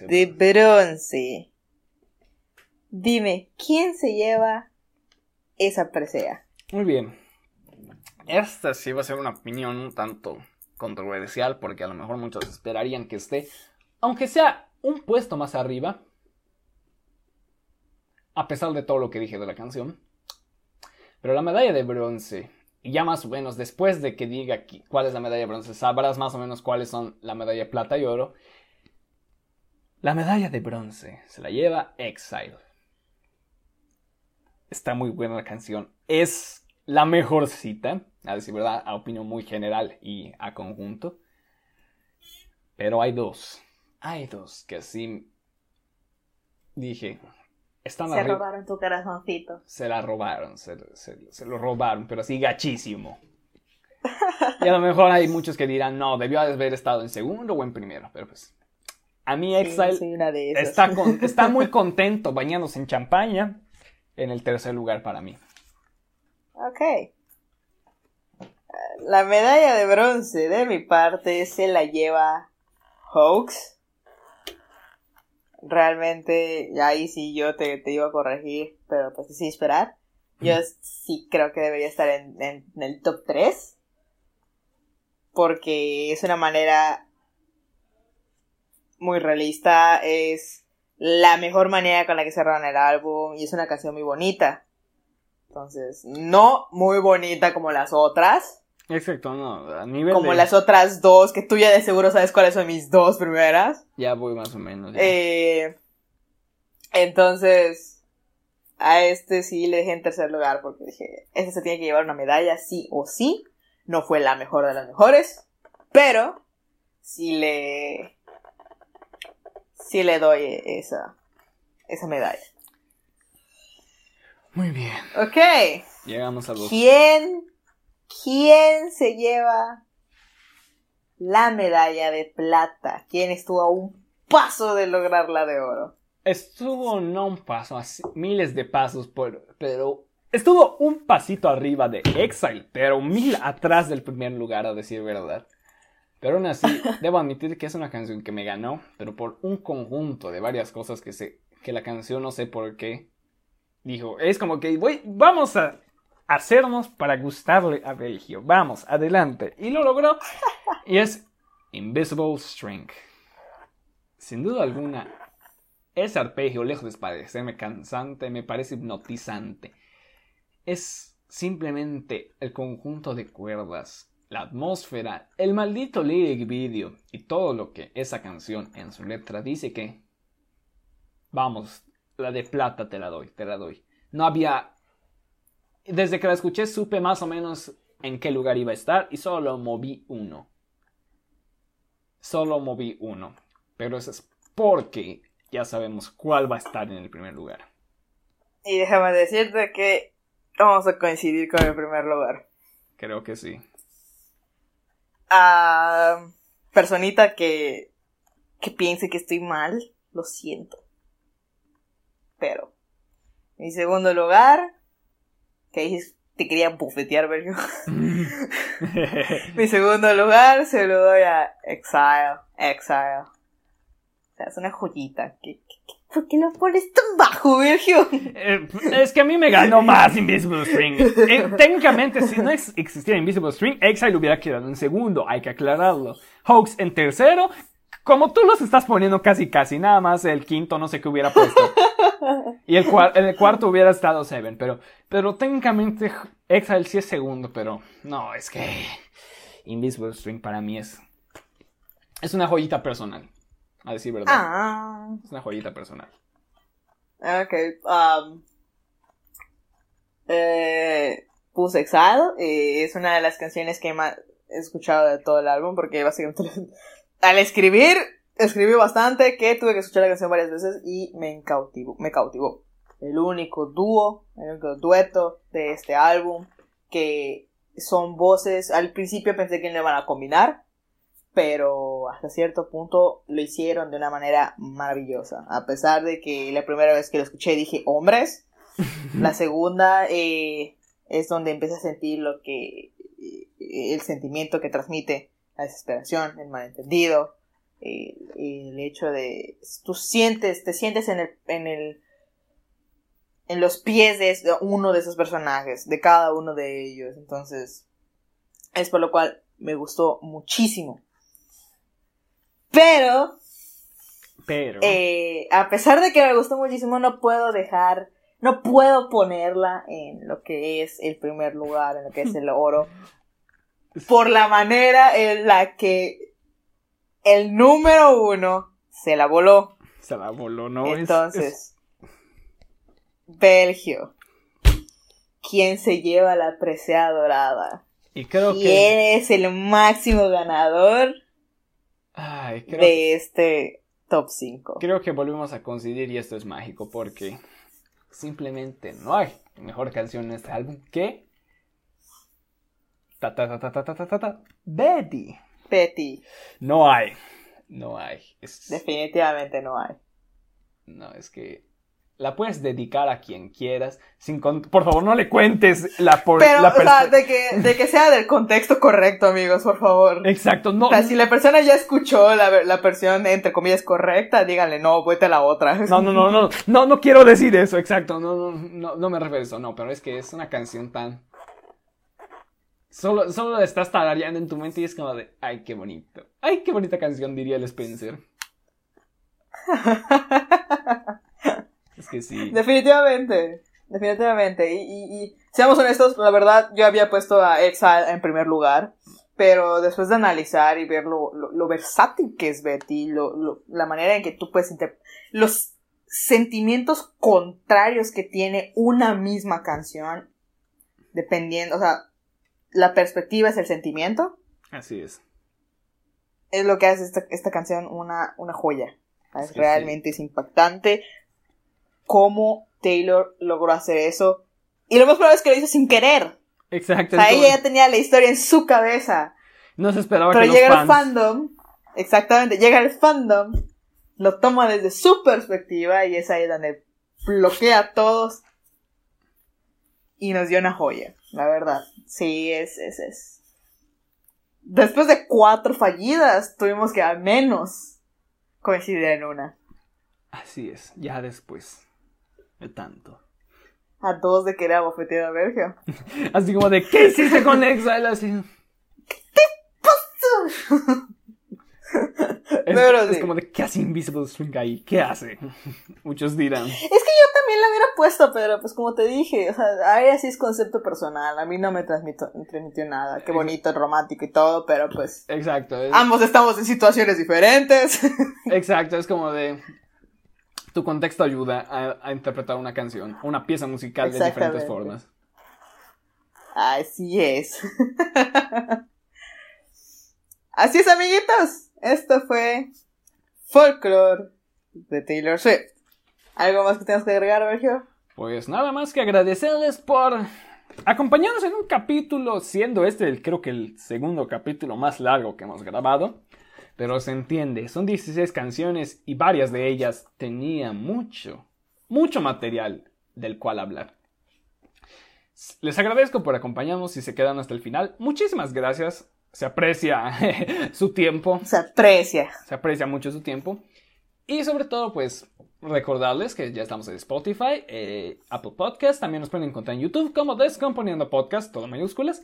De bronce. Dime, ¿quién se lleva esa presea? Muy bien. Esta sí va a ser una opinión un tanto controversial porque a lo mejor muchos esperarían que esté, aunque sea un puesto más arriba, a pesar de todo lo que dije de la canción. Pero la medalla de bronce, ya más o menos después de que diga aquí cuál es la medalla de bronce, sabrás más o menos cuáles son la medalla plata y oro. La medalla de bronce se la lleva Exile. Está muy buena la canción. Es la mejor cita, a decir verdad, a opinión muy general y a conjunto. Pero hay dos. Hay dos que sí dije. Están Se arriba. robaron tu corazoncito. Se la robaron, se, se- se lo robaron, pero así gachísimo. Y a lo mejor hay muchos que dirán, no, debió haber estado en segundo o en primero, pero pues. A mí Exile está, con- está muy contento bañándose en champaña en el tercer lugar para mí. Ok. La medalla de bronce de mi parte se la lleva Hoax. Realmente, ahí sí yo te, te iba a corregir, pero pues sí esperar. Yo sí creo que debería estar en, en- en el top 3. Porque es una manera muy realista. Es la mejor manera con la que cerraron el álbum. Y es una canción muy bonita. Entonces, no muy bonita como las otras. Exacto, no, a nivel Como de- las otras dos, que tú ya de seguro sabes cuáles son mis dos primeras. Ya voy más o menos. Eh, entonces, a este sí le dejé en tercer lugar porque dije, este se tiene que llevar una medalla sí o sí. No fue la mejor de las mejores, pero sí le, sí le doy esa, esa medalla. Muy bien. Ok. Llegamos a los... ¿Quién, quién se lleva la medalla de plata? ¿Quién estuvo a un paso de lograr la de oro? Estuvo no un paso, así, miles de pasos, por, pero estuvo un pasito arriba de Exile, pero mil atrás del primer lugar, a decir verdad. Pero aún así, debo admitir que es una canción que me ganó, pero por un conjunto de varias cosas que se, que la canción no sé por qué dijo. Es como que voy, vamos a hacernos para gustarle a Belgio. Vamos, adelante. Y lo logró. Y es Invisible String. sin duda alguna, ese arpegio, lejos de parecerme cansante, me parece hipnotizante. Es simplemente el conjunto de cuerdas, la atmósfera, el maldito lyric video y todo lo que esa canción en su letra dice que... Vamos, la de plata te la doy, te la doy. No había... Desde que la escuché supe más o menos en qué lugar iba a estar y solo moví uno. Solo moví uno. Pero eso es porque ya sabemos cuál va a estar en el primer lugar. Y déjame decirte que vamos a coincidir con el primer lugar. Creo que sí. A personita que, que piense que estoy mal, lo siento. Pero, mi segundo lugar, que dices, te quería bufetear, Sergio. mi segundo lugar se lo doy a Exile. Exile. O sea, es una joyita. ¿Qué, qué, qué- por qué lo pones tan bajo, Sergio? Eh, es que a mí me ganó más Invisible String. Eh, técnicamente, si no ex- existiera Invisible String, Exile hubiera quedado en segundo, hay que aclararlo. Hoax en tercero. Como tú los estás poniendo casi casi, nada más el quinto no sé qué hubiera puesto. Y el, cuar- el cuarto hubiera estado Seven, pero, pero técnicamente Exile sí es segundo, pero no, es que Invisible String para mí es, es una joyita personal, a decir verdad. Ah. Es una joyita personal. Ok. Um, eh, puse Exile. es una de las canciones que más he escuchado de todo el álbum porque básicamente al escribir escribí bastante que tuve que escuchar la canción varias veces y me cautivó. Me cautivó. El único dúo, el único dueto de este álbum que son voces. Al principio pensé que no iban a combinar, pero hasta cierto punto lo hicieron de una manera maravillosa. A pesar de que la primera vez que lo escuché dije hombres, la segunda eh, es donde empecé a sentir lo que eh, el sentimiento que transmite la desesperación, el malentendido, eh, el hecho de tú sientes, te sientes en el, en el en los pies de es- de uno de esos personajes, de cada uno de ellos. Entonces, es por lo cual me gustó muchísimo. Pero, Pero... eh, a pesar de que me gustó muchísimo, no puedo dejar, no puedo ponerla en lo que es el primer lugar, en lo que es el oro, por la manera en la que el número uno se la voló. Se la voló, ¿no? Entonces. Belgio. ¿Quién se lleva la presea dorada? Y creo ¿Quién que... es el máximo ganador Ay, creo... de este top 5? Creo que volvemos a coincidir y esto es mágico porque simplemente no hay mejor canción en este álbum que... Ta ta ta ta ta ta ta ta. Betty. Petty, No hay. No hay. Es- definitivamente no hay. no, es que... La puedes dedicar a quien quieras. Sin con- Por favor, no le cuentes la... Por... Pero, la o sea, de que, de que sea del contexto correcto, amigos, por favor. Exacto, no. O sea, si la persona ya escuchó la, la versión, entre comillas, correcta, díganle, no, vete a la otra. No, no, no, no, no, no quiero decir eso, exacto, no, no, no, no me refiero a eso, no, pero es que es una canción tan... Solo, solo estás tarareando en tu mente y es como de, ay, qué bonito, ay, qué bonita canción, diría el Spencer. Es que sí. Definitivamente, definitivamente. Y, y, y seamos honestos, la verdad, yo había puesto a Exile en primer lugar, pero después de analizar y ver lo, lo, lo versátil que es Betty, lo, lo- la manera en que tú puedes inter- los sentimientos contrarios que tiene una misma canción, dependiendo, o sea, la perspectiva es el sentimiento, Así es. es lo que hace esta, esta canción una, una joya. Es Sí, realmente es impactante cómo Taylor logró hacer eso. Y lo más probable es que lo hizo sin querer. Exacto. O sea, ella ya tenía la historia en su cabeza. no se esperaba Pero que los llega el fans... fandom. Exactamente, llega el fandom. Lo toma desde su perspectiva y es ahí donde bloquea a todos. Y nos dio una joya, la verdad. Sí, es, es, es. Después de cuatro fallidas, tuvimos que al menos coincidir en una. Así es, ya después de tanto. A dos de que era bofeteado a Vergio. Así como de, ¿qué hiciste con Exile? Así... Es, Pero es sí. como de, ¿qué hace Invisible String ahí? ¿Qué hace? Muchos dirán. Es que yo también la hubiera puesto, pero pues como te dije, o sea, ahí así es concepto personal. A mí no me transmito, transmitió nada. Qué bonito, romántico y todo, pero pues Exacto. es- ambos estamos en situaciones diferentes. Exacto, es como de. Tu contexto ayuda a, a interpretar una canción, una pieza musical de diferentes formas. Así es. Así es, amiguitos. Esto fue Folklore de Taylor Swift. ¿Algo más que tengas que agregar, Sergio? Pues nada más que agradecerles por acompañarnos en un capítulo, siendo este el, creo que el segundo capítulo más largo que hemos grabado. Pero se entiende, son 16 canciones y varias de ellas tenían mucho, mucho material del cual hablar. Les agradezco por acompañarnos y se quedan hasta el final. Muchísimas gracias. Se aprecia su tiempo. Se aprecia. Se aprecia mucho su tiempo. Y sobre todo, pues, recordarles que ya estamos en Spotify, eh, Apple Podcast, también nos pueden encontrar en YouTube como Descomponiendo Podcast, todo mayúsculas.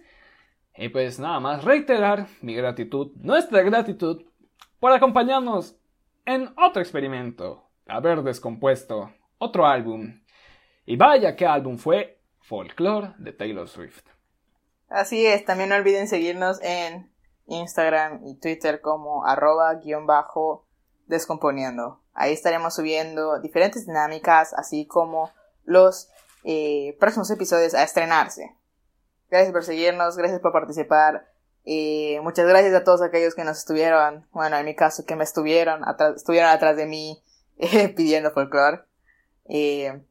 Y pues nada más reiterar mi gratitud, nuestra gratitud, por acompañarnos en otro experimento, haber descompuesto otro álbum. Y vaya qué álbum fue Folklore de Taylor Swift. Así es, también no olviden seguirnos en Instagram y Twitter como arroba guion bajo descomponiendo. Ahí estaremos subiendo diferentes dinámicas, así como los eh, próximos episodios a estrenarse. Gracias por seguirnos, gracias por participar. eh, muchas gracias a todos aquellos que nos estuvieron, bueno, en mi caso, que me estuvieron, estuvieron atrás de mí eh, pidiendo folclore. Eh,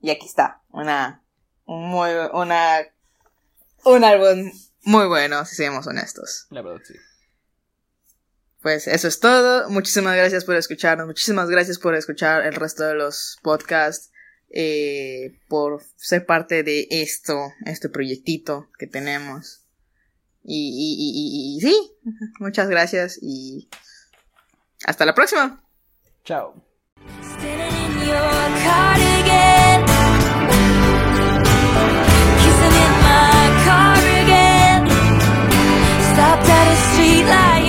y aquí está, una, muy, una un álbum muy bueno, si seamos honestos. La verdad, sí. Pues eso es todo. Muchísimas gracias por escucharnos. Muchísimas gracias por escuchar el resto de los podcasts. eh, por ser parte de esto, este proyectito que tenemos. Y, y, y, y- y sí, muchas gracias y hasta la próxima. Chao. light.